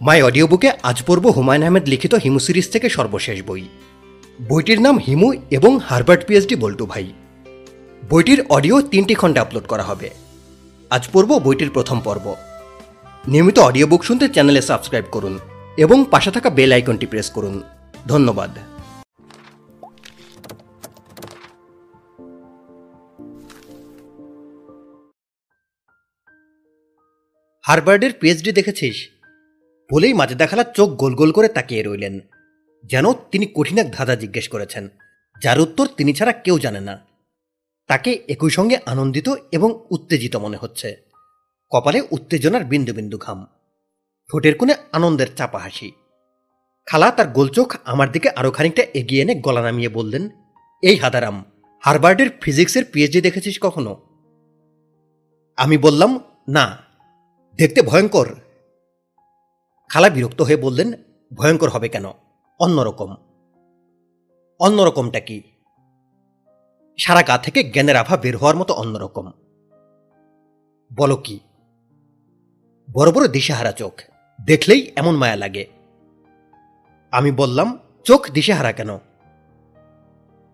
মাই audio বুকে আজ পড়ব হুমায়ুন আহমেদ লিখিত হিমু সিরিজ থেকে সর্বশেষ বই। বইটির নাম হিমু এবং হার্ভার্ড পিএইচডি বল্টু ভাই। বইটির অডিও তিনটি খণ্ডে আপলোড করা হবে। আজ পড়ব বইটির প্রথম পর্ব। নিয়মিত অডিও বুক শুনতে চ্যানেলে সাবস্ক্রাইব করুন এবং পাশে থাকা বেল আইকনটি প্রেস করুন। ধন্যবাদ। হারবার্ডের পিএইচডি দেখেছিস? বলেই মাঝে দেখালা চোখ গোল গোল করে তাকিয়ে রইলেন। যেন তিনি কঠিন এক ধাঁধা জিজ্ঞেস করেছেন, যার উত্তর তিনি ছাড়া কেউ জানে না। তাকে একই সঙ্গে আনন্দিত এবং উত্তেজিত মনে হচ্ছে। কপালে উত্তেজনার বিন্দু বিন্দু ঘাম। ঠোঁটের কোণে আনন্দের চাপা হাসি। খালা তার গোলচোখ আমার দিকে আরও খানিকটা এগিয়ে এনে গলা নামিয়ে বললেন, এই হাদারাম হারবার্ডের ফিজিক্সের পিএইচডি দেখেছিস কখনো? আমি বললাম, না। দেখতে ভয়ঙ্কর। খালা বিরক্ত হয়ে বললেন, ভয়ঙ্কর হবে কেন? অন্যরকম। অন্যরকমটা কি? সারা গা থেকে জ্ঞানের আভা বের হওয়ার মতো অন্যরকম। বলো কি? বড় বড় দিশেহারা চোখ, দেখলেই এমন মায়া লাগে। আমি বললাম, চোখ দিশেহারা কেন?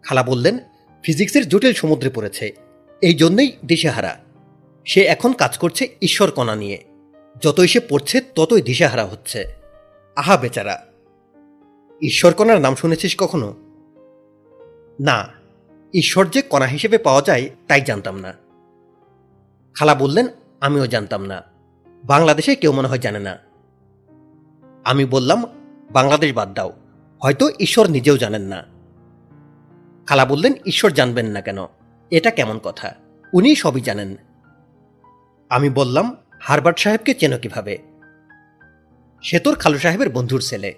খালা বললেন, ফিজিক্সের জটিল সমুদ্রে পড়েছে, এই জন্যই দিশেহারা। সে এখন কাজ করছে ঈশ্বর কণা নিয়ে। যতই সে পড়ছে, ততই দিশেহারা হচ্ছে। আহা, বেচারা। ঈশ্বর কণার নাম শুনেছিস কখনো? না। ঈশ্বর যে কণা হিসেবে পাওয়া যায়, তাই জানতাম না। খালা বললেন, আমিও জানতাম না। বাংলাদেশে কেউ মনে হয় জানে না। আমি বললাম, বাংলাদেশ বাদ দাও। হয়তো ঈশ্বর নিজেও জানেন না। খালা বললেন, ঈশ্বর জানবেন না কেন? এটা কেমন কথা? উনি সবই জানেন। আমি বললাম হারবার্ট সাহেবকে চেনো কীভাবে? সে তোর খালু সাহেবের বন্ধুর ছেলে।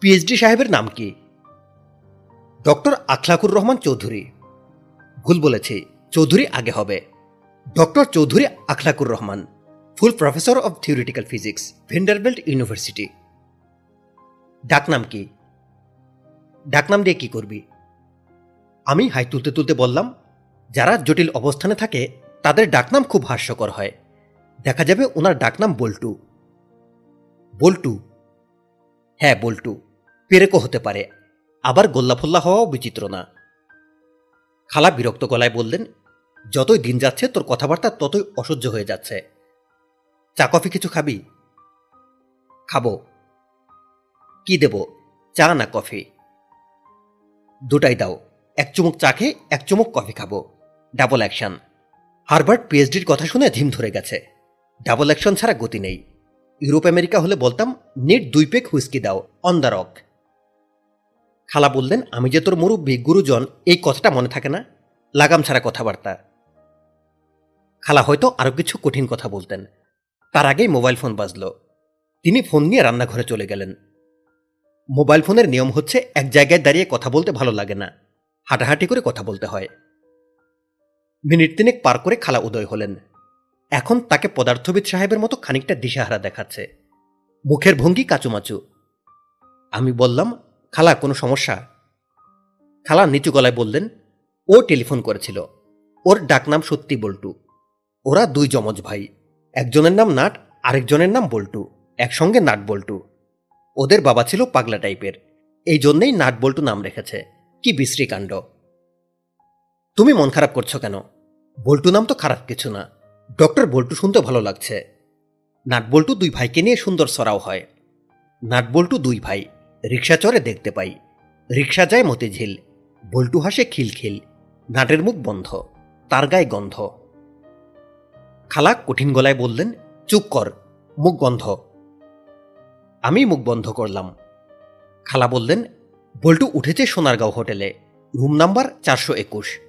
পিএইচডি সাহেবের নাম কি? ডক্টর আখলাকুর রহমান চৌধুরী। ভুল বলেছি, চৌধুরী আগে হবে। Doctor Chowdhury Akhlaqur Rahman full professor of theoretical physics Vanderbilt university ডাকনাম কি? ডাকনাম দিয়ে কি করবি? আমি হাই তুলতে তুলতে বললাম, যারা জটিল অবস্থানে থাকে, তাদের ডাকনাম খুব হাস্যকর হয়। দেখা যাবে ওনার ডাকনাম বল্টু। বল্টু? হ্যাঁ বল্টু। পেরেকও হতে পারে। আবার গোল্লাফল্লা হওয়াও বিচিত্র না। খালা বিরক্ত গলায় বললেন, যতই দিন যাচ্ছে, তোর কথাবার্তা ততই অসহ্য হয়ে যাচ্ছে। চা, কফি কিছু খাবি? খাব। কি দেব? চা না কফি? দুটাই দাও। এক চুমুক চা খেয়ে এক চুমুক কফি খাব। Double action. হারবার্ট পিএইচডির কথা শুনে ধিম ধরে গেছে। ডাবল অ্যাকশন ছাড়া গতি নেই। ইউরোপ আমেরিকা হলে বলতাম, নেট দুই পেক হুইস্কি দাও অন দ্য রক খালা বললেন, আমি যে তোর মুরব্বী, গুরুজন, এই কথাটা মনে থাকে না। লাগাম ছাড়া কথাবার্তা। খালা হয়তো আরও কিছু কঠিন কথা বলতেন। তার আগেই মোবাইল ফোন বাজল। তিনি ফোন নিয়ে রান্নাঘরে চলে গেলেন। মোবাইল ফোনের নিয়ম হচ্ছে, এক জায়গায় দাঁড়িয়ে কথা বলতে ভালো লাগে না। হাঁটাহাঁটি করে কথা বলতে হয়। মিনিট তিনেক পার করে খালা উদয় হলেন। এখন তাকে পদার্থবিদ সাহেবের মতো খানিকটা দিশাহারা দেখাচ্ছে। মুখের ভঙ্গি কাচুমাচু। আমি বললাম, খালা, কোনো সমস্যা? খালা নিচু গলায় বললেন, ও টেলিফোন করেছিল। ওর ডাকনাম সত্যি বল্টু। ওরা দুই যমজ ভাই। একজনের নাম নাট, আরেকজনের নাম বল্টু। একসঙ্গে নাট বল্টু। ওদের বাবা ছিল পাগলা টাইপের। এই জন্যেই নাট বল্টু নাম রেখেছে। কি বিশ্রী কাণ্ড। তুমি মন খারাপ করছ কেন? বল্টু নাম তো খারাপ কিছু না। ডক্টর বল্টু শুনতে ভালো লাগছে। নাট বল্টু দুই ভাইকে নিয়ে সুন্দর সরাও হয়। নাট বল্টু দুই ভাই, রিক্সা চড়ে দেখতে পাই। রিক্সা যায় মতিঝিল। বল্টু হাসে খিলখিল। নাটের মুখ বন্ধ, তার গায়ে গন্ধ। খালা কঠিন গলায় বললেন, চুপ কর, মুখ বন্ধ। আমি মুখ বন্ধ করলাম। খালা বললেন, বল্টু উঠেছে সোনারগাঁও হোটেলে, রুম নাম্বার চারশো একুশ।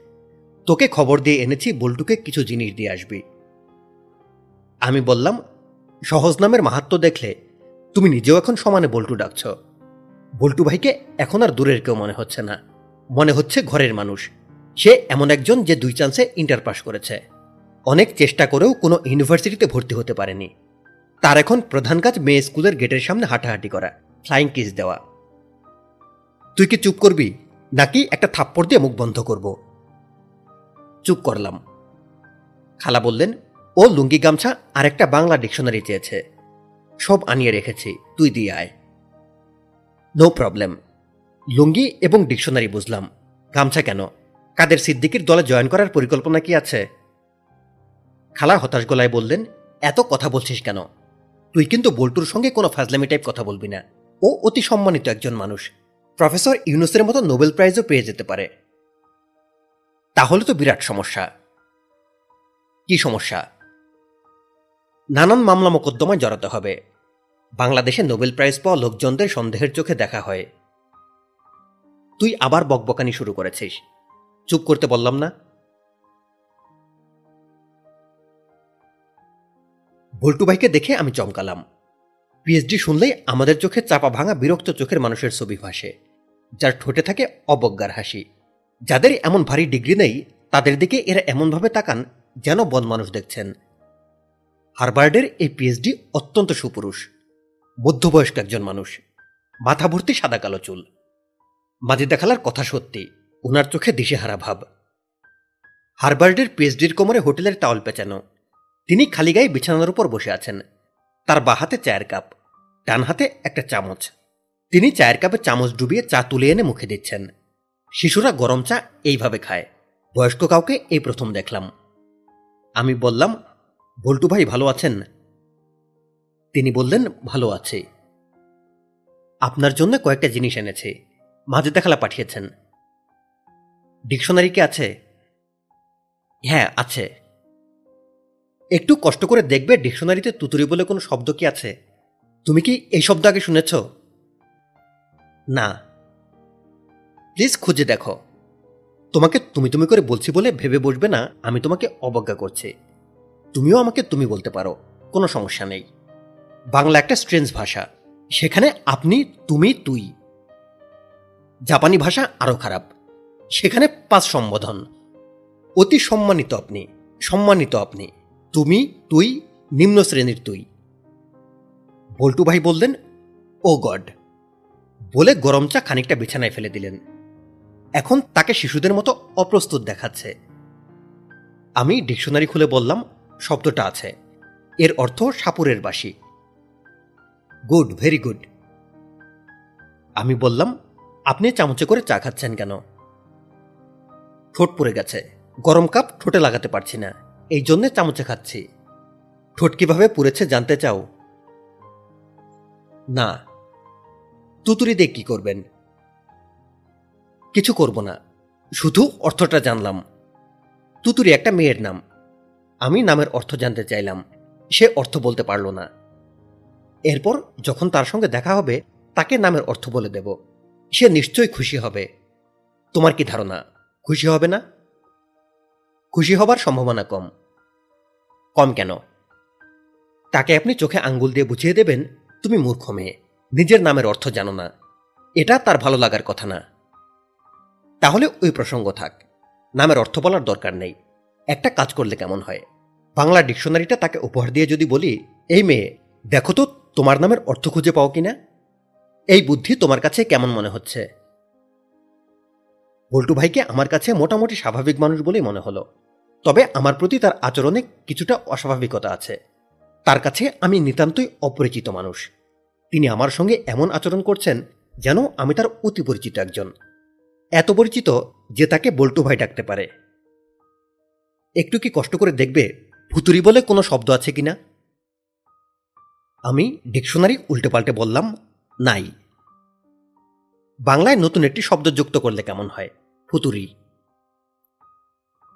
তোকে খবর দিয়ে এনেছি বল্টুকে কিছু জিনিস দিয়ে আসবি। আমি বললাম, সহজ নামের মাহাত্ম দেখলে তুমি নিজেও এখন সমানে বল্টু ডাকছ। বল্টু ভাইকে এখন আর দূরের কেউ মনে হচ্ছে না। মনে হচ্ছে ঘরের মানুষ। সে এমন একজন যে দুই চান্সে ইন্টার পাস করেছে। অনেক চেষ্টা করেও কোনো ইউনিভার্সিটিতে ভর্তি হতে পারেনি। তার এখন প্রধান কাজ মেয়ে স্কুলের গেটের সামনে হাঁটাহাঁটি করা ফ্লাইং কিস দেওয়া। তুই কি চুপ করবি, নাকি একটা থাপ্পড় দিয়ে মুখ বন্ধ করব? চুপ করলাম। খালা বললেন ও লুঙ্গি গামছা আর একটা বাংলা ডিকশনারি চেয়েছে। সব আনিয়ে রেখেছি, তুই দিয়ে আয়। নো প্রবলেম লুঙ্গি এবং ডিকশনারি বুঝলাম। গামছা কেন? কাদের সিদ্দিকির দলে জয়েন করার পরিকল্পনা কি আছে? খালা হতাশ গলায় বললেন, এত কথা বলছিস কেন? তুই কিন্তু বল্টুর সঙ্গে কোনো ফাজলামি টাইপ কথা বলবি না। ও অতি সম্মানিত একজন মানুষ। প্রফেসর ইউনুসের মতো নোবেল প্রাইজও পেয়ে যেতে পারে। তাহলে তো বিরাট সমস্যা। কি সমস্যা? নানান মামলা মোকদ্দমায় জড়াতে হবে। বাংলাদেশে নোবেল প্রাইজ পাওয়া লোকজনদের সন্দেহের চোখে দেখা হয়। তুই আবার বকবকানি শুরু করেছিস। চুপ করতে বললাম না। ভল্টু ভাইকে দেখে আমি চমকালাম। পিএইচডি শুনলেই আমাদের চোখে চাপা ভাঙা বিরক্ত চোখের মানুষের ছবি ভাসে, যার ঠোঁটে থাকে অবজ্ঞার হাসি। যাদের এমন ভারী ডিগ্রি নেই, তাদের দিকে এরা এমনভাবে তাকান যেন বন মানুষ দেখছেন। হারবার্ডের এই পিএইচডি অত্যন্ত সুপুরুষ। মধ্যবয়স্ক একজন মানুষ। মাথা ভর্তি সাদা কালো চুল। মাঝে দেখালার কথা সত্যি ওনার চোখে দিশেহারা ভাব। হারবার্ডের পিএইচডির কোমরে হোটেলের টাওয়াল পেঁচানো। তিনি খালি গায়ে বিছানার উপর বসে আছেন। তার বা হাতে চায়ের কাপ, ডান হাতে একটা চামচ। তিনি চায়ের কাপে চামচ ডুবিয়ে চা তুলে এনে মুখে দিচ্ছেন। শিশুরা গরম চা এইভাবে খায়। বয়স্ক কাউকে এই প্রথম দেখলাম। আমি বললাম বল্টু ভাই ভালো আছেন? তিনি বললেন, ভালো আছে। আপনার জন্য কয়েকটা জিনিস এনেছে। মাঝে দেখালা পাঠিয়েছেন। ডিকশনারি কি আছে? হ্যাঁ আছে। একটু কষ্ট করে দেখবে ডিকশনারিতে তুতুরি বলে কোনো শব্দ কি আছে। তুমি কি এই শব্দ আগে শুনেছ? না। প্লিজ খুঁজে দেখো। তোমাকে তুমি তুমি করে বলছি বলে ভেবে বসবে না, আমি তোমাকে অবজ্ঞা করছি। তুমিও আমাকে তুমি বলতে পারো, কোনো সমস্যা নেই। বাংলা একটা স্ট্রেঞ্জ ভাষা, সেখানে আপনি, তুমি, তুই। জাপানি ভাষা আরও খারাপ, সেখানে পাঁচ সম্বোধন। অতি সম্মানিত আপনি সম্মানিত আপনি, তুমি, তুই, নিম্ন শ্রেণির তুই। বল্টু ভাই বললেন, ও গড। বলে গরম চা খানিকটা বিছানায় ফেলে দিলেন। এখন তাকে শিশুদের মতো অপ্রস্তুত দেখাচ্ছে। আমি ডিকশনারি খুলে বললাম শব্দটা আছে। এর অর্থ সাপুরের বাসি গুড, ভেরি গুড। আমি বললাম, আপনি চামচে করে চা খাচ্ছেন কেন? ঠোঁট পড়ে গেছে। গরম কাপ ঠোঁটে লাগাতে পারছি না। এই জন্যে চামচে খাচ্ছি। ঠোঁট কীভাবে পুড়েছে জানতে চাও? না। তুতুরি দিয়ে কি করবেন? কিছু করব না। শুধু অর্থটা জানলাম। তুতুরি একটা মেয়ের নাম। আমি নামের অর্থ জানতে চাইলাম। সে অর্থ বলতে পারল না। এরপর যখন তার সঙ্গে দেখা হবে, তাকে নামের অর্থ বলে দেব। সে নিশ্চয়ই খুশি হবে। তোমার কি ধারণা? খুশি হবে না? খুশি হবার সম্ভাবনা কম। কম কেন? তাকে আপনি চোখে আঙ্গুল দিয়ে বুঝিয়ে দেবেন, তুমি মূর্খ মেয়ে। নিজের নামের অর্থ জানো না। এটা তার ভালো লাগার কথা না। তাহলে ওই প্রসঙ্গ থাক। নামের অর্থ বলার দরকার নেই। একটা কাজ করলে কেমন হয়? বাংলা ডিকশনারিটা তাকে উপহার দিয়ে যদি বলি, এই মেয়ে, দেখো তো তোমার নামের অর্থ খুঁজে পাও কিনা? এই বুদ্ধি তোমার কাছে কেমন মনে হচ্ছে? বল্টু ভাইকে আমার কাছে মোটামুটি স্বাভাবিক মানুষ বলেই মনে হলো। তবে আমার প্রতি তার আচরণে কিছুটা অস্বাভাবিকতা আছে। তার কাছে আমি নিতান্তই অপরিচিত মানুষ। তিনি আমার সঙ্গে এমন আচরণ করছেন যেন আমি তার অতি পরিচিত একজন। এত পরিচিত যে তাকে বল্টু ভাই ডাকতে পারে। একটু কি কষ্ট করে দেখবে ভুতুরি বলে কোনো শব্দ আছে কি না আমি ডিকশনারি উল্টে পাল্টে বললাম, নাই। বাংলায় নতুন একটি শব্দ যুক্ত করলে কেমন হয়? ফুতুরি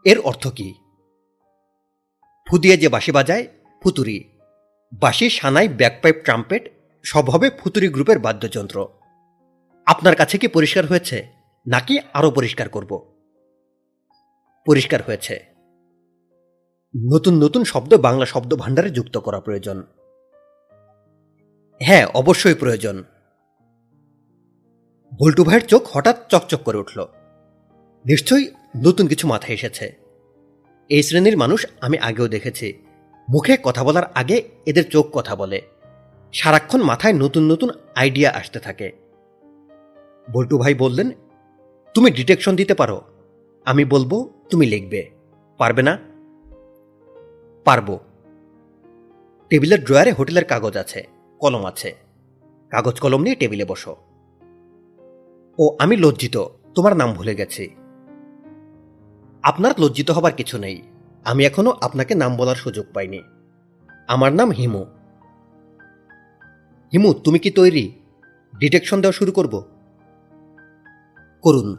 এর অর্থ কি? ফু দিয়ে যে বাঁশি বাজায় ফুতুরি বাঁশি সানাই ব্যাকপাইপ ট্রাম্পেট, সব হবে ফুতুরি গ্রুপের বাদ্যযন্ত্র। আপনার কাছে কি পরিষ্কার হয়েছে? নাকি আরও পরিষ্কার করব? পরিষ্কার হয়েছে। নতুন নতুন শব্দ বাংলা শব্দ ভাণ্ডারে যুক্ত করা প্রয়োজন। হ্যাঁ অবশ্যই প্রয়োজন। বল্টু ভাইয়ের চোখ হঠাৎ চকচক করে উঠল। নিশ্চয়ই নতুন কিছু মাথায় এসেছে। এই শ্রেণির মানুষ আমি আগেও দেখেছি। মুখে কথা বলার আগে এদের চোখ কথা বলে। সারাক্ষণ মাথায় নতুন নতুন আইডিয়া আসতে থাকে। বল্টু ভাই বললেন, তুমি ডিটেকশন দিতে পারো। আমি বলব, তুমি লিখবে। পারবে না? পারব। টেবিলের ড্রয়ারে হোটেলের কাগজ আছে, কলম আছে। কাগজ কলম নিয়ে টেবিলে বসো। ও, আমি লজ্জিত, তোমার নাম ভুলে গেছি। আপনার লজ্জিত হবার কিছু নেই, আমি এখনও আপনাকে নাম বলার সুযোগ পাইনি। আমার নাম হিমু। হিমু, তুমি কি তৈরি? ডিটেকশন দেওয়া শুরু করব? করুন।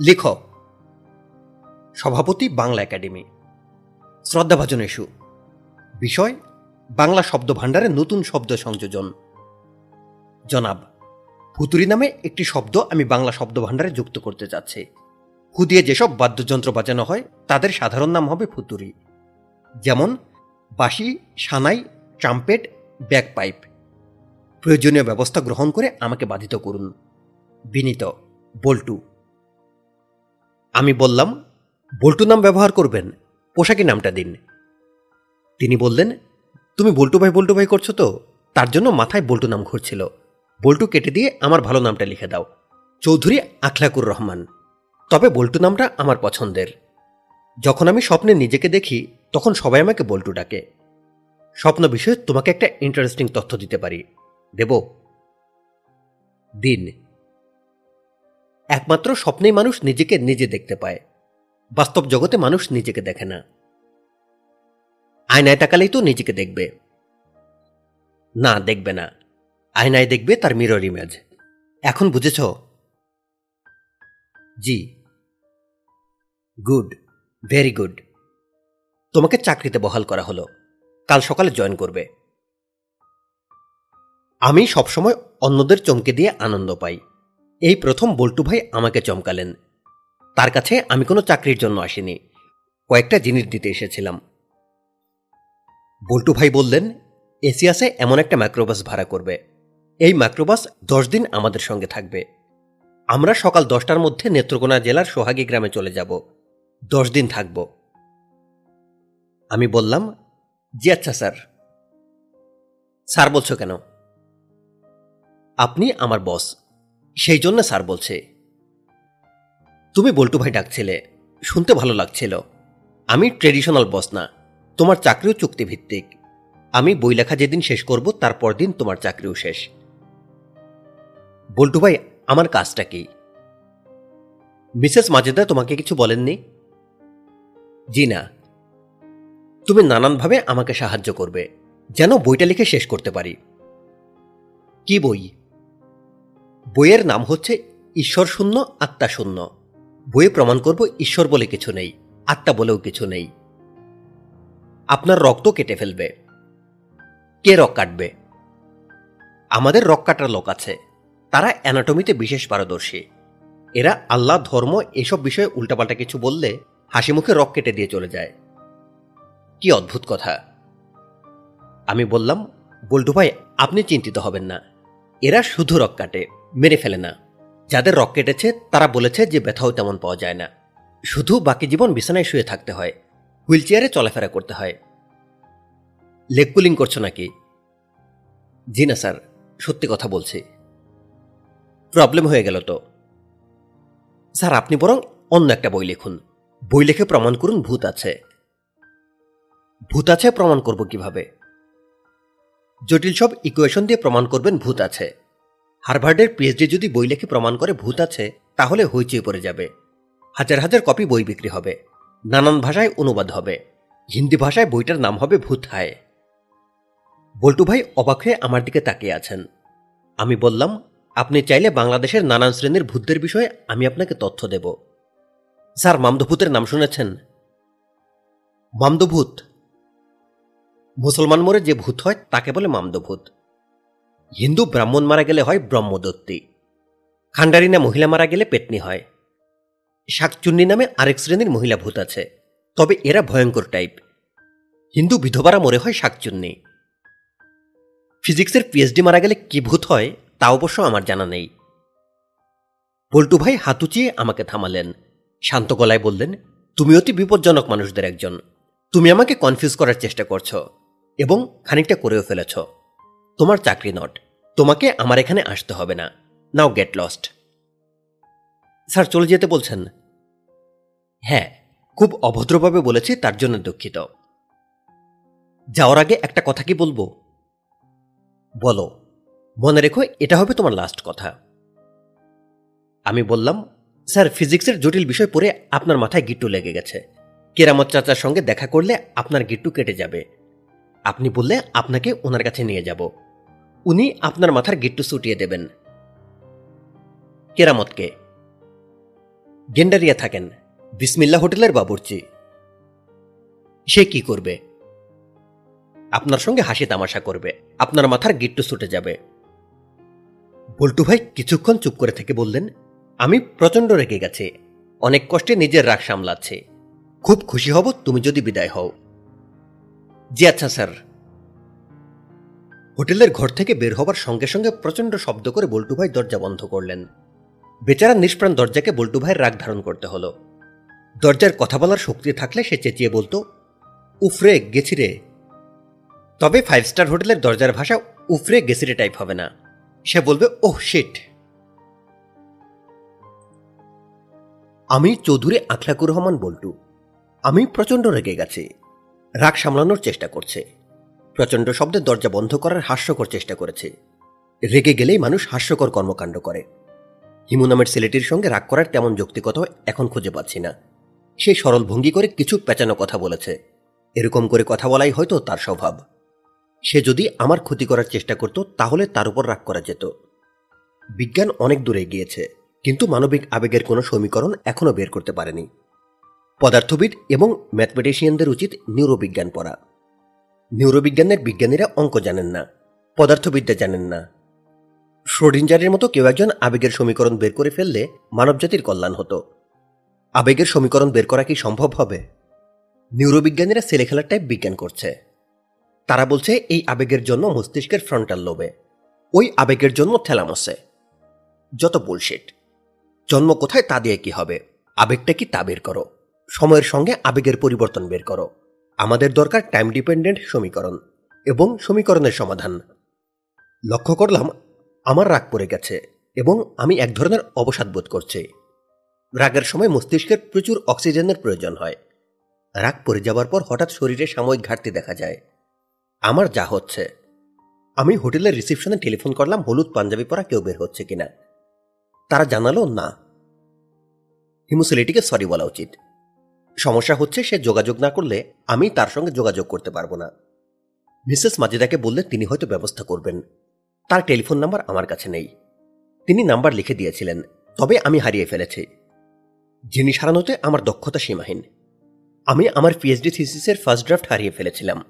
লিখ সভাপতি বাংলা একাডেমি। শ্রদ্ধাভাজন ইস্যু বিষয়, বাংলা শব্দ ভাণ্ডারে নতুন শব্দ সংযোজন। জনাব ফুতুরি নামে একটি শব্দ আমি বাংলা শব্দ ভাণ্ডারে যুক্ত করতে চাচ্ছি ফু দিয়ে যেসব বাদ্যযন্ত্র বাজানো হয়, তাদের সাধারণ নাম হবে ফুতুরি যেমন, বাঁশি, সানাই, ট্রাম্পেট ব্যাকপাইপ প্রয়োজনীয় ব্যবস্থা গ্রহণ করে আমাকে বাধিত করুন। বিনীত, বল্টু। আমি বললাম, বল্টু নাম ব্যবহার করবেন? পোশাকি নামটা দিন। তিনি বললেন, তুমি বল্টু ভাই বল্টু ভাই করছ তো? তার জন্য মাথায় বল্টু নাম ঘুরছিল। বল্টু কেটে দিয়ে আমার ভালো নামটা লিখে দাও। চৌধুরী আখলাকুর রহমান। তবে বল্টু নামটা আমার পছন্দের। যখন আমি স্বপ্নে নিজেকে দেখি, তখন সবাই আমাকে বল্টু ডাকে। স্বপ্ন বিষয়ে তোমাকে একটা ইন্টারেস্টিং তথ্য দিতে পারি। দেব? দিন। একমাত্র স্বপ্নেই মানুষ নিজেকে নিজে দেখতে পায়। বাস্তব জগতে মানুষ নিজেকে দেখে না। আয়নায় তাকালেই তো নিজেকে দেখবে। না দেখবে না। আয়নায় দেখবে তার মিরর ইমেজ এখন বুঝেছ? জি। Good, very good. তোমাকে চাকরিতে বহাল করা হলো। কাল সকালে জয়েন করবে। আমি সবসময় অন্যদের চমকে দিয়ে আনন্দ পাই। এই প্রথম বল্টু ভাই আমাকে চমকালেন। তার কাছে আমি কোনো চাকরির জন্য আসিনি। কয়েকটা জিনিস দিতে এসেছিলাম। বল্টু ভাই বললেন, এসিয়াসে এমন একটা ম্যাক্রোবাস ভাড়া করবে। এই ম্যাক্রোবাস দশ দিন আমাদের সঙ্গে থাকবে। আমরা সকাল দশটার মধ্যে নেত্রকোনা জেলার সোহাগী গ্রামে চলে যাব। দশ দিন থাকব। আমি বললাম, জি আচ্ছা স্যার। স্যার বলছো কেন? আপনি আমার বস। সেই জন্য স্যার বলছে। তুমি বল্টু ভাই ডাকছিলে। শুনতে ভালো লাগছিল। আমি ট্রেডিশনাল বস না, তোমার চাকরিও চুক্তিভিত্তিক। আমি বই লেখা যেদিন শেষ করব তারপর দিন তোমার চাকরিও শেষ। বল্টু ভাই, আমার কাজটা কি? মিসেস মাজেদা তোমাকে কিছু বলেননি? জি না। তুমি নানানভাবে আমাকে সাহায্য করবে, যেন বইটা লিখে শেষ করতে পারি। কি বই? বইয়ের নাম হচ্ছে ঈশ্বর শূন্য আত্মা শূন্য বইয়ে প্রমাণ করব ঈশ্বর বলে কিছু নেই, আত্মা বলেও কিছু নেই। আপনার রক্ত কেটে ফেলবে। কে রক কাটবে? আমাদের রক কাটার লোক আছে। তারা অ্যানাটমিতে বিশেষ পারদর্শী। এরা আল্লাহ, ধর্ম এসব বিষয়ে উল্টাপাল্টা কিছু বললে হাসি মুখে রক কেটে দিয়ে চলে যায়। কি অদ্ভুত কথা। আমি বললাম, বল্টু ভাই, আপনি চিন্তিত হবেন না। এরা শুধু রক কাটে, মেরে ফেলে না। যাদের রক কেটেছে, তারা বলেছে যে ব্যথাও তেমন পাওয়া যায় না। শুধু বাকি জীবন বিছানায় শুয়ে থাকতে হয়। হুইল চেয়ারে চলাফেরা করতে হয়। লেগ পুলিং করছ নাকি? জি না, স্যার। সত্যি কথা বলছি। প্রবলেম হয়ে গেল তো। স্যার, আপনি বরং অন্য একটা বই লিখুন। বই লিখে প্রমাণ করুন, ভূত আছে। ভূত আছে, প্রমাণ করব কীভাবে? জটিল সব ইকুয়েশন দিয়ে প্রমাণ করবেন, ভূত আছে। হারভার্ডের পিএইচডি যদি বই লেখে প্রমাণ করে ভূত আছে, তাহলে হইচই পড়ে যাবে। হাজার হাজার কপি বই বিক্রি হবে। নানান ভাষায় অনুবাদ হবে। হিন্দি ভাষায় বইটার নাম হবে ভূত হায়। বল্টু ভাই অবাক হয়ে আমার দিকে তাকিয়ে আছেন। আমি বললাম, আপনি চাইলে বাংলাদেশের নানান শ্রেণির ভূতদের বিষয়ে আমি আপনাকে তথ্য দেব। স্যার, মামদভূতের নাম শুনেছেন? মামদভূত। মুসলমান মোড়ে যে ভূত হয়, তাকে বলে মামদভূত। হিন্দু ব্রাহ্মণ মারা গেলে হয় ব্রহ্মদত্তী। খান্ডারিনা মহিলা মারা গেলে পেটনি হয়। শাকচুন্নি নামে আরেক শ্রেণির মহিলা ভূত আছে। তবে এরা ভয়ঙ্কর টাইপ। হিন্দু বিধবারা মরে হয় শাকচুন্নি। ফিজিক্সের পিএইচডি মারা গেলে কি ভূত হয়, তা অবশ্য আমার জানা নেই। পল্টু ভাই হাতুচিয়ে আমাকে থামালেন। শান্ত গলায় বললেন, তুমি অতি বিপজ্জনক মানুষদের একজন। তুমি আমাকে কনফিউজ করার চেষ্টা করছ এবং খানিকটা করেও ফেলেছ। তোমার চাকরি নট। তোমাকে আমার এখানে আসতে হবে না। নাও গেট লস্ট। স্যার, চলে যেতে বলছেন। হ্যাঁ খুব অভদ্রভাবে বলেছি, তার জন্য দুঃখিত। যাওয়ার আগে একটা কথা কি বলব? বলো, মনে রেখো, এটা হবে তোমার লাস্ট কথা। আমি বললাম, স্যার ফিজিক্সের জটিল বিষয় পড়ে আপনার মাথায় গিট্টু লেগে গেছে। কেরামত চাচার সঙ্গে দেখা করলে আপনার গিট্টু কেটে যাবে। আপনি বললে, আপনাকে ওনার কাছে নিয়ে যাব। উনি আপনার মাথার গিট্টু ছুটিয়ে দেবেন। কেরামতকে। গেন্ডারিয়া থাকেন। বিসমিল্লা হোটেলের বাবুর্চি। সে কি করবে? আপনার সঙ্গে হাসি তামাশা করবে। আপনার মাথার গিট্টু ছুটে যাবে। বল্টু ভাই কিছুক্ষণ চুপ করে থেকে বললেন, আমি প্রচণ্ড রেগে গেছি। অনেক কষ্টে নিজের রাগ সামলাচ্ছে। খুব খুশি হব, তুমি যদি বিদায় হও। জি আচ্ছা স্যার। হোটেলের ঘর থেকে বের হবার সঙ্গে সঙ্গে প্রচণ্ড শব্দ করে বল্টু ভাই দরজা বন্ধ করলেন। বেচারা নিষ্প্রাণ দরজাকে বল্টু ভাইয়ের রাগ ধারণ করতে হলো। দরজার কথা বলার শক্তি থাকলে সে চেঁচিয়ে বলতো, উফরে, গেছি রে। তবে ফাইভ স্টার হোটেলের দরজার ভাষা উফরে, গেছি রে টাইপ হবে না। সে বলবে, ওহ শিট আমি চৌধুরী আখলাকুর রহমান বল্টু। আমি প্রচণ্ড রেগে গেছি। রাগ সামলানোর চেষ্টা করছে। প্রচণ্ড শব্দে দরজা বন্ধ করার হাস্যকর চেষ্টা করেছে। রেগে গেলেই মানুষ হাস্যকর কর্মকাণ্ড করে। হিমু নামের ছেলেটির সঙ্গে রাগ করার তেমন যৌক্তিকতা এখন খুঁজে পাচ্ছি না। সে সরল ভঙ্গি করে কিছু পেঁচানো কথা বলেছে। এরকম করে কথা বলাই হয়তো তার স্বভাব। সে যদি আমার ক্ষতি করার চেষ্টা করত, তাহলে তার উপর রাগ করা যেত। বিজ্ঞান অনেক দূরে গিয়েছে কিন্তু মানবিক আবেগের কোনো সমীকরণ এখনও বের করতে পারেনি। পদার্থবিদ এবং ম্যাথমেটিশিয়ানদের উচিত নিউরোবিজ্ঞান পড়া। নিউরোবিজ্ঞানের বিজ্ঞানীরা অঙ্ক জানেন না, পদার্থবিদ্যা জানেন না। শ্রোডিঞ্জারের মতো কেউ একজন আবেগের সমীকরণ বের করে ফেললে মানবজাতির কল্যাণ হতো। আবেগের সমীকরণ বের করা কি সম্ভব হবে? নিউরোবিজ্ঞানীরা ছেলে খেলার টাইপ বিজ্ঞান করছে। তারা বলছে, এই আবেগের জন্য মস্তিষ্কের ফ্রন্টাল লোবে ওই আবেগের জন্য থ্যালামসে যত বুলশিট জন্ম কোথায় তা দিয়ে কি হবে? আবেগটা কি তা বের করো? সময়ের সঙ্গে আবেগের পরিবর্তন বের করো। আমাদের দরকার টাইম ডিপেন্ডেন্ট সমীকরণ এবং সমীকরণের সমাধান। লক্ষ্য করলাম, আমার রাগ পড়ে গেছে এবং আমি এক ধরনের অবসাদ বোধ করছি। রাগের সময় মস্তিষ্কের প্রচুর অক্সিজেনের প্রয়োজন হয়। রাগ পড়ে যাওয়ার পর হঠাৎ শরীরে সাময়িক ঘাটতি দেখা যায়। আমার যা হচ্ছে। আমি হোটেলের রিসিপশনে টেলিফোন করলাম, হলুদ পাঞ্জাবি পরা কেউ বের হচ্ছে কিনা? তারা জানালো, না। হিমুসিলিটিকে সরি বলা উচিত। সমস্যা হচ্ছে সে যোগাযোগ না করলে আমি তার সঙ্গে যোগাযোগ করতে পারব না। মিসেস মাজিদাকে বললে তিনি হয়তো ব্যবস্থা করবেন। তার টেলিফোন নাম্বার আমার কাছে নেই। তিনি নাম্বার লিখে দিয়েছিলেন, তবে আমি হারিয়ে ফেলেছি। জিনিস হারানোতে আমার দক্ষতা সীমাহীন। আমি আমার পিএইচডি থিসিসের ফার্স্ট ড্রাফট হারিয়ে ফেলেছিলাম।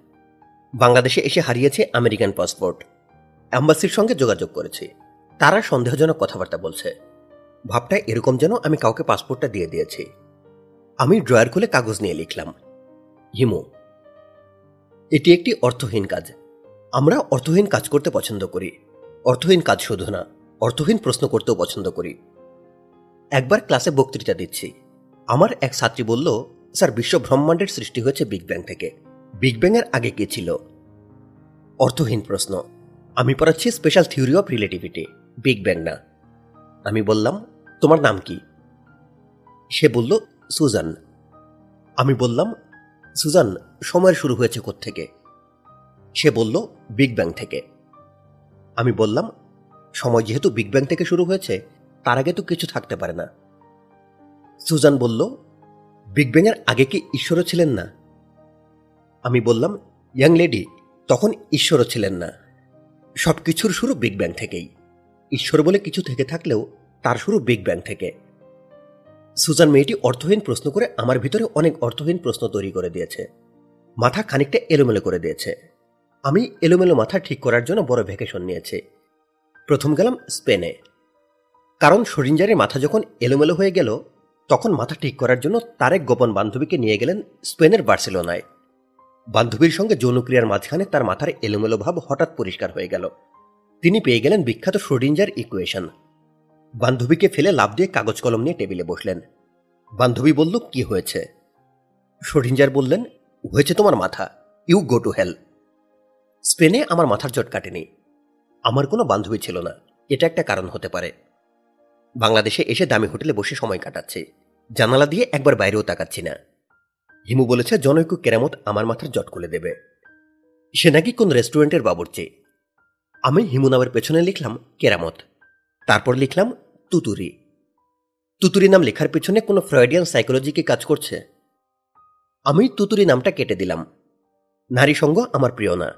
বাংলাদেশে এসে হারিয়েছে আমেরিকান পাসপোর্ট। অ্যাম্বাসির সঙ্গে যোগাযোগ করেছি। তারা সন্দেহজনক কথাবার্তা বলছে। ভাবটা এরকম যেন আমি কাউকে পাসপোর্টটা দিয়ে দিয়েছি। আমি ড্রয়ার খুলে কাগজ নিয়ে লিখলাম। হিমু, এটি একটি অর্থহীন কাজ। আমরা অর্থহীন কাজ করতে পছন্দ করি। অর্থহীন কাজ শুধু না, অর্থহীন প্রশ্ন করতেও পছন্দ করি। একবার ক্লাসে বক্তৃতা দিচ্ছি। আমার এক ছাত্রী বলল, স্যার বিশ্ব ব্রহ্মাণ্ডের সৃষ্টি হয়েছে বিগ ব্যাং থেকে। বিগ ব্যাংয়ের আগে কে ছিল? অর্থহীন প্রশ্ন। আমি পড়াচ্ছি special theory of relativity. Big bang না। আমি বললাম, তোমার নাম কি? সে বলল সুজান। আমি বললাম, সুজান, সময় শুরু হয়েছে থেকে সে বলল, বিগ ব্যাং থেকে। আমি বললাম, সময় যেহেতু বিগ ব্যাং থেকে শুরু হয়েছে, তার আগে তো কিছু থাকতে পারে না। সুজান বলল, বিগ ব্যাংয়ের আগে কি ঈশ্বরও ছিলেন না? আমি বললাম, ইয়াং লেডি, তখন ঈশ্বরও ছিলেন না। সব কিছুর শুরু বিগ ব্যাং থেকেই। ঈশ্বর বলে কিছু থেকে থাকলেও তার শুরু বিগ ব্যাং থেকে। সুজান মেয়েটি অর্থহীন প্রশ্ন করে আমার ভিতরে অনেক অর্থহীন প্রশ্ন তৈরি করে দিয়েছে। মাথা খানিকটা এলোমেলো করে দিয়েছে। আমি এলোমেলো মাথা ঠিক করার জন্য বড় ভ্যাকেশন নিয়েছি। প্রথম গেলাম স্পেনে। কারণ সরিঞ্জারের মাথা যখন এলোমেলো হয়ে গেল, তখন মাথা ঠিক করার জন্য তারেক গোপন বান্ধবীকে নিয়ে গেলেন স্পেনের বার্সেলোনায়। বান্ধবীর সঙ্গে যৌনক্রিয়ার মাঝখানে তার মাথার এলোমেলো ভাব হঠাৎ পরিষ্কার হয়ে গেল। তিনি পেয়ে গেলেন বিখ্যাত শ্রোডিঞ্জার ইকুয়েশন। বান্ধবীকে ফেলে লাভ দিয়ে কাগজ কলম নিয়ে টেবিলে বসলেন। বান্ধবী বলল, কি হয়েছে? শ্রোডিঞ্জার বললেন, হয়েছে তোমার মাথা। You go to hell. স্পেনে আমার মাথার জট কাটেনি। আমার কোনো বান্ধবী ছিল না। এটা একটা কারণ হতে পারে। বাংলাদেশে এসে দামি হোটেলে বসে সময় কাটাচ্ছি। জানালা দিয়ে একবার বাইরেও তাকাচ্ছি না। হিমু বলেছে, জনৈক কেরামত আমার মাথার জট খুলে দেবে। সে নাকি কোন রেস্টুরেন্টের বাবুর্চি? আমি হিমু নামের পেছনে লিখলাম, কেরামত। তারপর লিখলাম তুতুরি। তুতুরি নাম লেখার পেছনে কোনো ফ্রয়েডিয়ান সাইকোলজিকে কাজ করছে? আমি তুতুরি নামটা কেটে দিলাম। নারী সঙ্গ আমার প্রিয় না।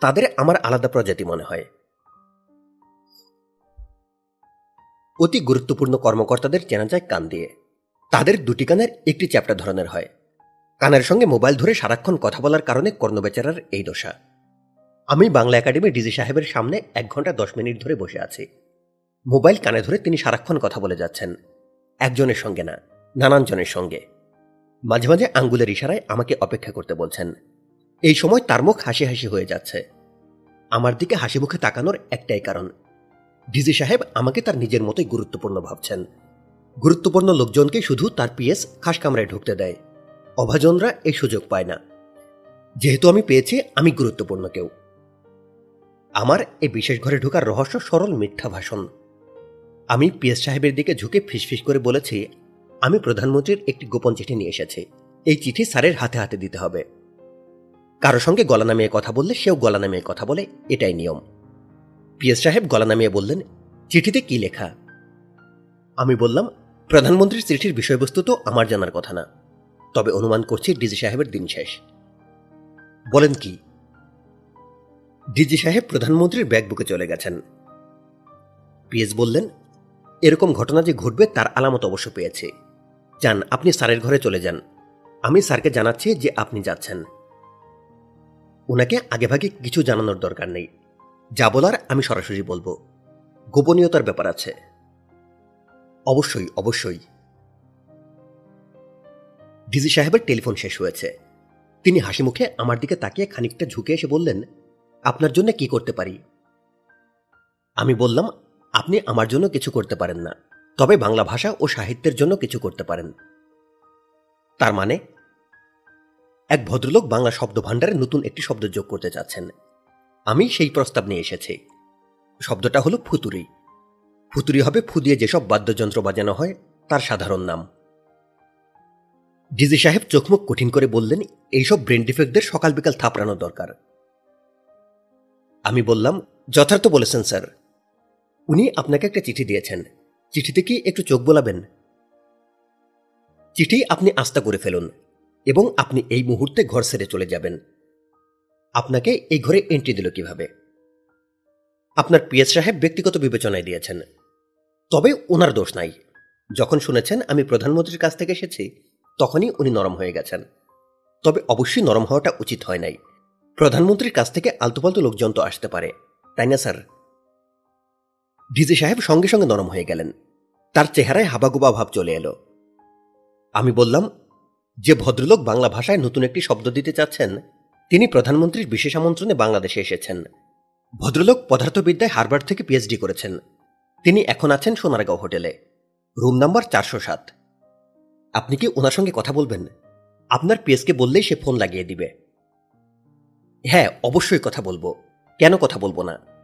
তাদের আমার আলাদা প্রজাতি মনে হয়। অতি গুরুত্বপূর্ণ কর্মকর্তাদের চেনা যায় কান দিয়ে। তাদের দুটি কানের একটি চ্যাপ্টা ধরনের হয়। কানের সঙ্গে মোবাইল ধরে সারাক্ষণ কথা বলার কারণে কর্ণবেচারার এই দশা। আমি বাংলা একাডেমি ডিজি সাহেবের সামনে এক ঘণ্টা দশ মিনিট ধরে বসে আছি। মোবাইল কানে ধরে তিনি সারাক্ষণ কথা বলে যাচ্ছেন। একজনের সঙ্গে না, নানানজনের সঙ্গে। মাঝে মাঝে আঙ্গুলের ইশারায় আমাকে অপেক্ষা করতে বলছেন। এই সময় তার মুখ হাসি হাসি হয়ে যাচ্ছে। আমার দিকে হাসি মুখে তাকানোর একটাই কারণ, ডিজি সাহেব আমাকে তার নিজের মতোই গুরুত্বপূর্ণ ভাবছেন। গুরুত্বপূর্ণ লোকজনকে শুধু তার পিএস খাস কামরায় ঢুকতে দেয়। অভাজনরা এই সুযোগ পায় না। যেহেতু আমি পেয়েছি, আমি গুরুত্বপূর্ণ কেউ। আমার এই বিশেষ ঘরে ঢোকার রহস্য সরল মিথ্যা ভাষণ। আমি পিএস সাহেবের দিকে ঝুঁকে ফিসফিস করে বলেছি, আমি প্রধানমন্ত্রীর একটি গোপন চিঠি নিয়ে এসেছি। এই চিঠি স্যারের হাতে হাতে দিতে হবে। কারও সঙ্গে গলা নামিয়ে কথা বললে সেও গলা নামিয়ে কথা বলে, এটাই নিয়ম। পিএস সাহেব গলা নামিয়ে বললেন, চিঠিতে কি লেখা? আমি বললাম, প্রধানমন্ত্রীর চিঠির বিষয়বস্তু তো আমার জানার কথা না। তবে অনুমান করছি ডিজি সাহেবের দিন শেষ। বলেন কি? ডিজি সাহেব প্রধানমন্ত্রীর ব্যাগ বুকে চলে গেছেন। পিএস বললেন এরকম ঘটনা যে ঘটবে তার আলামত অবশ্য পেয়েছে। যান, আপনি স্যারের ঘরে চলে যান। আমি স্যারকে জানাচ্ছি যে আপনি যাচ্ছেন। ওনাকে আগেভাগে কিছু জানানোর দরকার নেই। যা বলার আমি সরাসরি বলব। গোপনীয়তার ব্যাপার আছে। অবশ্যই অবশ্যই। ডিজি সাহেবের টেলিফোন শেষ হয়েছে। তিনি হাসি মুখে আমার দিকে তাকিয়ে খানিকটা ঝুঁকে এসে বললেন, আপনার জন্য কি করতে পারি? আমি বললাম আপনি আমার জন্য কিছু করতে পারেন না। তবে বাংলা ভাষা ও সাহিত্যের জন্য কিছু করতে পারেন। তার মানে এক ভদ্রলোক বাংলা শব্দ ভাণ্ডারে নতুন একটি শব্দ যোগ করতে চাচ্ছেন। আমি সেই প্রস্তাব নিয়ে এসেছি। শব্দটা হলো ফুতুরি। ফুতুরি হবে ফু দিয়ে যেসব বাদ্যযন্ত্র বাজানো হয়, তার সাধারণ নাম। ডিজি সাহেব চোখমুখ কঠিন করে বললেন, এইসব ব্রেন ডিফেক্টদের সকাল বিকাল থাপড়ানো দরকার। আমি বললাম, যথার্থ বলেছেন, স্যার। উনি আপনাকে একটা চিঠি দিয়েছেন। চিঠিতে কি একটু চোখ বোলাবেন? চিঠি আপনি আস্থা করে ফেলুন এবং আপনি এই মুহূর্তে ঘর ছেড়ে চলে যাবেন। আপনাকে এই ঘরে এন্ট্রি দিল কীভাবে? আপনার পিএস সাহেব ব্যক্তিগত বিবেচনায় দিয়েছেন। তবে ওনার দোষ নাই। যখন শুনেছেন আমি প্রধানমন্ত্রীর কাছ থেকে এসেছি, তখনই উনি নরম হয়ে গেছেন। তবে অবশ্যই নরম হওয়াটা উচিত হয় নাই। প্রধানমন্ত্রীর কাছ থেকে আলতুপালতু লোকজন তো আসতে পারে। তাই না, স্যার? ডিজি সাহেব সঙ্গে সঙ্গে নরম হয়ে গেলেন। তার চেহারায় হাবাগুবা ভাব চলে এলো। আমি বললাম, যে ভদ্রলোক বাংলা ভাষায় নতুন একটি শব্দ দিতে চাচ্ছেন, তিনি প্রধানমন্ত্রীর বিশেষ আমন্ত্রণে বাংলাদেশে এসেছেন। ভদ্রলোক পদার্থবিদ্যায় হারবার থেকে পিএইচডি করেছেন। তিনি এখন আছেন সোনারগাঁও হোটেলে। রুম নাম্বার চারশো সাত। আপনি কি ওনার সঙ্গে কথা বলবেন? আপনার পিএসকে বললেই সে ফোন লাগিয়ে দিবে। হ্যাঁ অবশ্যই কথা বলব। কেন কথা বলব না?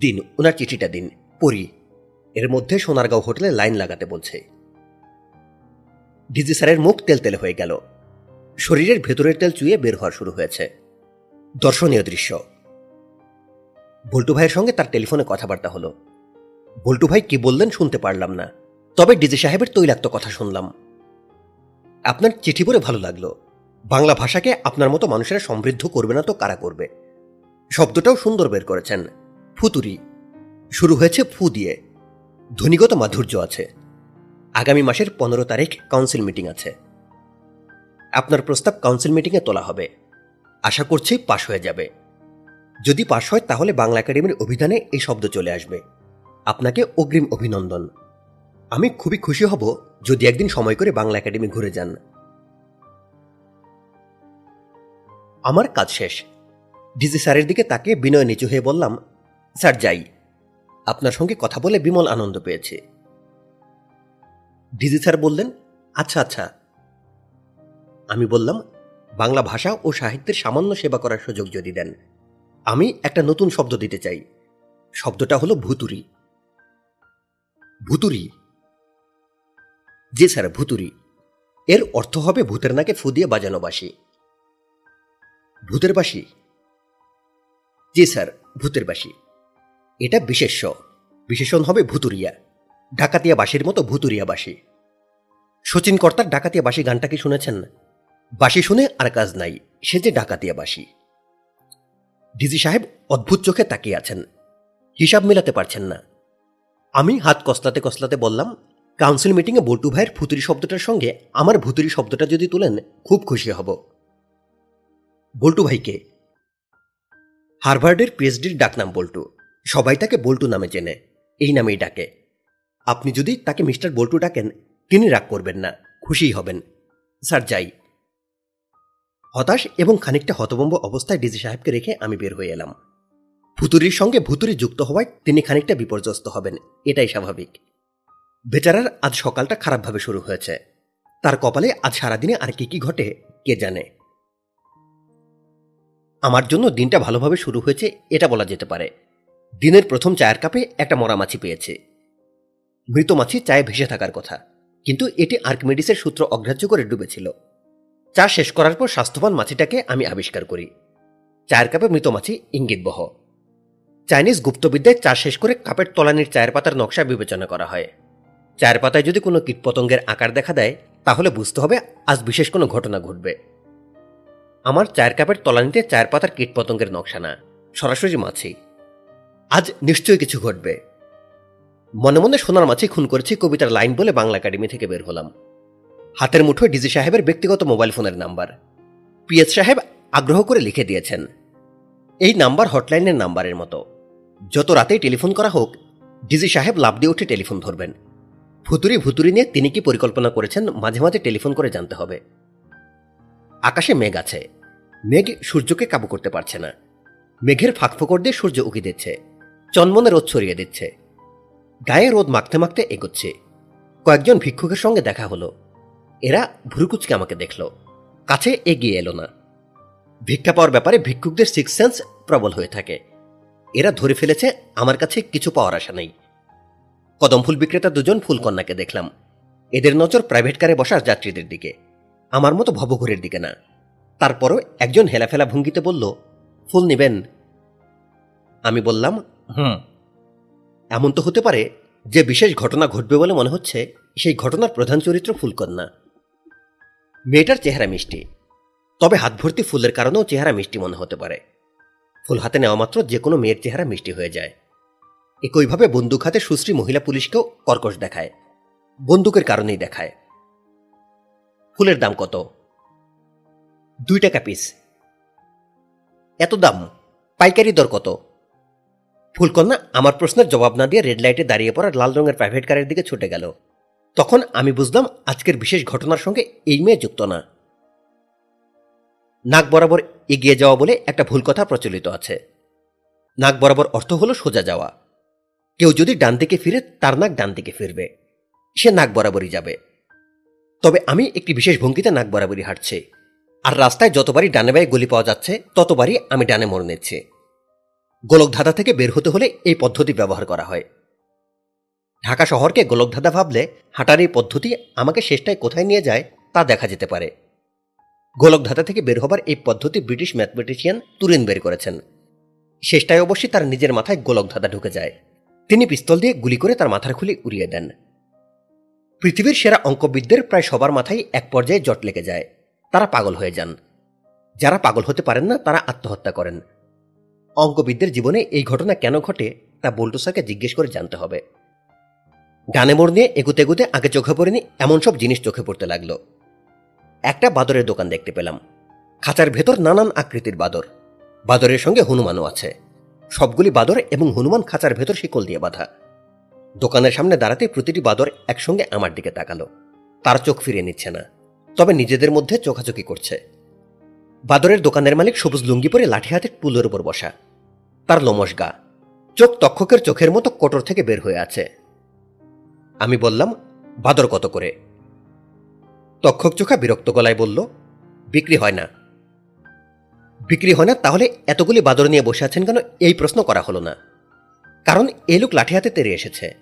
দিন ওনার চিঠিটা দিন, পড়ি। এর মধ্যে সোনারগাঁও হোটেলে লাইন লাগাতে বলছে। ডিজি স্যারের মুখ তেলতেলে হয়ে গেল। শরীরের ভেতরের তেল চুয়ে বের হওয়া শুরু হয়েছে। দর্শনীয় দৃশ্য। বল্টু ভাইয়ের সঙ্গে তার টেলিফোনে কথাবার্তা হলো। বল্টু ভাই কি বললেন শুনতে পারলাম না। তবে ডিজি সাহেবের তৈলাক্ত কথা শুনলাম। আপনার চিঠি পড়ে ভালো লাগল। বাংলা ভাষাকে আপনার মতো মানুষেরা সমৃদ্ধ করবে না তো কারা করবে? শব্দটাও সুন্দর বের করেছেন। ফুতুরি। শুরু হয়েছে ফু দিয়ে। ধ্বনিগত মাধুর্য আছে। আগামী মাসের পনেরো তারিখ কাউন্সিল মিটিং আছে। আপনার প্রস্তাব কাউন্সিল মিটিংয়ে তোলা হবে। আশা করছি পাশ হয়ে যাবে। যদি পাশ হয় তাহলে বাংলা একাডেমির অভিধানে এই শব্দ চলে আসবে। আপনাকে অগ্রিম অভিনন্দন। আমি খুবই খুশি হব যদি একদিন সময় করে বাংলা একাডেমি ঘুরে যান। আমার কাজ শেষ। ডিজি স্যারের দিকে তাকে বিনয় নিচু হয়ে বললাম স্যার, যাই। আপনার সঙ্গে কথা বলে বিমল আনন্দ পেয়েছে। ডিজি স্যার বললেন আচ্ছা আচ্ছা। আমি বললাম, বাংলা ভাষা ও সাহিত্যের সামান্য সেবা করার সুযোগ যদি দেন, আমি একটা নতুন শব্দ দিতে চাই। শব্দটা হলো ভুতুরি। ভুতুরি? জি স্যার, ভুতুরি। এর অর্থ হবে ভূতের নাকে ফু দিয়ে বাজানো বাসি ভূতের বাসি জি স্যার, ভূতের বাসি এটা বিশেষ্য। বিশেষণ হবে ভুতুরিয়া। ডাকাতিয়া বাসির মতো ভুতুরিয়া বাসি শচীন কর্তার ডাকাতিয়া বাসি গানটা কি শুনেছেন? বাসি শুনে আর কাজ নাই, সে যে ডাকাতিয়া বাসি ডিজি সাহেব অদ্ভুত চোখে তাকিয়ে আছেন। হিসাব মেলাতে পারছেন না। আমি হাত কসলাতে কসলাতে বললাম, কাউন্সিল মিটিংয়ে বল্টু ভাইয়ের ফুতুরি শব্দটার সঙ্গে আমার ভুতুরি শব্দটা যদি তুলেন, খুব খুশি হব। বল্টু ভাইকে। হারভার্ডের পিএইচডির ডাকনাম বল্টু। সবাই তাকে বল্টু নামে চেনে। এই নামেই ডাকে। আপনি যদি তাকে মিস্টার বল্টু ডাকেন, তিনি রাগ করবেন না, খুশিই হবেন। স্যার, যাই। হতাশ এবং খানিকটা হতবম্ব অবস্থায় ডিজি সাহেবকে রেখে আমি বের হয়ে এলাম। ভুতুরির সঙ্গে ভুতুরি যুক্ত হওয়ায় তিনি খানিকটা বিপর্যস্ত হবেন, এটাই স্বাভাবিক। বেচারার আজ সকালটা খারাপভাবে শুরু হয়েছে। তার কপালে আজ সারাদিনে আর কি কি ঘটে, কে জানে? আমার জন্য দিনটা ভালোভাবে শুরু হয়েছে, এটা বলা যেতে পারে। দিনের প্রথম চায়ের কাপে একটা মরা মাছি পেয়েছে। মৃত মাছি চায়ে ভেসে থাকার কথা, কিন্তু এটি আর্কিমেডিসের সূত্র অগ্রাহ্য করে ডুবেছিল। চা শেষ করার পর স্বাস্থ্যবান মাছিটাকে আমি আবিষ্কার করি। চায়ের কাপে মৃত মাছি ইঙ্গিতবহ। চাইনিজ গুপ্তবিদ্যায় চা শেষ করে কাপের তলানির চায়ের পাতার নকশা বিবেচনা করা হয়। চায়ের পাতায় যদি কোনো কীটপতঙ্গের আকার দেখা দেয়, তাহলে বুঝতে হবে আজ বিশেষ কোনো ঘটনা ঘটবে। আমার চায়ের কাপের তলানিতে চায়ের পাতার কীটপতঙ্গের নকশা না, সরাসরি মাছি। আজ নিশ্চয়ই কিছু ঘটবে। মনে মনে সোনার মাছি খুন করেছি কবিতার লাইন বলে বাংলা একাডেমি থেকে বের হলাম। হাতের মুঠোয় ডিজি সাহেবের ব্যক্তিগত মোবাইল ফোনের নাম্বার। পিএস সাহেব আগ্রহ করে লিখে দিয়েছেন, এই নাম্বার হটলাইনের নাম্বারের মতো। যত রাতেই টেলিফোন করা হোক, ডিজি সাহেব লাভ দিয়ে উঠে টেলিফোন ধরবেন। ভুতুরি ভুতুরি নিয়ে তিনি কি পরিকল্পনা করেছেন, মাঝে মাঝে টেলিফোন করে জানতে হবে। আকাশে মেঘ আছে। মেঘ সূর্যকে কাবু করতে পারছে না। মেঘের ফাঁকফোকর দিয়ে সূর্য উকি দিচ্ছে। চন্মনে রোদ ছড়িয়ে দিচ্ছে। গায়ে রোদ মাখতে মাখতে এগোচ্ছে। কয়েকজন ভিক্ষুকের সঙ্গে দেখা হলো। এরা ভুরুকুচকে আমাকে দেখল। কাছে এগিয়ে এলো না। ভিক্ষা পাওয়ার ব্যাপারে ভিক্ষুকদের সিক্স সেন্স প্রবল হয়ে থাকে। এরা ধরে ফেলেছে, আমার কাছে কিছু পাওয়ার আশা নেই। কদম ফুল বিক্রেতা দুজন ফুলকন্যাকে দেখলাম। এদের নজর প্রাইভেট কারে বসা যাত্রীদের দিকে। আমার মতো ভবঘুরের দিকে না। তারপরও একজন হেলাফেলা ভঙ্গিতে বলল, ফুল নেবেন। আমি বললাম এমন তো হতে পারে যে বিশেষ ঘটনা ঘটবে বলে মনে হচ্ছে সেই ঘটনার প্রধান চরিত্র ফুলকন্যা। মেয়েটার চেহারা মিষ্টি। তবে হাত ভর্তি ফুলের কারণেও চেহারা মিষ্টি মনে হতে পারে। ফুল হাতে নেওয়া মাত্র যে কোনো মেয়ের চেহারা মিষ্টি হয়ে যায়। একইভাবে বন্দুক হাতে সুশ্রী মহিলা পুলিশকেও কর্কশ দেখায়। বন্দুকের কারণেই দেখায়। ফুলের দাম কত? দুই টাকা পিস এত দাম? পাইকারি দর কত? ফুলকন্যা আমার প্রশ্নের জবাব না দিয়ে রেড লাইটে দাঁড়িয়ে পড়া লাল রঙের প্রাইভেট কারের দিকে ছুটে গেল। তখন আমি বুঝলাম আজকের বিশেষ ঘটনার সঙ্গে এই মেয়ে যুক্ত না। নাক বরাবর এগিয়ে যাওয়া বলে একটা ভুল কথা প্রচলিত আছে। নাক বরাবর অর্থ হলো সোজা যাওয়া। কেউ যদি ডান দিকে ফিরে, তার নাক ডান দিকে ফিরবে। সে নাক বরাবরই যাবে। তবে আমি একটি বিশেষ ভঙ্গিতে নাক বরাবরই হাঁটছি। আর রাস্তায় যতবারই ডানে বায়ে গলি পাওয়া যাচ্ছে, ততবারই আমি ডানে মোড় নিচ্ছি। গোলকধাঁধা থেকে বের হতে হলে এই পদ্ধতি ব্যবহার করা হয়। ঢাকা শহরকে গোলকধাঁধা ভাবলে হাঁটার এই পদ্ধতি আমাকে শেষটায় কোথায় নিয়ে যায় তা দেখা যেতে পারে। গোলকধাঁধা থেকে বের হবার এই পদ্ধতি ব্রিটিশ ম্যাথমেটিশিয়ান তুরিন বের করেছেন। শেষটায় অবশ্যই তার নিজের মাথায় গোলকধাঁধা ঢুকে যায়। তিনি পিস্তল দিয়ে গুলি করে তার মাথার খুলি উড়িয়ে দেন। পৃথিবীর সেরা অঙ্কবিদদের প্রায় সবার মাথায় এক পর্যায়ে জট লেগে যায়। তারা পাগল হয়ে যান। যারা পাগল হতে পারেন না, তারা আত্মহত্যা করেন। অঙ্কবিদদের জীবনে এই ঘটনা কেন ঘটে, তা বল্টু স্যারকে জিজ্ঞেস করে জানতে হবে। ডানে মোড় নিয়ে এগুতে এগুতে আগে চোখে পড়েনি, এমন সব জিনিস চোখে পড়তে লাগল। একটা বাদরের দোকান দেখতে পেলাম। খাঁচার ভেতর নানান আকৃতির বাদর। বাদরের সঙ্গে হনুমানও আছে। সবগুলি বাদর এবং হনুমান খাঁচার ভেতর শিকল দিয়ে বাঁধা। দোকানের সামনে দাঁড়াতে প্রতিটি বাদর একসঙ্গে আমার দিকে তাকালো। তার চোখ ফিরিয়ে নিচ্ছে না। তবে নিজেদের মধ্যে চোখাচোখি করছে। বাদরের দোকানের মালিক সবুজ লুঙ্গি পরে লাঠি হাতে টুলের উপর বসা। তার লোমস গা, চোখ তক্ষকের চোখের মতো কোটর থেকে বের হয়ে আছে। আমি বললাম, বাদর কত করে? তক্ষক চোখা বিরক্ত গলায় বলল, বিক্রি হয় না। বিক্রি হয় না? তাহলে এতগুলি বাদর নিয়ে বসে আছেন কেন? এই প্রশ্ন করা হলো না। কারণ এই লোক লাঠি হাতে তেরে এসেছে।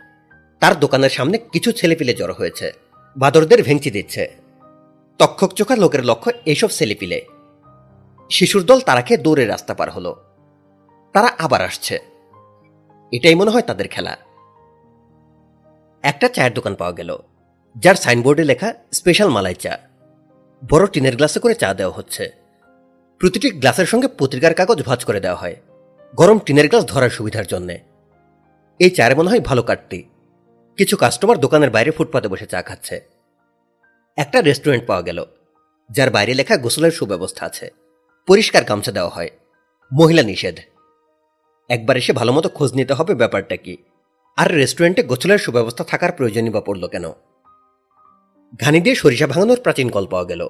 তার দোকানের সামনে কিছু ছেলেপিলে জড়ো হয়েছে। বাদরদের ভেঙচি দিচ্ছে। তক্ষক চোখা লোকের লক্ষ্য এইসব ছেলেপিলে। শিশুর দল তারাকে দৌড়ে রাস্তা পার হলো। তারা আবার আসছে। এটাই মনে হয় তাদের খেলা। একটা চায়ের দোকান পাওয়া গেল, যার সাইনবোর্ডে লেখা, স্পেশাল মালাই চা। বড় টিনের গ্লাসে করে চা দেওয়া হচ্ছে। প্রতিটি গ্লাসের সঙ্গে পত্রিকার কাগজ ভাঁজ করে দেওয়া হয়, গরম টিনের গ্লাস ধরার সুবিধার জন্যে। এই চায়ের মনে হয় ভালো কাটতি। কিছু কাস্টমার দোকানের বাইরে ফুটপাতে বসে চা খাচ্ছে। একটা রেস্টুরেন্ট পাওয়া গেল, যার বাইরে লেখা গোসলের সুব্যবস্থা আছে। পরিষ্কার গামছা দেওয়া হয়। মহিলা নিষেধ। একবার এসে ভালো মতো খোঁজ নিতে হবে ব্যাপারটা কি? আর রেস্টুরেন্টে গোসলের সুব্যবস্থা থাকার প্রয়োজনই বা পড়ল কেন? ঘানি দিয়ে সরিষা ভাঙানোর প্রাচীন কল পাওয়া গেল।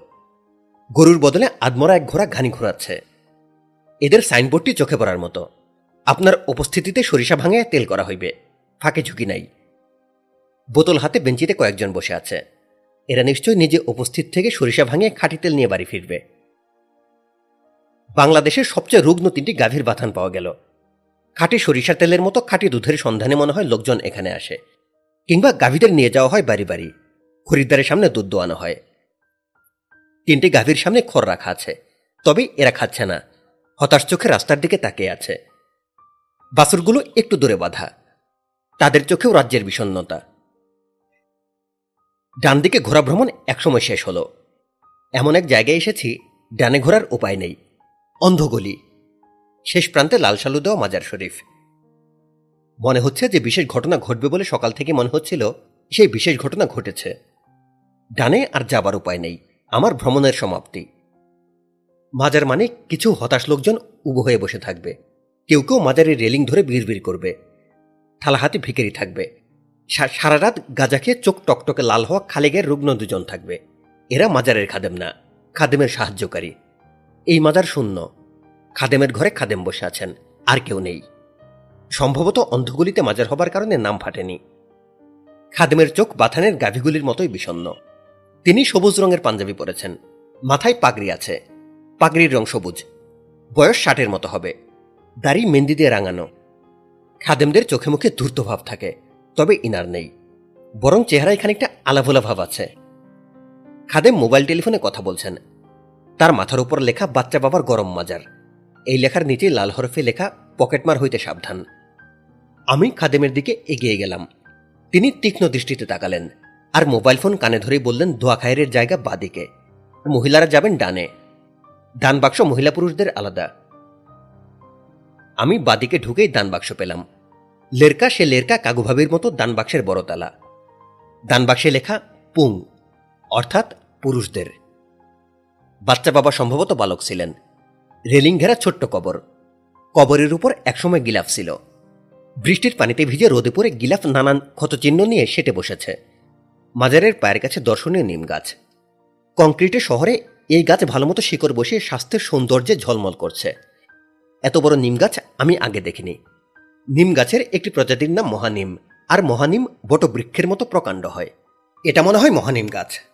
গরুর বদলে আদমরা এক ঘোড়া ঘানি ঘোরাচ্ছে। এদের সাইনবোর্ডটি চোখে পড়ার মতো। আপনার উপস্থিতিতে সরিষা ভাঙে তেল করা হইবে। ফাঁকে ঝুঁকি নাই। বোতল হাতে বেঞ্চিতে কয়েকজন বসে আছে। এরা নিশ্চয়ই নিজে উপস্থিত থেকে সরিষা ভাঙিয়ে খাঁটি তেল নিয়ে বাড়ি ফিরবে। বাংলাদেশের সবচেয়ে রুগ্ন তিনটি গাভীর বাথান পাওয়া গেল। খাঁটি সরিষার তেলের মতো খাঁটি দুধের সন্ধানে মনে হয় লোকজন এখানে আসে। কিংবা গাভীদের নিয়ে যাওয়া হয় বাড়ি বাড়ি। খরিদ্দারের সামনে দুধ দোয়ানো হয়। তিনটি গাভীর সামনে খড় রাখা আছে। তবে এরা খাচ্ছে না। হতাশ চোখে রাস্তার দিকে তাকিয়ে আছে। বাসুরগুলো একটু দূরে বাঁধা। তাদের চোখেও রাজ্যের বিষণ্নতা ডান দিকে ঘোরা ভ্রমণ একসময় শেষ হলো। এমন এক জায়গায় এসেছি, ডানে ঘোরার উপায় নেই। অন্ধগলি। শেষ প্রান্তে লাল সালু দেওয়া মাজার শরীফ। মনে হচ্ছে যে বিশেষ ঘটনা ঘটবে বলে সকাল থেকে মনে হচ্ছিল সেই বিশেষ ঘটনা ঘটেছে। ডানে আর যাবার উপায় নেই, আমার ভ্রমণের সমাপ্তি। মাজার মানে কিছু হতাশ লোকজন উবু হয়ে বসে থাকবে। কেউ কেউ মাজারের রেলিং ধরে বিড়বিড় করবে। থালা হাতে ভিকেরি থাকবে। সারা রাত গাঁজা খেয়ে চোখ টকটকে লাল হওয়া খালেগের রুগ্ন দুজন থাকবে। এরা মাজারের খাদেম না, খাদেমের সাহায্যকারী। এই মাজার শূন্য। খাদেমের ঘরে খাদেম বসে আছেন, আর কেউ নেই। সম্ভবত অন্ধগুলিতে মাজার হবার কারণে নাম ফাটেনি। খাদেমের চোখ বাথানের গাভীগুলির মতোই বিষণ্ণ তিনি সবুজ রঙের পাঞ্জাবি পরেছেন। মাথায় পাগড়ি আছে। পাগড়ির রং সবুজ। বয়স ষাটের মতো হবে। দাড়ি মেহেন্দি দিয়ে রাঙানো। খাদেমদের চোখে মুখে ধূর্ত ভাব থাকে, তবে ইনার নেই। বরং চেহারায় খানিকটা আলাভোলা ভাব আছে। খাদেম মোবাইল টেলিফোনে কথা বলছেন। তার মাথার উপর লেখা বাচ্চা বাবার গরম মাজার। এই লেখার নিচে লাল হরফে লেখা পকেটমার হইতে সাবধান। আমি খাদেমের দিকে এগিয়ে গেলাম। তিনি তীক্ষ্ণ দৃষ্টিতে তাকালেন আর মোবাইল ফোন কানে ধরেই বললেন, দোয়া খায়ের জায়গা বাদিকে। মহিলারা যাবেন ডানে। ডান বাক্স মহিলা পুরুষদের আলাদা। আমি বাদিকে ঢুকেই দান বাক্স পেলাম। লেরকা সে লেরকা কাগুভাবির মতো দান বাক্সের বড় তালা দান বাক্সে লেখা পুং, অর্থাৎ পুরুষদের। বাচ্চা বাবা সম্ভবত বালক ছিলেন। রেলিং ঘেরা ছোট্ট কবর। কবরের উপর একসময় গিলাফ ছিল। বৃষ্টির পানিতে ভিজে রোদে পড়ে গিলাফ নানান ক্ষতচিহ্ন নিয়ে সেটে বসেছে। মাজারের পায়ের কাছে দর্শনীয় নিম গাছ। কংক্রিটের শহরে এই গাছ ভালোমতো শিকড় বসিয়ে স্বাস্থ্যের সৌন্দর্যে ঝলমল করছে। এত বড় নিম গাছ আমি আগে দেখিনি। নিম গাছের একটি প্রজাতির নাম মহানিম, আর মহানিম বটবৃক্ষের মতো প্রকাণ্ড হয়। এটা মনে হয় মহানিম গাছ।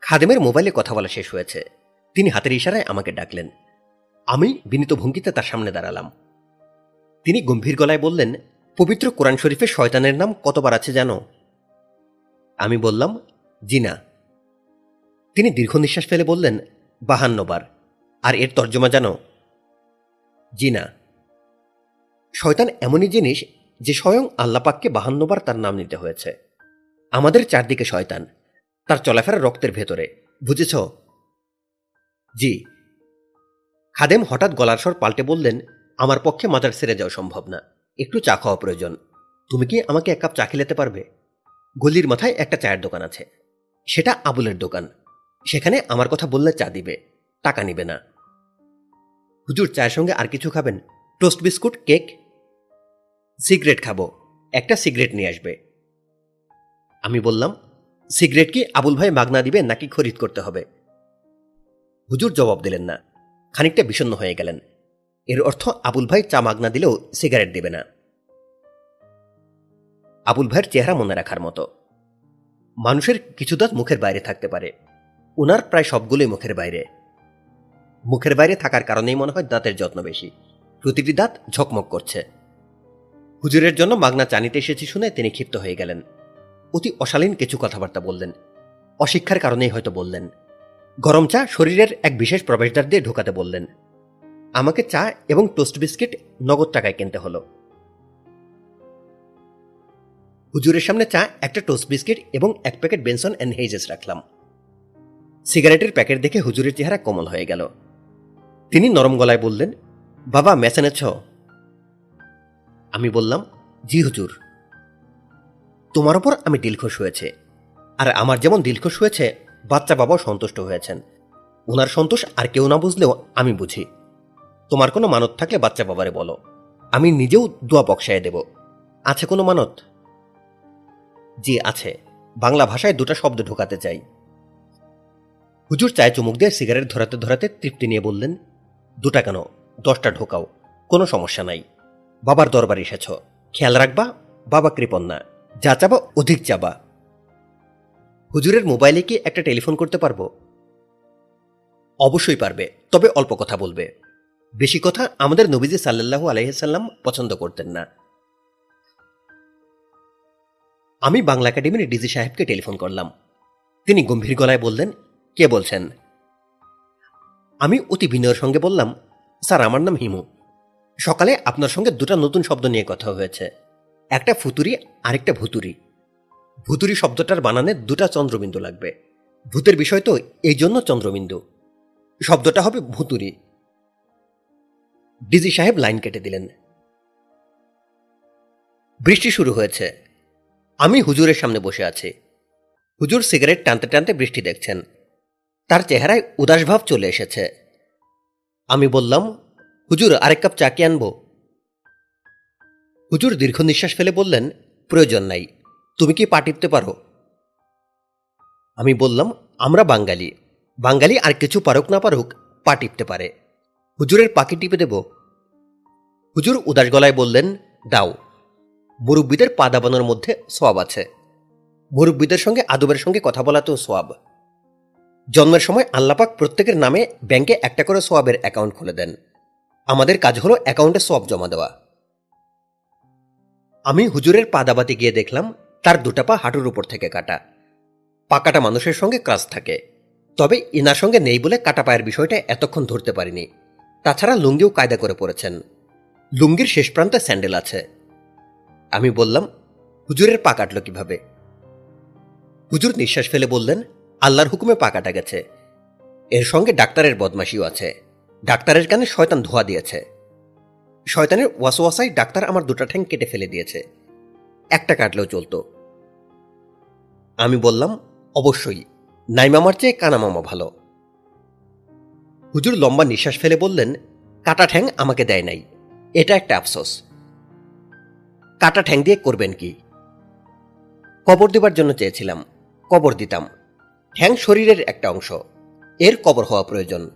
খাদেমের মোবাইলে কথা বলা শেষ হয়েছে। তিনি হাতের ইশারায় আমাকে ডাকলেন। আমি বিনীত ভঙ্গিতে তার সামনে দাঁড়ালাম। তিনি গম্ভীর গলায় বললেন, পবিত্র কোরআন শরীফে শয়তানের নাম কতবার আছে জানো? আমি বললাম, জি না। তিনি দীর্ঘ নিঃশ্বাস ফেলে বললেন বাহান্নবার আর এর তর্জমা জানো? জিনা শয়তান এমনই জিনিস যে স্বয়ং আল্লাপাককে বাহান্নবার তার নাম নিতে হয়েছে। আমাদের চারদিকে শয়তান। তার চলাফেরা রক্তের ভেতরে। বুঝেছ? জি। খাদেম হঠাৎ গলার স্বর পাল্টে বললেন, আমার পক্ষে মাজার সেরে যাওয়া সম্ভব না। একটু চা খাওয়া প্রয়োজন। তুমি কি আমাকে এক কাপ চা খেলেতে পারবে? গলির মাথায় একটা চায়ের দোকান আছে। সেটা আবুলের দোকান। সেখানে আমার কথা বললে চা দিবে, টাকা নিবে না। হুজুর, চায়ের সঙ্গে আর কিছু খাবেন? Toast biscuit, cake? সিগারেট খাব। একটা সিগারেট নিয়ে আসবে। আমি বললাম সিগারেট কি আবুল ভাই মাগনা দিবে নাকি খরিদ করতে হবে? হুজুর জবাব দিলেন না। খানিকটা বিষণ্ণ হয়ে গেলেন। এর অর্থ আবুল ভাই চা মাগনা দিলেও সিগারেট দেবে না। আবুল ভাইয়ের চেহারা মনে রাখার মতো। মানুষের কিছু দাঁত মুখের বাইরে থাকতে পারে। ওনার প্রায় সবগুলোই মুখের বাইরে। মুখের বাইরে থাকার কারণেই মনে হয় দাঁতের যত্ন বেশি। প্রতিটি দাঁত ঝকমক করছে। হুজুরের জন্য মাগনা চানিতে এসেছি শুনে তিনি ক্ষিপ্ত হয়ে গেলেন। অতি অশালীন কিছু কথাবার্তা বললেন। অশিক্ষার কারণেই হয়তো বললেন। গরম চা শরীরের এক বিশেষ প্রবেশদ্বার দিয়ে ঢোকাতে বললেন। আমাকে চা এবং টোস্ট বিস্কিট নগদ টাকায় কিনতে হলো। হুজুরের সামনে চা, একটা টোস্ট বিস্কিট এবং এক প্যাকেট বেনসন অ্যান্ড হেজেস রাখলাম। সিগারেটের প্যাকেট দেখে হুজুরের চেহারা কোমল হয়ে গেল। তিনি নরম গলায় বললেন, বাবা ম্যাচ এনেছ আমি বললাম, জি হুজুর। তোমার ওপর আমি দিলখুশ হয়েছে। আর আমার যেমন দিলখুশ হয়েছে, বাচ্চা বাবাও সন্তুষ্ট হয়েছেন। ওনার সন্তোষ আর কেউ না বুঝলেও আমি বুঝি। তোমার কোনো মানত থাকলে বাচ্চা বাবারে বলো। আমি নিজেও দোয়া বক্সায় দেব। আছে কোনো মানত? জি, আছে। বাংলা ভাষায় দুটা শব্দ ঢোকাতে চাই। হুজুর চায় চুমুক দিয়ে সিগারেট ধরাতে ধরাতে তৃপ্তি নিয়ে বললেন, দুটা কেন? দশটা ঢোকাও। কোনো সমস্যা নাই। বাবার দরবার এসেছ। খেয়াল রাখবা, বাবা কৃপণ না। যা চাবা অধিক চাবা। হুজুরের মোবাইলে কি একটা টেলিফোন করতে পারব? অবশ্যই পারবে, তবে অল্প কথা বলবে। বেশি কথা আমাদের নবীজি সাল্লাল্লাহু আলহিসাল্লাম পছন্দ করতেন না। আমি বাংলা একাডেমির ডিজি সাহেবকে টেলিফোন করলাম। তিনি গম্ভীর গলায় বললেন, কে বলছেন? আমি অতি বিনয়ের সঙ্গে বললাম, স্যার, আমার নাম হিমু। সকালে আপনার সঙ্গে দুটা নতুন শব্দ নিয়ে কথা হয়েছে। একটা ফুতুরি আরেকটা ভুতুরি। ভুতুরি শব্দটার বানানে দুটা চন্দ্রবিন্দু লাগবে। ভূতের বিষয় তো এই জন্য চন্দ্রবিন্দু। শব্দটা হবে ভুতুরি। ডিজি সাহেব লাইন কেটে দিলেন। বৃষ্টি শুরু হয়েছে। আমি হুজুরের সামনে বসে আছি। হুজুর সিগারেট টানতে টানতে বৃষ্টি দেখছেন। তার চেহারায় উদাসভাব চলে এসেছে। আমি বললাম, হুজুর, আরেক কাপ চা কি আনব? হুজুর দীর্ঘ নিঃশ্বাস ফেলে বললেন, প্রয়োজন নাই, তুমি কি পা টিপতে পারো? আমি বললাম, আমরা বাঙালি বাঙালি আর কিছু পারুক না পারুক পা টিপতে পারে। হুজুরের পাকে টিপে দেব, হুজুর উদাস গলায় বললেন, দাও, মুরব্বীদের পা দাবানোর মধ্যে সোয়াব আছে, মুরব্বীদের সঙ্গে আদবের সঙ্গে কথা বলা তো সোয়াব। জন্মের সময় আল্লাপাক প্রত্যেকের নামে ব্যাংকে একটা করে সোয়াবের অ্যাকাউন্ট খুলে দেন। আমাদের কাজ হলো অ্যাকাউন্টে সোয়াব জমা দেওয়া। আমি হুজুরের পা দাবাতে গিয়ে দেখলাম, তার দুটা পা হাঁটুর উপর থেকে কাটা। পাকাটা মানুষের সঙ্গে ক্রাস থাকে। তবে ইনার সঙ্গে নেই বলে কাটা পায়ের বিষয়টা এতক্ষণ ধরতে পারিনি। তাছাড়া লুঙ্গিও কায়দা করে পড়েছেন লুঙ্গির শেষ প্রান্তে স্যান্ডেল আছে। আমি বললাম, হুজুরের পা কাটল কীভাবে? হুজুর নিঃশ্বাস ফেলে বললেন, আল্লাহর হুকুমে পা কাটা গেছে। এর সঙ্গে ডাক্তারের বদমাশিও আছে। ডাক্তারের কানে শয়তান ধোয়া দিয়েছে। শয়তানের ওয়াসওয়াসাই ডাক্তার আমার দুটা ঠ্যাং কেটে ফেলে দিয়েছে। একটা কাটলেও চলতো। আমি বললাম, অবশ্যই। নাইমামার চেয়ে কানামামা ভালো। হুজুর লম্বা নিঃশ্বাস ফেলে বললেন, কাটা ঠ্যাং আমাকে দেয় নাই। এটা একটা আফসোস। কাটা ঠ্যাং দিয়ে করবেন কি? কবর দেবার জন্য চেয়েছিলাম। কবর দিতাম। ঠ্যাং শরীরের একটা অংশ। এর কবর হওয়া প্রয়োজন।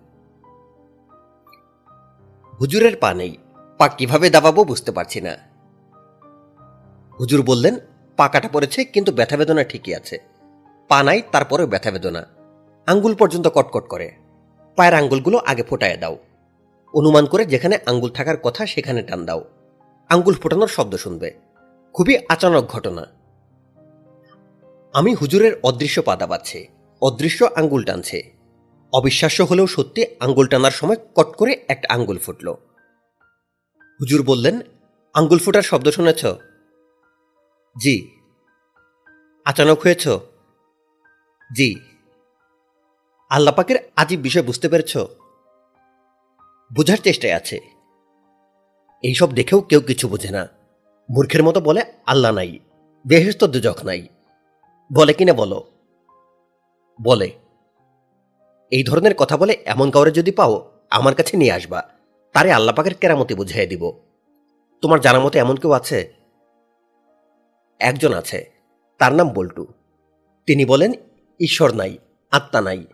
হুজুরের পা নেই। পা কীভাবে দাবাবো বুঝতে পারছি না। হুজুর বললেন পা কাটা পড়েছে কিন্তু ব্যথা বেদনা ঠিকই আছে। পা নাই, তারপরেও ব্যথা বেদনা। আঙ্গুল পর্যন্ত কটকট করে। পায়ের আঙ্গুলগুলো আগে ফোটায় দাও। অনুমান করে যেখানে আঙ্গুল থাকার কথা সেখানে টান দাও। আঙ্গুল ফোটানোর শব্দ শুনবে। খুবই আচানক ঘটনা। আমি হুজুরের অদৃশ্য পা দাবাচ্ছে, অদৃশ্য আঙ্গুল টানছে। অবিশ্বাস্য হলেও সত্যি আঙ্গুল টানার সময় কট করে একটা আঙ্গুল ফুটল। হুজুর বললেন, আঙ্গুল ফোটার শব্দ শুনেছ? জি। আচানক হয়েছ? জি। আল্লাপাকের আজীব বিষয় বুঝতে পেরেছ? বোঝার চেষ্টায় আছে। এইসব দেখেও কেউ কিছু বোঝে না। মূর্খের মতো বলে আল্লাহ নাই। বেহেস্ত দুজক নাই। বলে কিনা বলো? বলে। এই ধরনের কথা বলে এমন কাউরে যদি পাও, আমার কাছে নিয়ে আসবা। তারে আল্লাপাকের কেরামতি বুঝাই দিব। তোমার জানা মতো এমন কেউ আছে? একজন আছে, তার নাম বল্টু। তিনি বলেন, ঈশ্বর নাই, আত্মা নাই।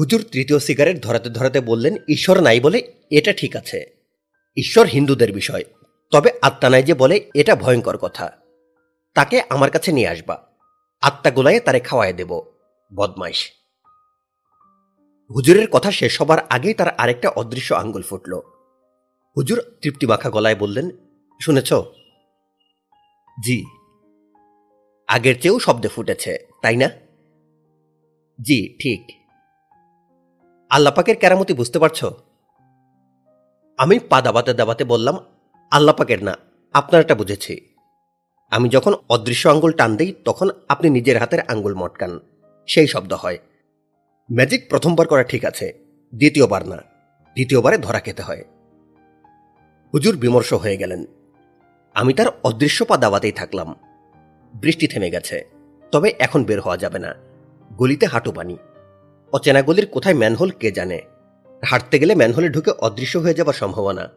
হুজুর তৃতীয় সিগারেট ধরাতে ধরাতে বললেন, ঈশ্বর নাই বলে এটা ঠিক আছে। ঈশ্বর হিন্দুদের বিষয়। তবে আত্মা নাই যে বলে এটা ভয়ঙ্কর কথা। তাকে আমার কাছে নিয়ে আসবা। আত্মা গোলায় তারে খাওয়ায় দেব, বদমাইশ। হুজুরের কথা শেষ হবার আগেই তার আরেকটা অদৃশ্য আঙ্গুল ফুটল। হুজুর তৃপ্তি মাখা গলায় বললেন, শুনেছ? জি। আগের চেয়েও শব্দে ফুটেছে, তাই না? জি, ঠিক। আল্লাপাকের কেরামতি বুঝতে পারছ? আমি পা দাবাতে দাবাতে বললাম আল্লাপাকের না, আপনারটা বুঝেছি। আমি যখন অদৃশ্য আঙ্গুল টান দিই, তখন আপনি নিজের হাতের আঙ্গুল মটকান, সেই শব্দ হয়। ম্যাজিক প্রথমবার করা ঠিক আছে, দ্বিতীয়বার না, দ্বিতীয়বারে ধরা খেতে হয়। হুজুর বিমর্ষ হয়ে গেলেন। আমি তার অদৃশ্য পা দাবাতেই থাকলাম। বৃষ্টি থেমে গেছে, তবে এখন বের হওয়া যাবে না। গলিতে হাঁটু পানি অচেনা গলির কোথায় ম্যানহোল কে জানে? হাঁটতে গেলে ম্যানহোলে ঢুকে অদৃশ্য হয়ে যাবার সম্ভাবনা।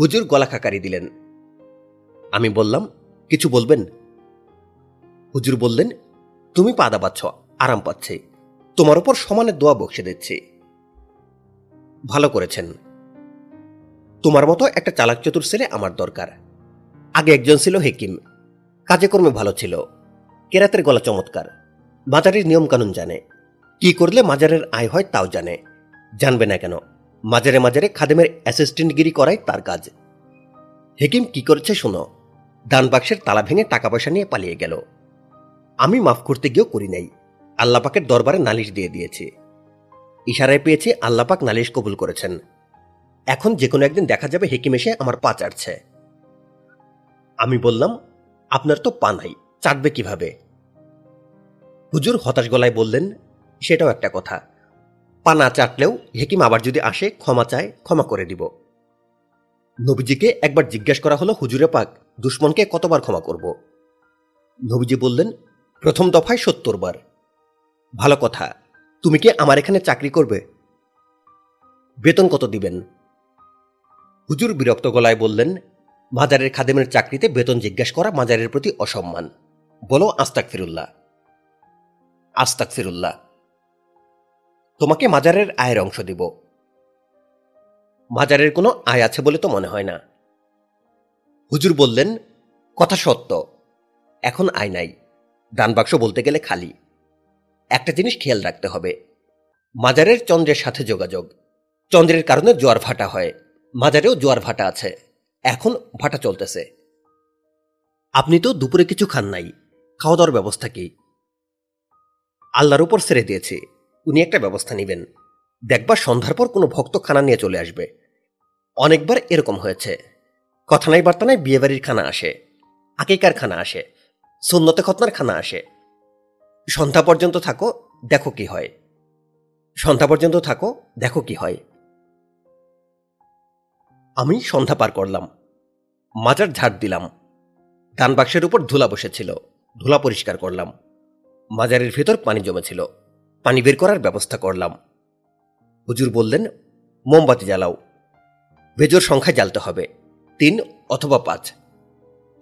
হুজুর গলা খাকারি দিলেন। আমি বললাম, কিছু বলবেন? হুজুর বললেন, তুমি পা দাবাচ্ছ, আরাম পাচ্ছে। তোমার উপর সমানের দোয়া বক্সে দিচ্ছি। ভালো করেছেন। তোমার মতো একটা চালাক চতুর ছেলে আমার দরকার। আগে একজন ছিল হেকিম। কাজে কর্মে ভালো ছিল। কেরাতের গলা চমৎকার। মাজারের নিয়মকানুন জানে। কি করলে মাজারের আয় হয় তাও জানে। জানবে না কেন, মাজারে মাজারে খাদেমের অ্যাসিস্ট্যান্টগিরি করাই তার কাজ। হেকিম কি করেছে শোনো, দান বাক্সের তালা ভেঙে টাকা পয়সা নিয়ে পালিয়ে গেল। আমি মাফ করতে গিয়েও করি নাই। আল্লাপাকের দরবারে নালিশ দিয়ে দিয়েছি। ইশারায় পেয়েছি আল্লাপাক নালিশ কবুল করেছেন। এখন যে কোনো একদিন দেখা যাবে হেকিম এসে আমার পা চাটছে আমি বললাম, আপনার তো পা নাই, চাটবে কীভাবে? হুজুর হতাশ গলায় বললেন, সেটাও একটা কথা। পা না চাটলেও হেকিম আবার যদি আসে, ক্ষমা চায়, ক্ষমা করে দিব। নবীজিকে একবার জিজ্ঞেস করা হলো, হুজুরে পাক, দুশ্মনকে কতবার ক্ষমা করব? নবীজি বললেন, প্রথম দফায় সত্তর বার ভালো কথা। তুমি কি আমার এখানে চাকরি করবে? বেতন কত দিবেন? হুজুর বিরক্ত গলায় বললেন, মাজারের খাদেমের চাকরিতে বেতন জিজ্ঞাসা করা মাজারের প্রতি অসম্মান। বলো আস্তাক ফিরুল্লাহ আস্তাক ফিরুল্লাহ তোমাকে মাজারের আয়ের অংশ দিব। মাজারের কোনো আয় আছে বলে তো মনে হয় না। হুজুর বললেন, কথা সত্য। এখন আয় নাই। দান বাক্স বলতে গেলে খালি। একটা জিনিস খেয়াল রাখতে হবে। মাজারের চন্দ্রের সাথে যোগাযোগ। চন্দ্রের কারণে জোয়ার ভাটা হয়। মাজারেও জোয়ার ভাটা আছে। এখন ভাটা চলতেছে। আপনি তো দুপুরে কিছু খান নাই। খাওয়া দাওয়ার ব্যবস্থা কি? আল্লাহর উপর ছেড়ে দিয়েছি। উনি একটা ব্যবস্থা নেবেন। দেখবার সন্ধ্যার পর কোনো ভক্ত খানা নিয়ে চলে আসবে। অনেকবার এরকম হয়েছে। কথা নাই বার্তা নাই বিয়েবাড়ির খানা আসে। আকিকার খানা আসে। সুন্নতে খতনার খানা আসে। সন্ধ্যা পর্যন্ত থাকো, দেখো কি হয়। সন্ধ্যা পর্যন্ত থাকো, দেখো কি হয়। আমি সন্ধ্যা পার করলাম। মাজার ঝাড় দিলাম। ধান বাক্সের উপর ধুলা বসেছিল। ধুলা পরিষ্কার করলাম। মাজারের ভেতর পানি জমেছিল। পানি বের করার ব্যবস্থা করলাম। হুজুর বললেন, মোমবাতি জ্বালাও। বেজোর সংখ্যায় জ্বালতে হবে। তিন অথবা পাঁচ।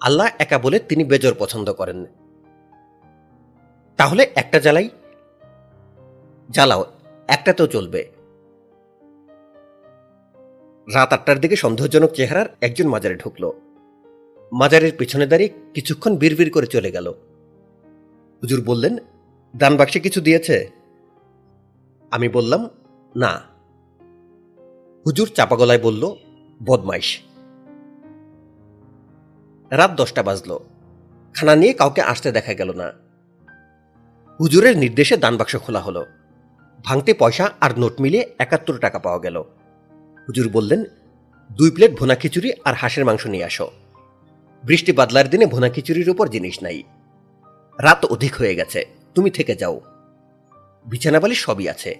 আল্লাহ একা বলে তিনি বেজোর পছন্দ করেন। তাহলে একটা জ্বালাই? জ্বালাও, একটাতেও চলবে। রাত আটটার দিকে সন্দেহজনক চেহারার একজন মাজারে ঢুকল। মাজারের পিছনে দাঁড়িয়ে কিছুক্ষণ বিড়বিড় করে চলে গেল। হুজুর বললেন, দান বাক্সে কিছু দিয়েছে? আমি বললাম, না। হুজুর চাপা গলায় বলল, বদমাইশ। রাত দশটা বাজল। খানা নিয়ে কাউকে আসতে দেখা গেল না। হুজুরের নির্দেশে দান বাক্স খোলা হলো। ভাঙতে পয়সা আর নোট মিলিয়ে একাত্তর টাকা পাওয়া গেল। হুজুর বললেন, দুই প্লেট ভোনা খিচুড়ি আর হাঁসের মাংস নিয়ে আসো। বৃষ্টি বাদলার দিনে ভোনা খিচুড়ির উপর জিনিস নাই। রাত অধিক হয়ে গেছে, তুমি থেকে যাও। বিছানা বালিশ সবই আছে।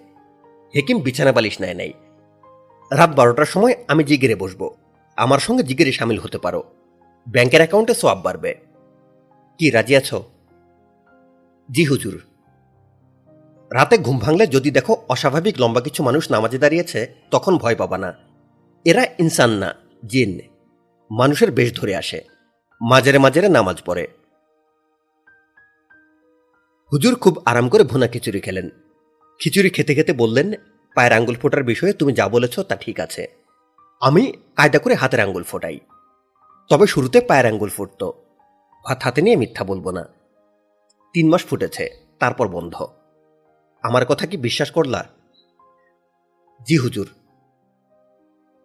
হেকিম বিছানা বালিশ নেয় নাই। রাত বারোটার সময় আমি জিগেরে বসবো। আমার সঙ্গে জিগেরে সামিল হতে পারো। ব্যাংকের অ্যাকাউন্টে সোয়াব বাড়বে। কি, রাজি আছো? জি, হুজুর। রাতে ঘুম ভাঙলে যদি দেখো অস্বাভাবিক লম্বা কিছু মানুষ নামাজে দাঁড়িয়েছে, তখন ভয় পাবা না। এরা ইনসান না, জিন। মানুষের বেশ ধরে আসে। মাঝেরে মাঝেরে নামাজ পড়ে। হুজুর খুব আরাম করে ভুনা খিচুড়ি খেলেন। খিচুড়ি খেতে খেতে বললেন, পায়ের আঙ্গুল ফোটার বিষয়ে তুমি যা বলেছ তা ঠিক আছে। আমি কায়দা করে হাতের আঙ্গুল ফোটাই। তবে শুরুতে পায়ের আঙ্গুল ফুটত। ভাত হাতে নিয়ে মিথ্যা বলব না। তিন মাস ফুটেছে, তারপর বন্ধ। আমার কথা কি বিশ্বাস করলা? জি হুজুর।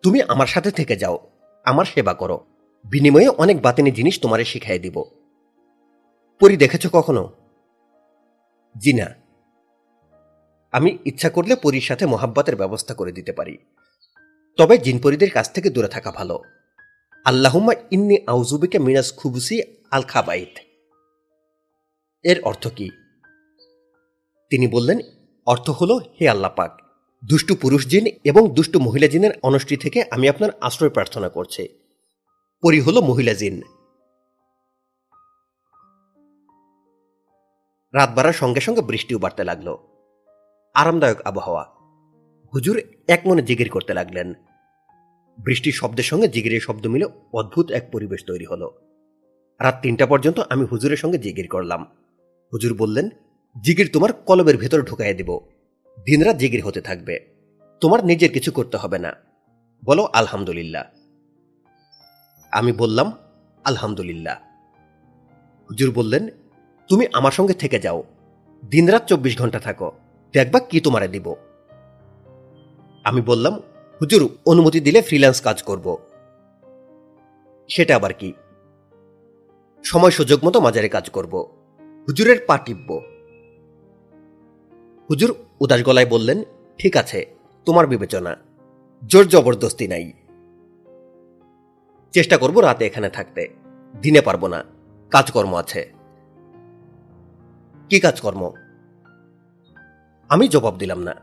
তুমি আমার সাথে থেকে যাও, আমার সেবা করো। বিনিময়ে অনেক বাতিনি জিনিস তোমারে শিখাই দিব। পরি দেখেছ কখনো? জি না। আমি ইচ্ছা করলে পরীর সাথে মোহাব্বতের ব্যবস্থা করে দিতে পারি। তবে জিনপরিদের কাছ থেকে দূরে থাকা ভালো। আল্লাহুম্মা ইন্নি আউজুবিকে মিনাস খুবুসি আল খাবাইত। এর অর্থ কি? তিনি বললেন, অর্থ হলো, হে আল্লাহ পাক, দুষ্টু পুরুষ জিন এবং দুষ্টু মহিলা জিনের অনষ্টি থেকে আমি আপনার আশ্রয় প্রার্থনা করছি। পরি হল মহিলা জিন। রাত বাড়ার সঙ্গে সঙ্গে বৃষ্টিও বাড়তে লাগল। আরামদায়ক আবহাওয়া। হুজুর এক মনে জিগির করতে লাগলেন। বৃষ্টির শব্দের সঙ্গে জিগিরের শব্দ মিলে অদ্ভুত এক পরিবেশ তৈরি হলো। রাত তিনটা পর্যন্ত আমি হুজুরের সঙ্গে জিগির করলাম। হুজুর বললেন, জিগির তোমার কলবের ভেতর ঢুকাইয়া দিব। দিনরাত জিগির হতে থাকবে। তোমার নিজের কিছু করতে হবে না। বলো, আলহামদুলিল্লাহ। আমি বললাম, আলহামদুলিল্লাহ। হুজুর বললেন, তুমি আমার সঙ্গে থেকে যাও। দিনরাত চব্বিশ ঘণ্টা থাকো। দেখবা কি তোমারে দিব। আমি বললাম, হুজুর, অনুমতি দিলে ফ্রিল্যান্স কাজ করব। সেটা আবার কি? সময় সুযোগ মতো মাজারে কাজ করব। হুজুরের পা টিপব হুজুর উদাস গলায় বললেন, ঠিক আছে, তোমার বিবেচনা। জোর জবরদস্তি নাই। চেষ্টা করব রাতে এখানে থাকতে। দিনে পারব না। কাজকর্ম আছে। কি কাজকর্ম? আমি জবাব দিলাম না।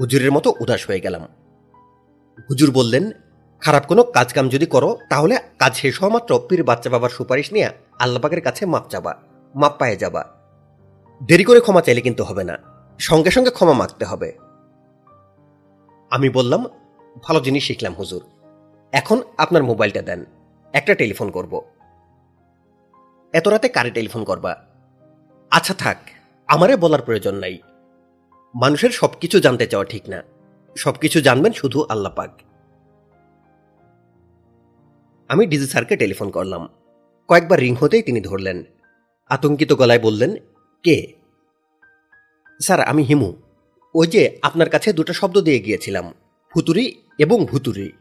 হুজুরের মতো উদাস হয়ে গেলাম। হুজুর বললেন, খারাপ কোনো কাজকাম যদি করো, তাহলে কাজ শেষ হওয়া মাত্র পীর বাচ্চা বাবার সুপারিশ নিয়ে আল্লাপাকের কাছে মাপ চাবা। মাপ পায়ে যাবা। দেরি করে ক্ষমা চাইলে কিন্তু হবে না। সঙ্গে সঙ্গে ক্ষমা মাগতে হবে। আমি বললাম, ভালো জিনিস শিখলাম, হুজুর। এখন আপনার মোবাইলটা দেন। একটা টেলিফোন করব। এত রাতে কারে টেলিফোন করবা? আচ্ছা থাক, আমারে বলার প্রয়োজন নাই। মানুষের সবকিছু জানতে চাওয়া ঠিক না। সবকিছু জানবেন শুধু আল্লাহ পাক। আমি ডিজি স্যারকে টেলিফোন করলাম। কয়েকবার রিং হতেই তিনি ধরলেন। আতঙ্কিত গলায় বললেন, কে? স্যার, আমি হিমু। ওই যে আপনার কাছে দুটো শব্দ দিয়ে গিয়েছিলাম, ভুতুরি এবং ভুতুরি।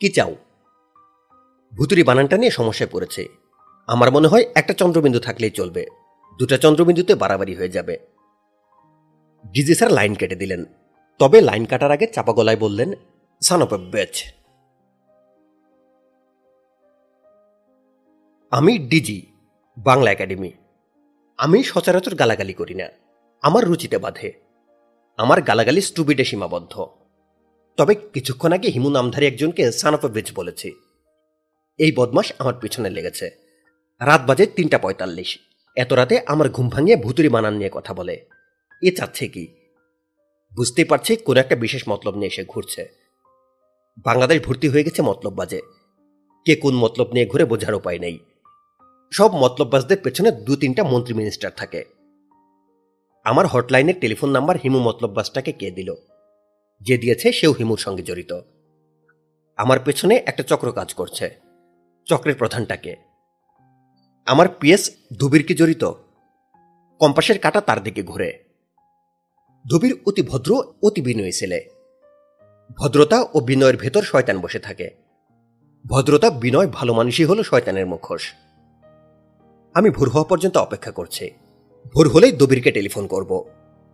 কি চাও? ভুতুরি বানানটা নিয়ে সমস্যায় পড়েছে। আমার মনে হয় একটা চন্দ্রবিন্দু থাকলেই চলবে। দুটা চন্দ্রবিন্দুতে বাড়াবাড়ি হয়ে যাবে। ডিজি স্যার, লাইন কেটে দিলেন। তবে লাইন কাটার আগে চাপা গলায় বললেন সান অফ বেচ আমি ডিজি বাংলা একাডেমি। আমি সচরাচর গালাগালি করি না। আমার রুচিতে বাধে। আমার গালাগালি স্টুবিডে সীমাবদ্ধ। তবে কিছুক্ষণ আগে হিমু নামধারী একজনকে সান অফ বেচ বলেছি। এই বদমাস আমার পিছনে লেগেছে। রাত বাজে তিনটা পঁয়তাল্লিশ। এত রাতে আমার ঘুম ভাঙিয়ে ভুতুরি বানান নিয়ে কথা বলে। এ চাচ্ছে কি? বুঝতেই পারছি কোনো একটা বিশেষ মতলব নিয়ে এসে ঘুরছে। বাংলাদেশ ভর্তি হয়ে গেছে মতলব বাজে। কে কোন মতলব নিয়ে ঘুরে বোঝার উপায় নেই। সব মতলববাজদের পেছনে দু তিনটা মন্ত্রী মিনিস্টার থাকে। আমার হটলাইনের টেলিফোন নাম্বার হিমু মতলববাজটাকে কে দিল? যে দিয়েছে সেও হিমুর সঙ্গে জড়িত। আমার পেছনে একটা চক্র কাজ করছে। চক্রের প্রধানটাকে আমার পিএস ধুবির কি জড়িত? কম্পাসের কাটা তার দিকে ঘুরে। ধুবির অতি ভদ্র, অতি বিনয়ী ছেলে। ভদ্রতা ও বিনয়ের ভেতর শয়তান বসে থাকে। ভদ্রতা, বিনয় ভালো মানুষই হলো শয়তানের মুখোশ। আমি ভোর হওয়া পর্যন্ত অপেক্ষা করছি। ভোর হলেই দবিরকে টেলিফোন করব।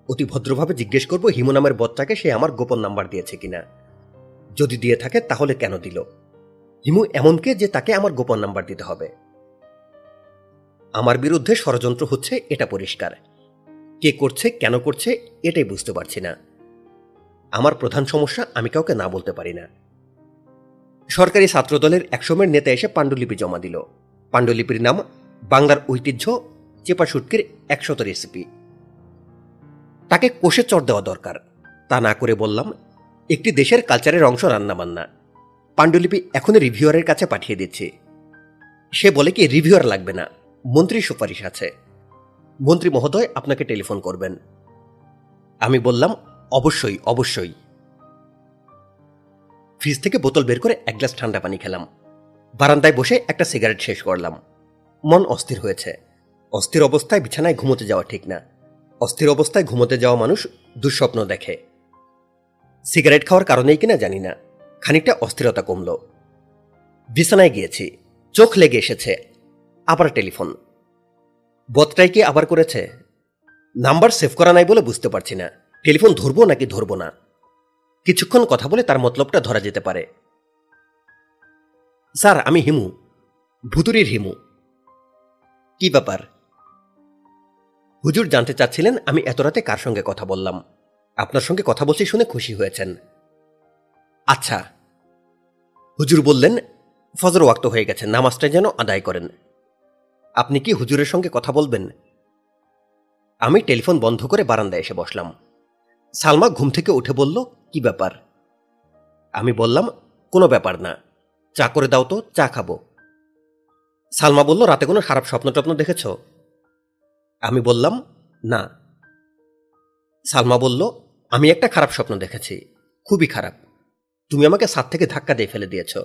অতি ভদ্রভাবে জিজ্ঞেস করব, হিমু নামের বদটাকে সে আমার গোপন নাম্বার দিয়েছে কিনা? যদি দিয়ে থাকে, তাহলে কেন দিল? হিমু এমনকে যে তাকে আমার গোপন নাম্বার দিতে হবে? আমার বিরুদ্ধে ষড়যন্ত্র হচ্ছে, এটা পরিষ্কার। কে করছে, কেন করছে, এটাই বুঝতে পারছি না। আমার প্রধান সমস্যা, আমি কাউকে না বলতে পারি না। সরকারি ছাত্রদলের একসময়ের নেতা এসে পাণ্ডুলিপি জমা দিল। পাণ্ডুলিপির নাম বাংলার ঐতিহ্য চেপা শুটকির একশত রেসিপি তাকে কোষে চড় দেওয়া দরকার। তা না করে বললাম, একটি দেশের কালচারের অংশ রান্নাবান্না। পাণ্ডুলিপি এখনই রিভিউয়ারের কাছে পাঠিয়ে দিচ্ছি। সে বলে কি রিভিউয়ার লাগবে না মন্ত্রী সুপারিশ আছে। মন্ত্রী মহোদয় আপনাকে টেলিফোন করবেন। আমি বললাম, অবশ্যই অবশ্যই। ফ্রিজ থেকে বোতল বের করে এক গ্লাস ঠান্ডা পানি খেলাম। বারান্দায় বসে একটা সিগারেট শেষ করলাম। মন অস্থির হয়েছে। অস্থির অবস্থায় বিছানায় ঘুমোতে যাওয়া ঠিক না। অস্থির অবস্থায় ঘুমোতে যাওয়া মানুষ দুঃস্বপ্ন দেখে। সিগারেট খাওয়ার কারণেই কিনা জানি না। খানিকটা অস্থিরতা কমল। বিছানায় গিয়েছি। চোখ লেগে এসেছে। আবার টেলিফোন। বদটাই কি আবার করেছে? নাম্বার সেভ করা নাই বলে বুঝতে পারছি না। টেলিফোন ধরবো নাকি ধরবো না? কিছুক্ষণ কথা বলে তার মতলবটা ধরা যেতে পারে। স্যার, আমি হিমু। ভুতুরির হিমু। কি ব্যাপার? হুজুর জানতে চাচ্ছিলেন আমি এত রাতে কার সঙ্গে কথা বললাম। আপনার সঙ্গে কথা বলছি শুনে খুশি হয়েছেন। আচ্ছা। হুজুর বললেন, ফজর ওয়াক্ত হয়ে গেছে, নামাজটা যেন আদায় করেন। আপনি কি হুজুরের সঙ্গে কথা বলবেন? আমি টেলিফোন বন্ধ করে বারান্দায় এসে বসলাম। সালমা ঘুম থেকে উঠে বলল, কি ব্যাপার? আমি বললাম, কোনো ব্যাপার না। চা করে দাও তো, চা খাব। সালমা বলল, রাতে কোনো খারাপ স্বপ্ন টপ্ন দেখেছ? আমি বললাম, না। সালমা বলল, আমি একটা খারাপ স্বপ্ন দেখেছি, খুবই খারাপ। তুমি আমাকে ছাদ থেকে ধাক্কা দিয়ে ফেলে দিয়েছ।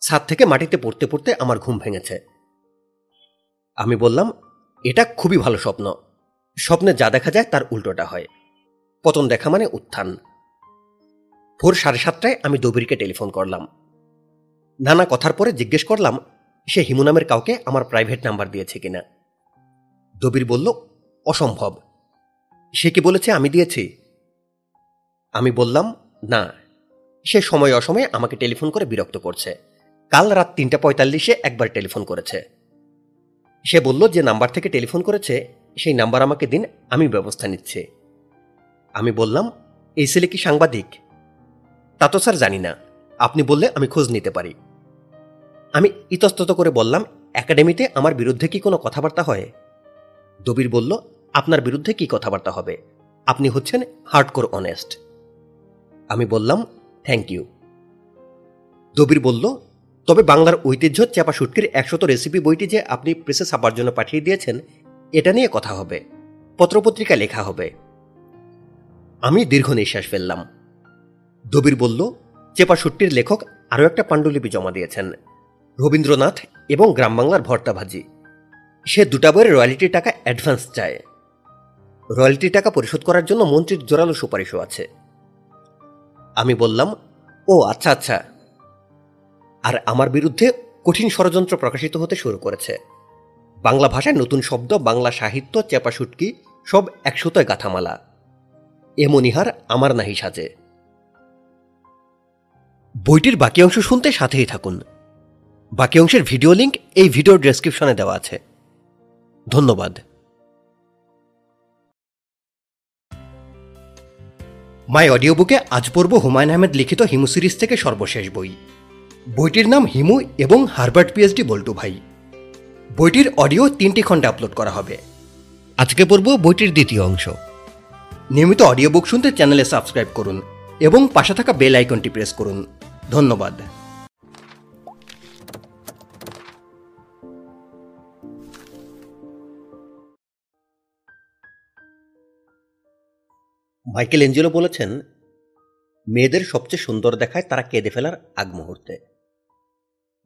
ছাদ থেকে মাটিতে পড়তে পড়তে আমার ঘুম ভেঙেছে। আমি বললাম, এটা খুবই ভালো স্বপ্ন। স্বপ্নে যা দেখা যায় তার উল্টোটা হয়। পতন দেখা মানে উত্থান। ভোর সাড়ে সাতটায় আমি দবিরকে টেলিফোন করলাম। নানা কথার পরে জিজ্ঞেস করলাম সে হিমু নামের কাউকে আমার প্রাইভেট নাম্বার দিয়েছে কিনা। দবির বলল, অসম্ভব। সে কি বলেছে আমি দিয়েছি? আমি বললাম, না। সে সময় অসময়ে আমাকে টেলিফোন করে বিরক্ত করছে। কাল রাত তিনটা পঁয়তাল্লিশে একবার টেলিফোন করেছে। সে বলল, যে নাম্বার থেকে টেলিফোন করেছে, সেই নাম্বার আমাকে দিন, আমি ব্যবস্থা নিচ্ছি। আমি বললাম, এই ছেলে কি সাংবাদিক? তা তো স্যার জানি না। আপনি বললে আমি খোঁজ নিতে পারি। আমি ইতস্তত করে বললাম, একাডেমিতে আমার বিরুদ্ধে কি কোনো কথাবার্তা হয়? দবির বলল, আপনার বিরুদ্ধে কি কথাবার্তা হবে? আপনি হচ্ছেন হার্ডকোর অনেস্ট। আমি বললাম, থ্যাংক ইউ। দবির বলল, তবে বাংলার ঐতিহ্য চাপা শুটকির একশত রেসিপি বইটি যে আপনি প্রেসে ছাপার জন্য পাঠিয়ে দিয়েছেন, এটা নিয়ে কথা হবে। পত্রপত্রিকা লেখা হবে। আমি দীর্ঘ নিঃশ্বাস ফেললাম। দবির বলল চেপা শুট্টির লেখক আরও একটা পাণ্ডুলিপি জমা দিয়েছেন। রবীন্দ্রনাথ এবং গ্রাম বাংলার ভর্তা ভাজি সে দুটা বইয়ের রয়্যালিটির টাকা অ্যাডভান্স চায়। রয়্যালিটির টাকা পরিশোধ করার জন্য মন্ত্রীর জোরালো সুপারিশও আছে। আমি বললাম, ও আচ্ছা আচ্ছা। আর আমার বিরুদ্ধে কঠিন ষড়যন্ত্র প্রকাশিত হতে শুরু করেছে। বাংলা ভাষায় নতুন শব্দ, বাংলা সাহিত্য, চেপা শুটকি সব একশোতয় গাথামালা। এমনিহার আমার নাহি সাজে। বইটির বাকি অংশ শুনতে সাথেই থাকুন। বাকি অংশের ভিডিও লিঙ্ক এই ভিডিওর ডেসক্রিপশনে দেওয়া আছে। ধন্যবাদ। মাই অডিও বুকে আজ পড়ব হুমায়ুন আহমেদ লিখিত হিমু সিরিজ থেকে সর্বশেষ বই। বইটির নাম হিমু এবং হারবার্ট পিএইচডি বল্টু ভাই। বইটির অডিও তিনটি খণ্ডে আপলোড করা হবে। আজকে পড়ব বইটির দ্বিতীয় অংশ। নিয়মিত অডিও বুক শুনতে চ্যানেলে সাবস্ক্রাইব করুন এবং পাশে থাকা বেল আইকনটি প্রেস করুন। ধন্যবাদ। মাইকেল এঞ্জেলো বলেছেন, মেয়েদের সবচেয়ে সুন্দর দেখায় তারা কেঁদে ফেলার আগ মুহূর্তে।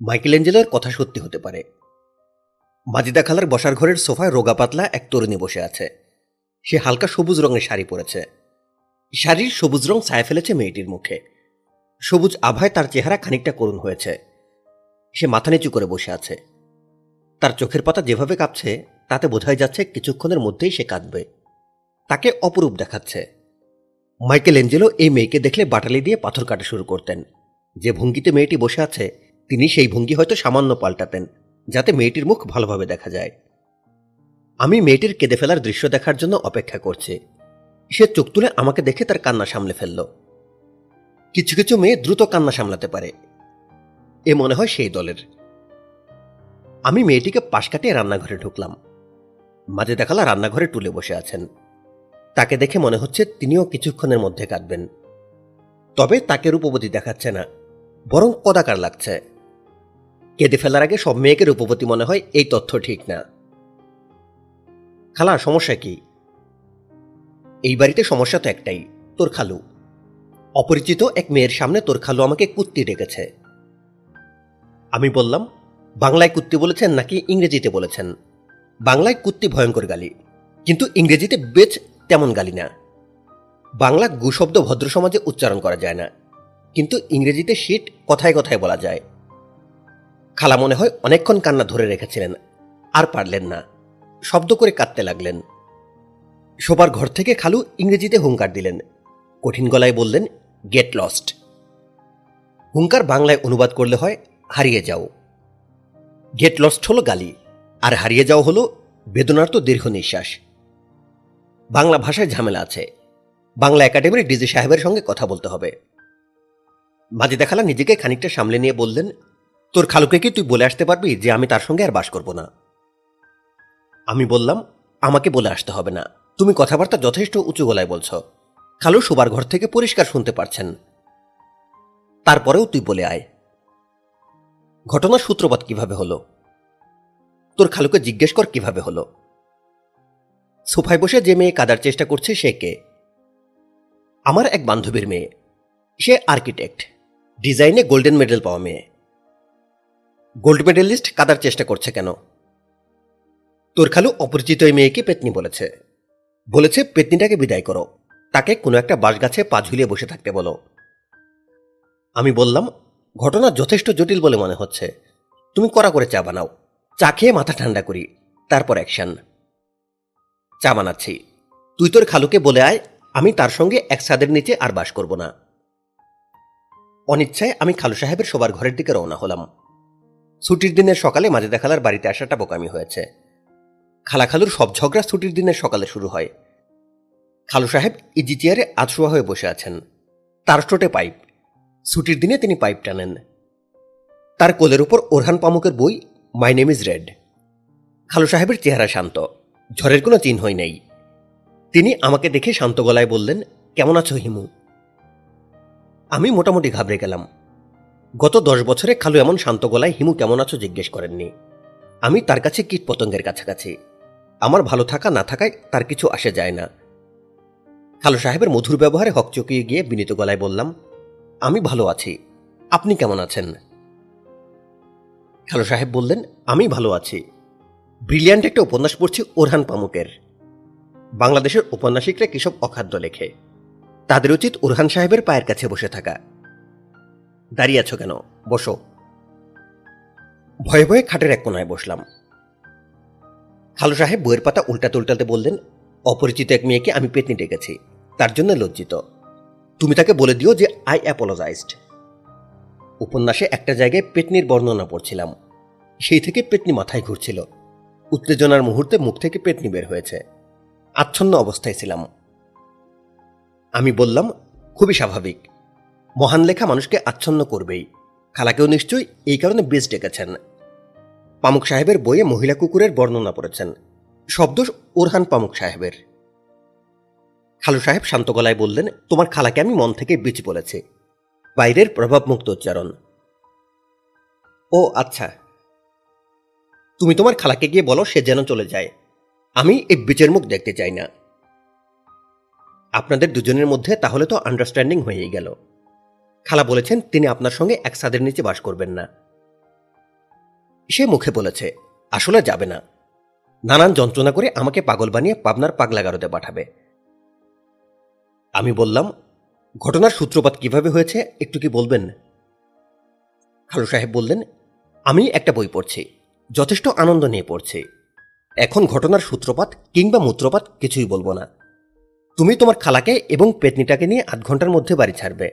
মাইকেল এঞ্জেলোর কথা সত্যি হতে পারে। মাজিদা খালার বসার ঘরের সোফায় রোগা পাতলা এক তরুণী বসে আছে। সে হালকা সবুজ রঙের শাড়ি পরেছে। শাড়ির সবুজ রং ছায়া ফেলেছে মেয়েটির মুখে। সবুজ আভায় তার চেহারা খানিকটা করুণ হয়েছে। সে মাথা নিচু করে বসে আছে। তার চোখের পাতা যেভাবে কাঁপছে, তাতে বোঝাই যাচ্ছে কিছুক্ষণের মধ্যেই সে কাঁদবে। তাকে অপরূপ দেখাচ্ছে। মাইকেল এঞ্জেলো এই মেয়েকে দেখলে বাটালি দিয়ে পাথর কাটা শুরু করতেন। যে ভঙ্গিতে মেয়েটি বসে আছে, তিনি সেই ভঙ্গি হয়তো সামান্য পাল্টাতেন, যাতে মেয়েটির মুখ ভালোভাবে দেখা যায়। আমি মেয়েটির কেঁদে ফেলার দৃশ্য দেখার জন্য অপেক্ষা করছি। সে চোখ তুলে আমাকে দেখে তার কান্না সামলে ফেলল। কিছু কিছু মেয়ে দ্রুত কান্না সামলাতে পারে। এ মনে হয় সেই দলের। আমি মেয়েটিকে পাশ কাটিয়ে রান্নাঘরে ঢুকলাম। মাঝে দেখালা রান্নাঘরে টুলে বসে আছেন। তাকে দেখে মনে হচ্ছে তিনিও কিছুক্ষণের মধ্যে কাঁদবেন। তবে তাকে রূপবতী দেখাচ্ছে না, বরং কদাকার লাগছে। কেঁদে ফেলার আগে সব মেয়েকে রূপবতী মনে হয় এই তথ্য ঠিক না। খালা, সমস্যা কি? এই বাড়িতে সমস্যা তো একটাই, তোর খালু। অপরিচিত এক মেয়ের সামনে তোর খালু আমাকে কুত্তি ডেকেছে। আমি বললাম, বাংলায় কুত্তি বলেছেন নাকি ইংরেজিতে বলেছেন? বাংলায় কুত্তি ভয়ঙ্কর গালি। কিন্তু ইংরেজিতে বেচ তেমন গালি না। বাংলা গু শব্দ ভদ্র সমাজে উচ্চারণ করা যায় না, কিন্তু ইংরেজিতে শীত কথায় কথায় বলা যায়। খালা মনে হয় অনেকক্ষণ কান্না ধরে রেখেছিলেন, আর পারলেন না, শব্দ করে কাঁদতে লাগলেন। শোবার ঘর থেকে খালু ইংরেজিতে হুঙ্কার দিলেন, কঠিন গলায় বললেন গেট লস্ট হুঙ্কার বাংলায় অনুবাদ করলে হয়, হারিয়ে যাও। গেট লস্ট হলো গালি, আর হারিয়ে যাও হলো বেদনার্ত দীর্ঘ নিঃশ্বাস বাংলা ভাষায় ঝামেলা আছে। বাংলা একাডেমির ডিজি সাহেবের সঙ্গে কথা বলতে হবে। মাজিদা খালা নিজেকে খানিকটা সামলে নিয়ে বললেন, তোর খালুকে কি তুই বলে আসতে পারবি যে আমি তার সঙ্গে আর বাস করব না? আমি বললাম, আমাকে বলে আসতে হবে না। তুমি কথাবার্তা যথেষ্ট উঁচু গলায় বলছ। খালু শোবার ঘর থেকে পরিষ্কার শুনতে পারছেন। তারপরেও তুই বলে আয়। ঘটনার সূত্রপাত কীভাবে হলো? তোর খালুকে জিজ্ঞেস কর কীভাবে হলো? সোফায় বসে যে মেয়ে কাদার চেষ্টা করছে সে কে? আমার এক বান্ধবীর মেয়ে। সে আর্কিটেক্ট। ডিজাইনে গোল্ডেন মেডেল পাওয়া মেয়ে। গোল্ড মেডেলিস্ট কাদার চেষ্টা করছে কেন? তোর খালু অপরিচিত এই মেয়েকে পেতনি বলেছে। বলেছে, পেতনিটাকে বিদায় করো। তাকে কোনো একটা বাঁশগাছে পা ঝুলিয়ে বসে থাকতে বলো। আমি বললাম, ঘটনা যথেষ্ট জটিল বলে মনে হচ্ছে। তুমি কড়া করে চা বানাও। চা খেয়ে মাথা ঠান্ডা করি। তারপর অ্যাকশন। চা বানাচ্ছি। তুই তোর খালুকে বলে আয়, আমি তার সঙ্গে এক ছাদের নিচে আর বাস করব না। অনিচ্ছায় আমি খালু সাহেবের শোবার ঘরের দিকে রওনা হলাম। ছুটির দিনের সকালে মাজেদা খালার বাড়িতে আসাটা বোকামি হয়েছে। খালা খালুর সব ঝগড়া ছুটির দিনের সকালে শুরু হয়। খালু সাহেব ইজি চেয়ারে আধশোয়া হয়ে বসে আছেন। তার স্টোটে পাইপ। ছুটির দিনে তিনি পাইপ টানেন। তার কোলের উপর ওরহান পামুকের বই, মাই নেম ইজ রেড। খালু সাহেবের চেহারা শান্ত। ঝড়ের কোনো চিহ্নই নেই। তিনি আমাকে দেখে শান্ত গলায় বললেন, কেমন আছো হিমু? আমি মোটামুটি ঘাবড়ে গেলাম। গত দশ বছরে খালু এমন শান্ত গলায়, হিমু, কেমন আছো? জিজ্ঞেস করেননি। আমি, তার কাছে কীট পতঙ্গের কাছাকাছি? আমার ভালো থাকা না থাকায় তার কিছু আসে যায় না। খালু সাহেবের মধুর ব্যবহারে হকচকিয়ে গিয়ে বিনীত গলায় বললাম, আমি ভালো আছি। আপনি কেমন আছেন? খালু সাহেব বললেন, আমি ভালো আছি। ব্রিলিয়ান্ট একটা উপন্যাস পড়ছি ওরহান পামুকের। বাংলাদেশের উপন্যাসিকরা কিসব অখাদ্য লেখে? তাদের উচিত ওরহান সাহেবের পায়ের কাছে বসে থাকা। দাঁড়িয়ে আছো কেন? বসো। ভয়ে ভয়ে খাটের এক কোনায় বসলাম। খালু সাহেব বইয়ের পাতা উল্টাতে উল্টাতে বললেন, অপরিচিত এক মেয়েকে আমি পেতনি ডেকেছি। তার জন্য লজ্জিত। তুমি তাকে বলে দিও যে আই অ্যাপোলোজাইজড উপন্যাসে একটা জায়গায় পেতনির বর্ণনা পড়ছিলাম। সেই থেকে পেতনি মাথায় ঘুরছিল। উত্তেজনার মুহূর্তে মুখ থেকে পেটনি বের হয়েছে। আচ্ছন্ন অবস্থায় ছিলাম। আমি বললাম, খুবই স্বাভাবিক। মহান লেখা মানুষকে আচ্ছন্ন করবেই। খালাকেও নিশ্চয়ই এই কারণে বেশ ডেকেছেন। পামুক সাহেবের বইয়ে মহিলা কুকুরের বর্ণনা পড়েছেন। শব্দ ওরহান পামুক সাহেবের। খালু সাহেব শান্ত গলায় বললেন, তোমার খালাকে আমি মন থেকে বীজ বলেছি। বাইরের প্রভাবমুক্ত উচ্চারণ। ও আচ্ছা। তুমি তোমার খালাকে গিয়ে বলো সে যেন চলে যায়। আমি এই বিচের মুখ দেখতে চাই না। আপনাদের দুজনের মধ্যে তাহলে তো আন্ডারস্ট্যান্ডিং হয়েই গেল। খালা বলেছেন তিনি আপনার সঙ্গে এক ছাদের নিচে বাস করবেন না। সে মুখে বলেছে, আসলে যাবে না। নানান যন্ত্রণা করে আমাকে পাগল বানিয়ে পাবনার পাগলাগারোতে পাঠাবে। আমি বললাম, ঘটনার সূত্রপাত কীভাবে হয়েছে একটু কি বলবেন? খালু সাহেব বললেন, আমি একটা বই পড়ছি। যথেষ্ট আনন্দ নিয়ে পড়ছে। এখন ঘটনার সূত্রপাত কিংবা মূত্রপাত কিছুই বলব না। তুমি তোমার খালাকে এবং পেতনিটাকে নিয়ে আধ ঘণ্টার মধ্যে বাড়ি ছাড়বে।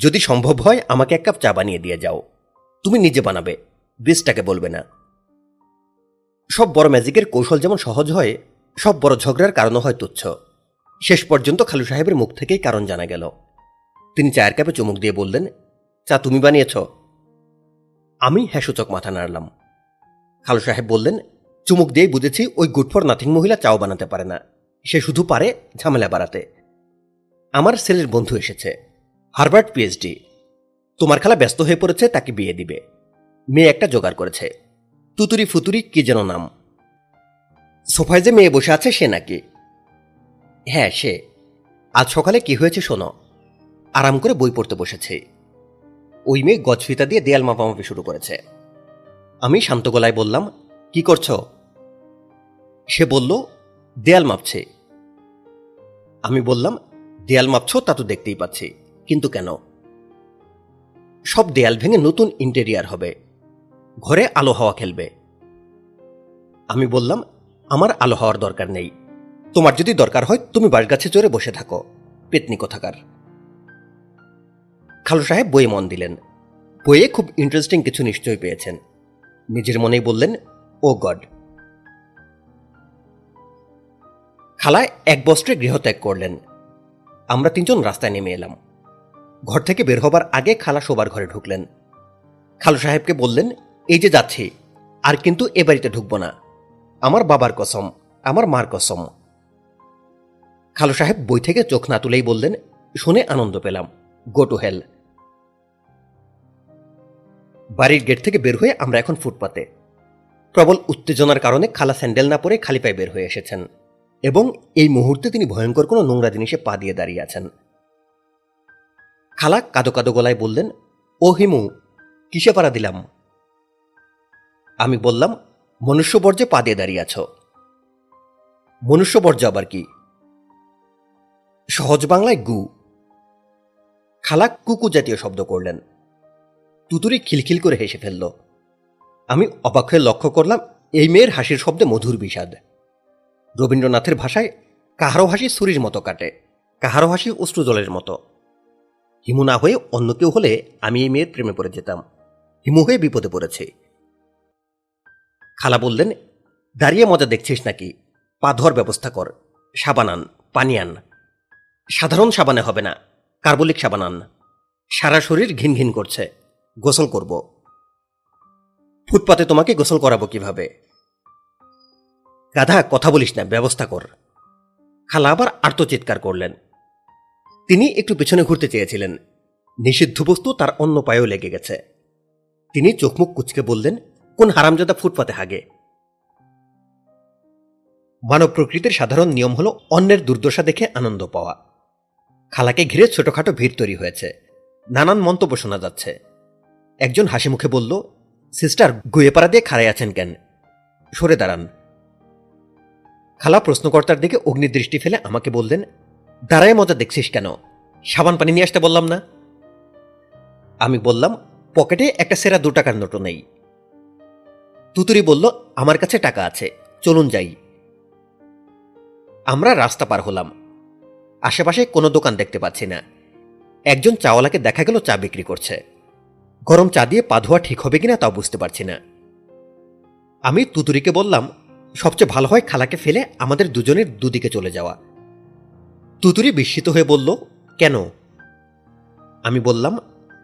যদি সম্ভব হয়, আমাকে এক কাপ চা বানিয়ে দিয়ে যাও। তুমি নিজে বানাবে, ব্রিজটাকে বলবে না। সব বড় ম্যাজিকের কৌশল যেমন সহজ হয়, সব বড় ঝগড়ার কারণও হয় তুচ্ছ। শেষ পর্যন্ত খালু সাহেবের মুখ থেকেই কারণ জানা গেল। তিনি চায়ের কাপে চুমুক দিয়ে বললেন, চা তুমি বানিয়েছ? আমি হ্যাসূচক মাথা নাড়লাম। খালু সাহেব বললেন, চুমুক দিয়েই বুঝেছি ওই গুড ফর নাথিং মহিলা চাও বানাতে পারে না। সে শুধু পারে ঝামেলা বাড়াতে। আমার ছেলের বন্ধু এসেছে, হার্ভার্ড পিএইচডি। তোমার খালা ব্যস্ত হয়ে পড়েছে, তাকে বিয়ে দিবে। মেয়ে একটা জোগাড় করেছে। তুতুরি ফুতুরি কি যেন নাম। সোফায় যে মেয়ে বসে আছে, সে নাকি? হ্যাঁ সে। আজ সকালে কি হয়েছে শোনো। আরাম করে বই পড়তে বসেছে। ওই মেয়ে গজফিতা দিয়ে দেয়াল মাপামাপি শুরু করেছে। আমি শান্ত গলায় বললাম, কি করছ? সে বলল, দেয়াল মাপছে। আমি বললাম, দেয়াল মাপছ তা তো দেখতেই পাচ্ছি, কিন্তু কেন? সব দেয়াল ভেঙে নতুন ইন্টেরিয়ার হবে, ঘরে আলো হাওয়া খেলবে। আমি বললাম, আমার আলো হওয়ার দরকার নেই। তোমার যদি দরকার হয়, তুমি বাঁশগাছে চড়ে বসে থাকো, পেতনি কোথাকার? খালু সাহেব বইয়ে মন দিলেন। বইয়ে খুব ইন্টারেস্টিং কিছু নিশ্চয় পেয়েছেন। নিজের মনেই বললেন, ও গড। খালা এক বস্ত্রে গৃহত্যাগ করলেন। আমরা তিনজন রাস্তায় নেমে এলাম। ঘর থেকে বের হবার আগে খালা শোবার ঘরে ঢুকলেন। খালু সাহেবকে বললেন, এই যে যাচ্ছি, আর কিন্তু এ বাড়িতে ঢুকবো না। আমার বাবার কসম, আমার মার কসম। খালু সাহেব বই থেকে চোখ না তুলেই বললেন, শুনে আনন্দ পেলাম। Go to hell. বাড়ির গেট থেকে বের হয়ে আমরা এখন ফুটপাতে। প্রবল উত্তেজনার কারণে খালা স্যান্ডেল না পরে খালি পায়ে বের হয়ে এসেছেন এবং এই মুহূর্তে তিনি ভয়ঙ্কর কোনো নোংরা জিনিসে পা দিয়ে দাঁড়িয়ে আছেন। খালা কাদো কাদো গলায় বললেন, ও হিমু, কিসে পাড়া দিলাম? আমি বললাম, মনুষ্যবর্জ্যে পা দিয়ে দাঁড়িয়ে আছো। মনুষ্যবর্জ্য আবার কি? সহজ বাংলায় গু। খালা কুকু জাতীয় শব্দ করলেন। তুতুরি খিলখিল করে হেসে ফেলল। আমি অবাক হয়ে লক্ষ্য করলাম, এই মেয়ের হাসির শব্দে মধুর বিষাদ। রবীন্দ্রনাথের ভাষায়, কাহারো হাসি ছুরির মতো কাটে, কাহারো হাসি অশ্রুজলের মতো। হিমু না হয়ে অন্য কেউ হলে আমি এই মেয়ের প্রেমে পড়ে যেতাম। হিমু হয়ে বিপদে পড়েছে। খালা বললেন, দাঁড়িয়ে মজা দেখছিস নাকি? পা ধোয়ার ব্যবস্থা কর। সাবান আন, পানি আন। সাধারণ সাবানে হবে না, কার্বলিক সাবান আন। সারা শরীর ঘিন ঘিন করছে। গোসল করব। ফুটপাতে তোমাকে গোসল করাবো কীভাবে? গাধা কথা বলিস না, ব্যবস্থা কর। খালা আবার আর্তচিৎকার করলেন। তিনি একটু পেছনে ঘুরতে চেয়েছিলেন। নিষিদ্ধ বস্তু তার অন্য পায়েও লেগে গেছে। তিনি চোখমুখ কুচকে বললেন, কোন হারামজাদা ফুটপাতে হাগে? মানব প্রকৃতির সাধারণ নিয়ম হল অন্যের দুর্দশা দেখে আনন্দ পাওয়া। খালাকে ঘিরে ছোটখাটো ভিড় তৈরি হয়েছে। নানান মন্তব্য শোনা যাচ্ছে। একজন হাসি মুখে বলল, সিস্টার, গুয়েপাড়া দিয়ে খাড়াই আছেন কেন? সরে দাঁড়ান। খালা প্রশ্নকর্তার দিকে অগ্নিদৃষ্টি ফেলে আমাকে বললেন, দাঁড়ায় মজা দেখছিস কেন? সাবান পানি নিয়ে আসতে বললাম না? আমি বললাম, পকেটে একটা সেরা দু টাকার নোটও নেই। তুতুরি বলল, আমার কাছে টাকা আছে, চলুন যাই। আমরা রাস্তা পার হলাম। আশেপাশে কোনো দোকান দেখতে পাচ্ছি না। একজন চাওয়ালাকে দেখা গেল চা বিক্রি করছে। গরম চা দিয়ে পা ধোয়া ঠিক হবে কিনা তাও বুঝতে পারছি না। আমি তুতুরিকে বললাম, সবচেয়ে ভালো হয় খালাকে ফেলে আমাদের দুজনের দুদিকে চলে যাওয়া। তুতুরি বিস্মিত হয়ে বলল, কেন? আমি বললাম,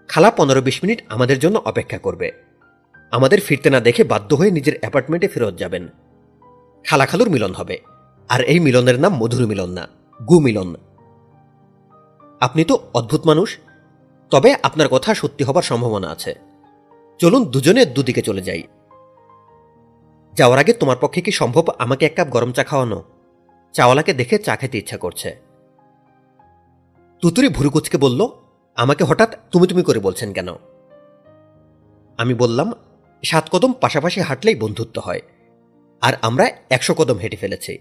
খালা পনেরো বিশ মিনিট আমাদের জন্য অপেক্ষা করবে। আমাদের ফিরতে না দেখে বাধ্য হয়ে নিজের অ্যাপার্টমেন্টে ফেরত যাবেন। খালা খালুর মিলন হবে, আর এই মিলনের নাম মধুর মিলন না, গু মিলন। আপনি তো অদ্ভুত মানুষ তবে আপনার কথা সত্যি হবার সম্ভাবনা আছে। চলুন দুজনে দুদিকে চলে যাই। যাওয়ার আগে তোমার পক্ষে কি সম্ভব আমাকে এক কাপ গরম চা খাওয়ানো? চাওয়ালাকে দেখে চা খেতে ইচ্ছা করছে। তুতুরি ভুরুকুচকে বলল, আমাকে হঠাৎ তুমি তুমি করে বলছেন কেন? আমি বললাম, সাত কদম পাশাপাশি হাঁটলেই বন্ধুত্ব হয়, আর আমরা একশো কদম হেঁটে ফেলেছি।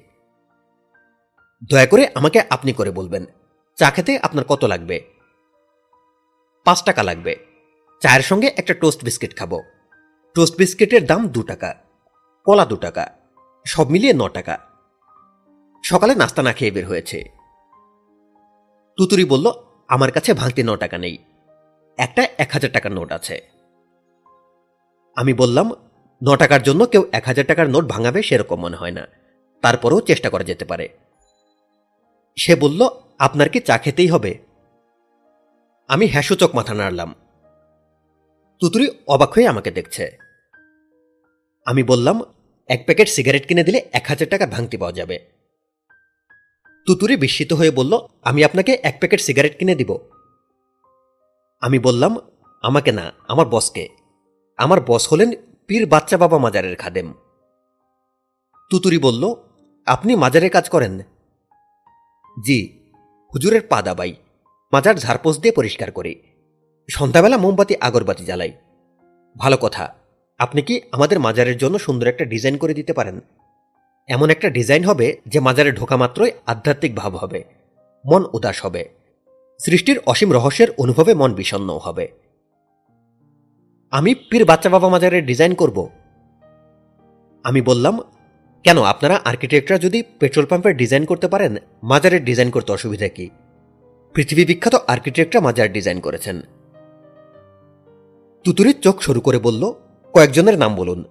দয়া করে আমাকে আপনি করে বলবেন, চা খেতে আপনার কত লাগবে? পাঁচ টাকা লাগবে। চায়ের সঙ্গে একটা টোস্ট বিস্কিট খাব। টোস্ট বিস্কিটের দাম দু টাকা, কলা দু টাকা, সব মিলিয়ে ন টাকা। সকালে নাস্তা না খেয়ে বের হয়েছে। তুতুরি বলল, আমার কাছে ভাঙতে ন টাকা নেই। একটা এক হাজার টাকার নোট আছে। আমি বললাম, ন টাকার জন্য কেউ এক হাজার টাকার নোট ভাঙাবে সেরকম মনে হয় না। তারপরেও চেষ্টা করা যেতে পারে। সে বলল, আপনার কি চা খেতেই হবে? আমি হ্যাসূচক মাথা নাড়লাম। তুতুরি অবাক হয়ে আমাকে দেখছে। আমি বললাম, এক প্যাকেট সিগারেট কিনে দিলে এক হাজার টাকার ভাঙতি পাওয়া যাবে। তুতুরি বিস্মিত হয়ে বলল, আমি আপনাকে এক প্যাকেট সিগারেট কিনে দিব। আমি বললাম, আমাকে না, আমার বসকে। আমার বস হলেন পীর বাচ্চা বাবা মাজারের খাদেম। তুতুরি বলল, আপনি মাজারের কাজ করেন? জি, হুজুরের পা দাবাই। মাজার ঝাড়পোষ দিয়ে পরিষ্কার করি। সন্ধ্যাবেলা মোমবাতি আগরবাতি জ্বালাই। ভালো কথা, আপনি কি আমাদের মাজারের জন্য সুন্দর একটা ডিজাইন করে দিতে পারেন? এমন একটা ডিজাইন হবে যে মাজারে ঢোকা মাত্রই আধ্যাত্মিক ভাব হবে, মন উদাস হবে। সৃষ্টির অসীম রহস্যের অনুভবে মন বিষণ্নও হবে। আমি পীর বাচ্চা বাবা মাজারের ডিজাইন করব। আমি বললাম, কেন আপনারা আর্কিটেক্টরা যদি পেট্রোল পাম্পের ডিজাইন করতে পারেন, মাজারের ডিজাইন করতে অসুবিধা কি? পৃথিবী বিখ্যাত আর্কিটেক্টরা মাজার ডিজাইন করেছেন। তুতুরির চোখ শুরু করে বলল, কয়েকজনের নাম বলুন।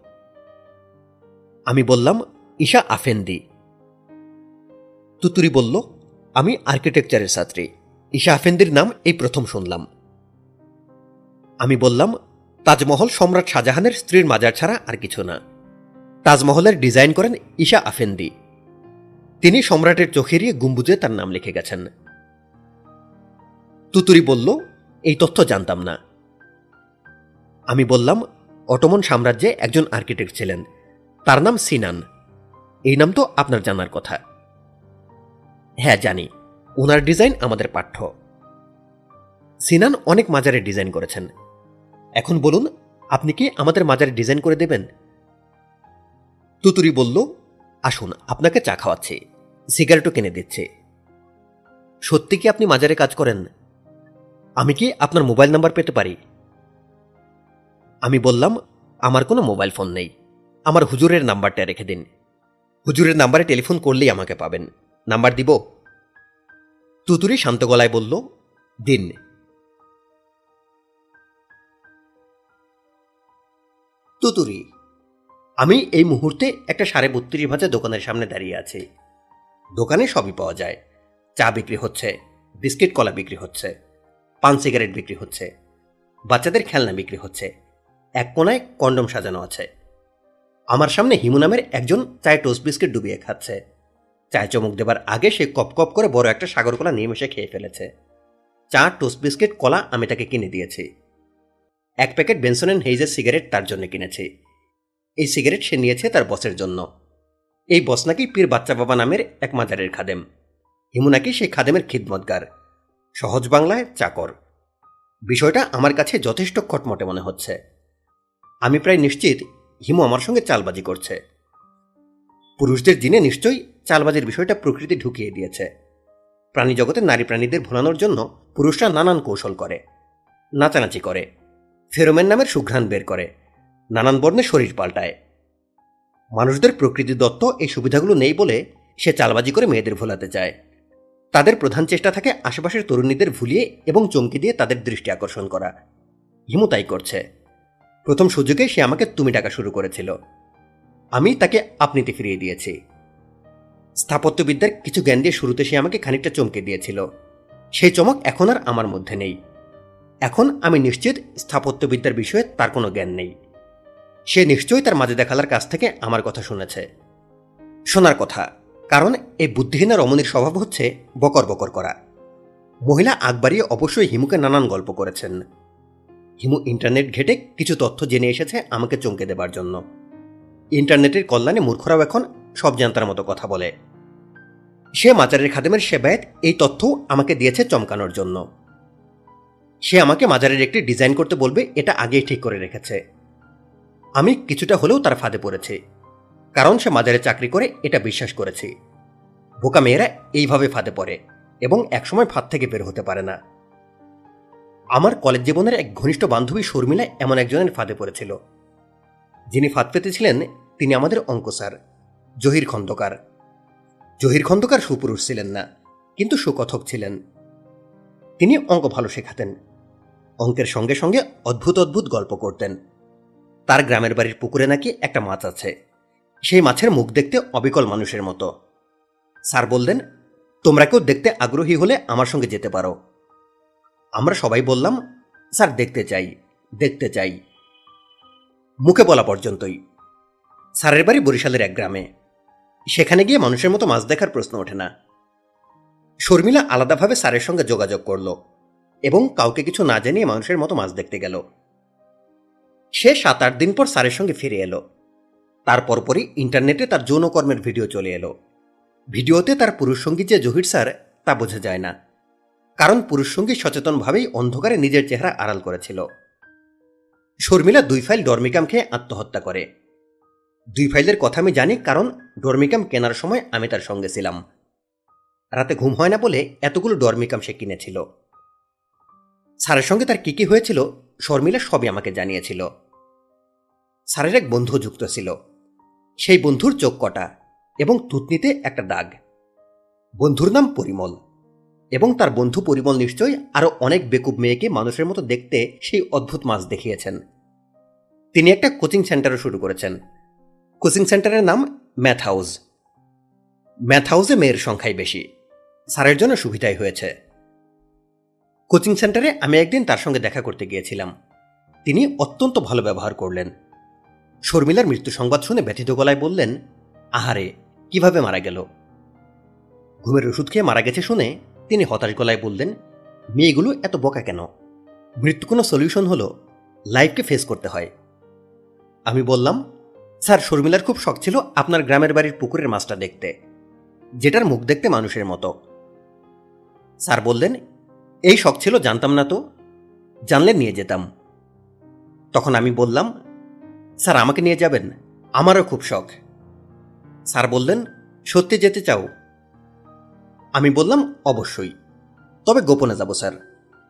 আমি বললাম, ঈশা আফেন্দি। তুতুরি বলল, আমি আর্কিটেকচারের ছাত্রী। ঈশা আফেন্দির নাম এই প্রথম শুনলাম। আমি বললাম, তাজমহল সম্রাট শাহজাহানের স্ত্রীর মাজার ছাড়া আর কিছু না। তাজমহলের ডিজাইন করেন ঈশা আফেন্দি। তিনি সম্রাটের চোখেরিয়ে গুম্বুজে তার নাম লিখে গেছেন। তুতুরি বলল, এই তথ্য জানতাম না। আমি বললাম, অটোমন সাম্রাজ্যে একজন আর্কিটেক্ট ছিলেন। তার নাম সিনান। এই নাম তো আপনার জানার কথা। হ্যাঁ জানি। ওনার ডিজাইন আমাদের পাঠ্য। সিনান অনেক মাজারের ডিজাইন করেছেন। এখন বলুন, আপনি কি আমাদের মাজারে ডিজাইন করে দেবেন? তুতুরি বলল, আসুন, আপনাকে চা খাওয়াচ্ছি। সিগারেটও কিনে দিচ্ছে। সত্যি কি আপনি মাজারে কাজ করেন? আমি কি আপনার মোবাইল নাম্বার পেতে পারি? আমি বললাম, আমার কোনো মোবাইল ফোন নেই। আমার হুজুরের নাম্বারটা রেখে দিন। হুজুরের নাম্বারে টেলিফোন করলেই আমাকে পাবেন। নাম্বার দিব। তুতুরি শান্ত গলায় বলল, দিন। তুতুরি, আমি এই মুহূর্তে একটা সাড়ে বত্রিশ ভাজা দোকানের সামনে দাঁড়িয়ে আছি। দোকানে সবই পাওয়া যায়। চা বিক্রি হচ্ছে, বিস্কিট কলা বিক্রি হচ্ছে। পান সিগারেট বিক্রি হচ্ছে। বাচ্চাদের খেলনা বিক্রি হচ্ছে। এক কোনায় কন্ডম সাজানো আছে। আমার সামনে হিমু নামের একজন চায় টোস্ট বিস্কিট ডুবিয়ে খাচ্ছে। চায় চমক দেবার আগে সে কপ কপ করে বড় একটা সাগর কলা নিয়ে খেয়ে ফেলেছে। চা, টোস্ট বিস্কিট, কলা আমি তাকে কিনে দিয়েছি। এক প্যাকেট বেনসন অ্যান্ড হেইজের সিগারেট তার জন্য কিনেছি। এই সিগারেট সে নিয়েছে তার বসের জন্য। এই বস নাকি পীর বাচ্চা বাবা নামের এক মাজারের খাদেম। হিমু নাকি সেই খাদেমের খিদমতগার। সহজ বাংলায় চাকর। বিষয়টা আমার কাছে যথেষ্ট খটমটে মনে হচ্ছে। আমি প্রায় নিশ্চিত হিমু আমার সঙ্গে চালবাজি করছে। পুরুষদের জিনে নিশ্চয়ই চালবাজির বিষয়টা প্রকৃতি ঢুকিয়ে দিয়েছে। প্রাণী জগতে নারী প্রাণীদের ভোলানোর জন্য পুরুষরা নানান কৌশল করে, নাচানাচি করে, ফেরোমেন নামের সুঘ্রাণ বের করে, নানান বর্ণে শরীর পাল্টায়। মানুষদের প্রকৃতি দত্ত এই সুবিধাগুলো নেই বলে সে চালবাজি করে মেয়েদের ভোলাতে চায়। তাদের প্রধান চেষ্টা থাকে আশেপাশের তরুণীদের ভুলিয়ে এবং চমকে দিয়ে তাদের দৃষ্টি আকর্ষণ করা। হিমু তাই করছে। প্রথম সুযোগে সে আমাকে তুমি টাকা শুরু করেছিল। আমি তাকে আপনিতে ফিরিয়ে দিয়েছি। স্থাপত্যবিদ্যার কিছু জ্ঞান দিয়ে শুরুতে সে আমাকে খানিকটা চমকে দিয়েছিল। সেই চমক এখন আর আমার মধ্যে নেই। এখন আমি নিশ্চিত স্থাপত্যবিদ্যার বিষয়ে তার কোনো জ্ঞান নেই। সে নিশ্চয়ই তার মাঝে দেখালার কাছ থেকে আমার কথা শুনেছে। শোনার কথা। কারণ এই বুদ্ধিহীনা রমণীর স্বভাব হচ্ছে বকর বকর করা। মহিলা আকবারিয়ে অবশ্যই হিমুকে নানান গল্প করেছেন। হিমু ইন্টারনেট ঘেটে কিছু তথ্য জেনে এসেছে আমাকে চমকে দেবার জন্য। ইন্টারনেটের কল্যাণে মূর্খরাও এখন সব জানতার মতো কথা বলে। সে মাজারের খাদেমের সেবায়ত এই তথ্য আমাকে দিয়েছে চমকানোর জন্য। সে আমাকে মাজারের একটি ডিজাইন করতে বলবে এটা আগেই ঠিক করে রেখেছে। আমি কিছুটা হলেও তার ফাঁদে পড়েছি। কারণ সে মাজারে চাকরি করে এটা বিশ্বাস করেছি। বোকা মেয়েরা এইভাবে ফাঁদে পড়ে এবং একসময় ফাঁদ থেকে বের হতে পারে না। আমার কলেজ জীবনের এক ঘনিষ্ঠ বান্ধবী শর্মিলা এমন একজনের ফাঁদে পড়েছিল। যিনি ফাঁদ পেতেছিলেন, তিনি আমাদের অঙ্ক স্যার, জহির খন্দকার। জহির খন্দকার সুপুরুষ ছিলেন না, কিন্তু সুকথক ছিলেন। তিনি অঙ্ক ভালো শেখাতেন। অঙ্কের সঙ্গে সঙ্গে অদ্ভুত অদ্ভুত গল্প করতেন। তার গ্রামের বাড়ির পুকুরে নাকি একটা মাছ আছে। সেই মাছের মুখ দেখতে অবিকল মানুষের মতো। স্যার বললেন, তোমরা কেউ দেখতে আগ্রহী হলে আমার সঙ্গে যেতে পারো। আমরা সবাই বললাম, স্যার, দেখতে চাই দেখতে চাই। মুখে বলা পর্যন্তই। স্যারের বাড়ি বরিশালের এক গ্রামে। সেখানে গিয়ে মানুষের মতো মাছ দেখার প্রশ্ন ওঠে না। শর্মিলা আলাদাভাবে স্যারের সঙ্গে যোগাযোগ করল এবং কাউকে কিছু না জানিয়ে মানুষের মতো মাছ দেখতে গেল। সে সাত আট দিন পর স্যারের সঙ্গে ফিরে এলো। তার পরপরই ইন্টারনেটে তার যৌনকর্মের ভিডিও চলে এলো। ভিডিওতে তার পুরুষ সঙ্গী যে জহির স্যার, তা বোঝা যায় না। কারণ পুরুষ সঙ্গী সচেতনভাবেই অন্ধকারে নিজের চেহারা আড়াল করেছিল। শর্মিলা দুই ফাইল ডরমিকাম খেয়ে আত্মহত্যা করে। দুই ফাইলের কথা আমি জানি কারণ ডরমিকাম কেনার সময় আমি তার সঙ্গে ছিলাম। রাতে ঘুম হয় না বলে এতগুলো ডরমিকাম সে কিনেছিল। স্যারের সঙ্গে তার কি কি হয়েছিল, শর্মিলা সবই আমাকে জানিয়েছিল। স্যারের এক বন্ধু যুক্ত ছিল। সেই বন্ধুর চোখ কটা এবং থুতনিতে একটা দাগ। বন্ধুর নাম পরিমল এবং তার বন্ধু পরিমল নিশ্চয়ই আরও অনেক বেকুব মেয়েকে মানুষের মতো দেখতে সেই অদ্ভুত মাছ দেখিয়েছেন। তিনি একটা কোচিং সেন্টারও শুরু করেছেন। কোচিং সেন্টারের নাম ম্যাথ হাউস ম্যাথ হাউসে মেয়ের সংখ্যাই বেশি। স্যারের জন্য সুবিধাই হয়েছে। কোচিং সেন্টারে আমি একদিন তার সঙ্গে দেখা করতে গিয়েছিলাম। তিনি অত্যন্ত ভালো ব্যবহার করলেন। শর্মিলার মৃত্যু সংবাদ শুনে ব্যথিত গলায় বললেন, আহারে, কীভাবে মারা গেল? ঘুমের ওষুধ খেয়ে মারা গেছে শুনে তিনি হতাশ গলায় বললেন, মেয়েগুলো এত বোকা কেন? মৃত্যু কোনো সলিউশন হলো, লাইফকে ফেস করতে হয়। আমি বললাম, স্যার, শর্মিলার খুব শখ ছিল আপনার গ্রামের বাড়ির পুকুরের মাছটা দেখতে, যেটার মুখ দেখতে মানুষের মতো। স্যার বললেন, এই শখ ছিল জানতাম না তো, জানলে নিয়ে যেতাম। তখন আমি বললাম স্যার, আমাকে নিয়ে যাবেন? আমারও খুব শখ। স্যার বললেন, সত্যি যেতে চাও? আমি বললাম, অবশ্যই। তবে গোপনে যাব, স্যার।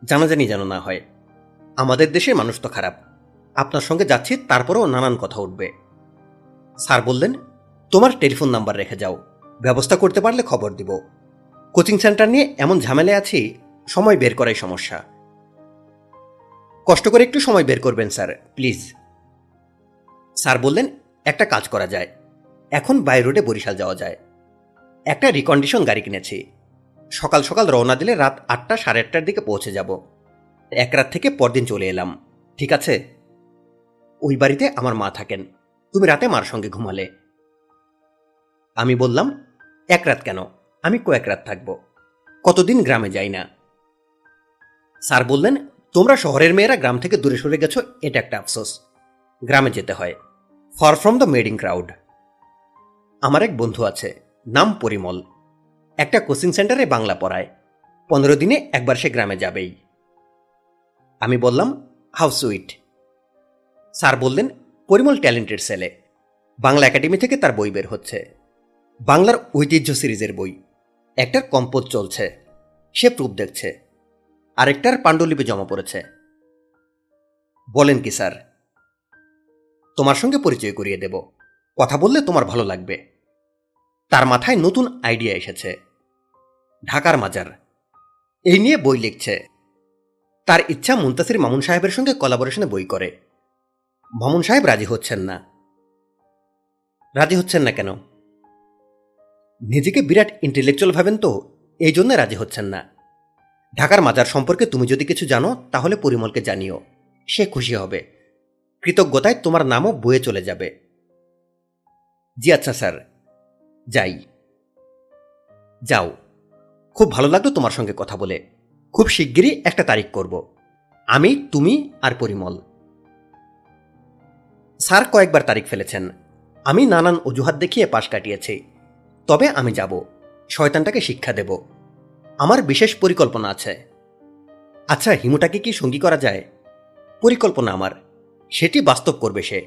জানাজানি যেন না হয়। আমাদের দেশের মানুষ তো খারাপ। আপনার সঙ্গে যাচ্ছি, তারপরেও নানান কথা উঠবে। স্যার বললেন, তোমার টেলিফোন নাম্বার রেখে যাও। ব্যবস্থা করতে পারলে খবর দিব। কোচিং সেন্টার নিয়ে এমন ঝামেলায় আছি, সময় বের করাই সমস্যা। কষ্ট করে একটু সময় বের করবেন, স্যার, প্লিজ। স্যার বললেন, একটা কাজ করা যায়। এখন বাই রোডে বরিশাল যাওয়া যায়। একটা রিকন্ডিশন গাড়ি কিনেছি। সকাল সকাল রওনা দিলে রাত আটটা সাড়ে আটটার দিকে পৌঁছে যাব। এক রাত থেকে পরদিন চলে এলাম। ঠিক আছে? ওই বাড়িতে আমার মা থাকেন। তুমি রাতে মার সঙ্গে ঘুমালে। আমি বললাম, এক রাত কেন? আমি কয়েক রাত থাকব। কতদিন গ্রামে যাই না। স্যার বললেন, তোমরা শহরের মেয়েরা গ্রাম থেকে দূরে সরে গেছো, এটা একটা আফসোস। গ্রামে যেতে হয়। Far from the madding crowd আমার এক বন্ধু আছে, নাম পরিমল। একটা কোচিং সেন্টারে বাংলা পড়ায়। পনেরো দিনে একবার সে গ্রামে যাবেই। আমি বললাম হাউ সুইট স্যার বললেন, পরিমল ট্যালেন্টেড ছেলে। বাংলা একাডেমি থেকে তার বই বের হচ্ছে। বাংলার ঐতিহ্য সিরিজের বই। একটার কম্পোজ চলছে। সে প্রুফ দেখছে। আরেকটার পাণ্ডুলিপি জমা পড়েছে। বলেন কি, স্যার? তোমার সঙ্গে পরিচয় করিয়ে দেব। কথা বললে তোমার ভালো লাগবে। তার মাথায় নতুন আইডিয়া এসেছে। ঢাকার মাজার। এই নিয়ে বই লিখছে। তার ইচ্ছা মুন্তাসির মামুন সাহেবের সঙ্গে কলাবোরেশনে বই করে। মামুন সাহেব রাজি হচ্ছেন না। রাজি হচ্ছেন না কেন? নিজেকে বিরাট ইন্টেলেকচুয়াল ভাবেন তো, এই জন্য রাজি হচ্ছেন না। ঢাকার মাজার সম্পর্কে তুমি যদি কিছু জানো, তাহলে পরিমলকে জানিও। সে খুশি হবে। কৃতজ্ঞতায় তোমার নামও বয়ে চলে যাবে। জি আচ্ছা স্যার। যাই। যাও। খুব ভালো লাগল তোমার সঙ্গে কথা বলে। খুব শিগগিরই একটা তারিখ করব। আমি, তুমি আর পরিমল। স্যার কয়েকবার তারিখ ফেলেছেন। আমি নানান অজুহাত দেখিয়ে পাশ কাটিয়েছি। তবে আমি যাব। শয়তানটাকে শিক্ষা দেব। আমার বিশেষ পরিকল্পনা আছে। আচ্ছা হিমুটাকে কি সঙ্গী করা যায়? পরিকল্পনা আমার। সেটি বাস্তব করবে সে।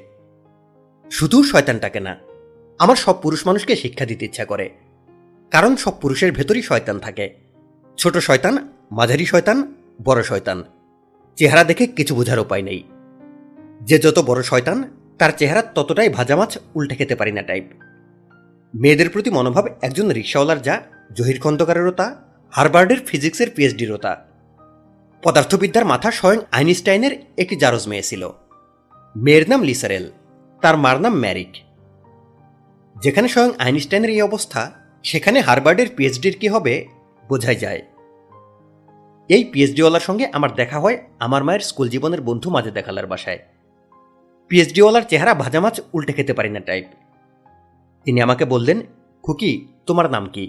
শুধু শয়তানটাকে না, আমার সব পুরুষ মানুষকে শিক্ষা দিতে ইচ্ছা করে। কারণ সব পুরুষের ভেতরই শয়তান থাকে। ছোট শয়তান, মাঝারি শয়তান, বড় শয়তান। চেহারা দেখে কিছু বোঝার উপায় নেই। যে যত বড় শয়তান, তার চেহারা ততটাই ভাজা মাছ উল্টে খেতে পারি না টাইপ মেয়েদের প্রতি মনোভাব একজন রিক্সাওয়ালার যা, জহির খন্দকারেরও তা হারবার্ডের ফিজিক্সের পিএইচডিরও তা। পদার্থবিদ্যার মাথা স্বয়ং আইনস্টাইনের একটি জারজ মেয়ে ছিল। মেয়ের নাম লিসারেল তার মার নাম ম্যারিক যেখানে স্বয়ং আইনস্টাইনের এই অবস্থা সেখানে হারবার্ডের পিএইচডির কি হবে বোঝাই যায় এই পিএইচডিওয়ালার সঙ্গে আমার দেখা হয় আমার মায়ের স্কুল জীবনের বন্ধু মাঝে দেখালার বাসায় পিএইচডিওয়ালার চেহারা ভাজা মাছ উল্টে খেতে পারি না টাইপ তিনি আমাকে বললেন খুকি তোমার নাম কি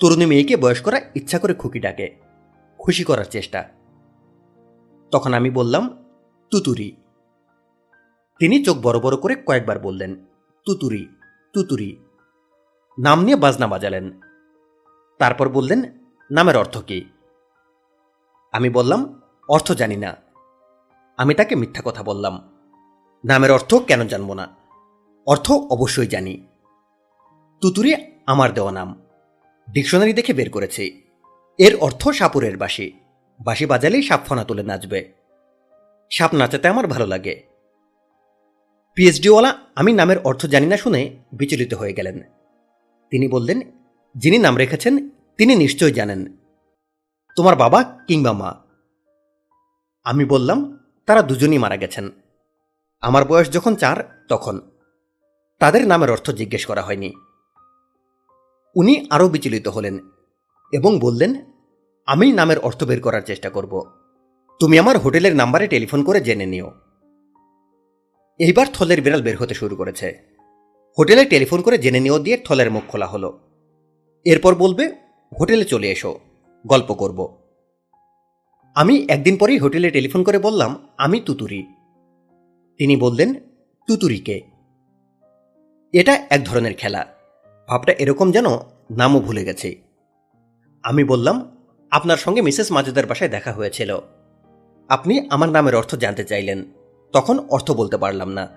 তরুণী মেয়েকে বয়স করা ইচ্ছা করে খুকি ডাকে খুশি করার চেষ্টা তখন আমি বললাম তুতুরি তিনি চোখ বড় বড় করে কয়েকবার বললেন, তুতুরি তুতুরি। নাম নিয়ে বাজনা বাজালেন। তারপর বললেন, নামের অর্থ কি? আমি বললাম, অর্থ জানি না। আমি তাকে মিথ্যা কথা বললাম, নামের অর্থ কেন জানব না? অর্থ অবশ্যই জানি। তুতুরি আমার দেওয়া নাম। ডিকশনারি দেখে বের করেছি। এর অর্থ সাপুরের বাসি বাঁশি বাজালেই সাপ ফনা তুলে নাচবে। সাপ নাচাতে আমার ভালো লাগে। পিএইচডিওয়ালা আমি নামের অর্থ জানি না শুনে বিচলিত হয়ে গেলেন। তিনি বললেন, যিনি নাম রেখেছেন, তিনি নিশ্চয় জানেন। তোমার বাবা কিংবা মা? আমি বললাম, তারা দুজনই মারা গেছেন। আমার বয়স যখন চার, তখন। তাদের নামের অর্থ জিজ্ঞেস করা হয়নি। উনি আরও বিচলিত হলেন এবং বললেন, আমি নামের অর্থ বের করার চেষ্টা করব। তুমি আমার হোটেলের নাম্বারে টেলিফোন করে জেনে নিও। এইবার থলের বিড়াল বের হতে শুরু করেছে। হোটেলে টেলিফোন করে জেনে নিও দিয়ে থলের মুখ খোলা হলো। এরপর বলবে, হোটেলে চলে এসো, গল্প করব। আমি একদিন পরেই হোটেলে টেলিফোন করে বললাম, আমি তুতুরি। তিনি বললেন তুতুরিকে এটা এক ধরনের খেলা। ভাবটা এরকম যেন নামও ভুলে গেছে। আমি বললাম, আপনার সঙ্গে মিসেস মাজেদার বাসায় দেখা হয়েছিল। আপনি আমার নামের অর্থ জানতে চাইলেন। তখন অর্থ বলতে পারলাম না।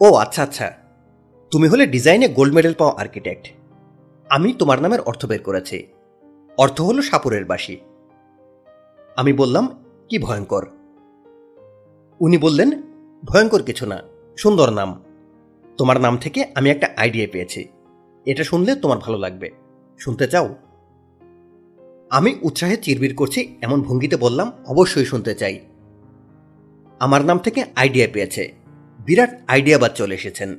ও আচ্ছা আচ্ছা। তুমি হলে ডিজাইনে গোল্ড মেডেল পাওয়া আর্কিটেক্ট। আমি তোমার নামের অর্থ বের করেছি। অর্থ হলো সাপুরের বাসী আমি বললাম, কি ভয়ঙ্কর? উনি বললেন, ভয়ঙ্কর কিছু না, সুন্দর নাম। তোমার নাম থেকে আমি একটা আইডিয়া পেয়েছি। এটা শুনলে তোমার ভালো লাগবে। শুনতে চাও? আমি উৎসাহে চিরবির করছি, এমন ভঙ্গিতে বললাম, অবশ্যই শুনতে চাই। আমার নাম থেকে আইডিয়া পেয়েছে। বিরাট আইডিয়া বাদ চলে এসেছেন।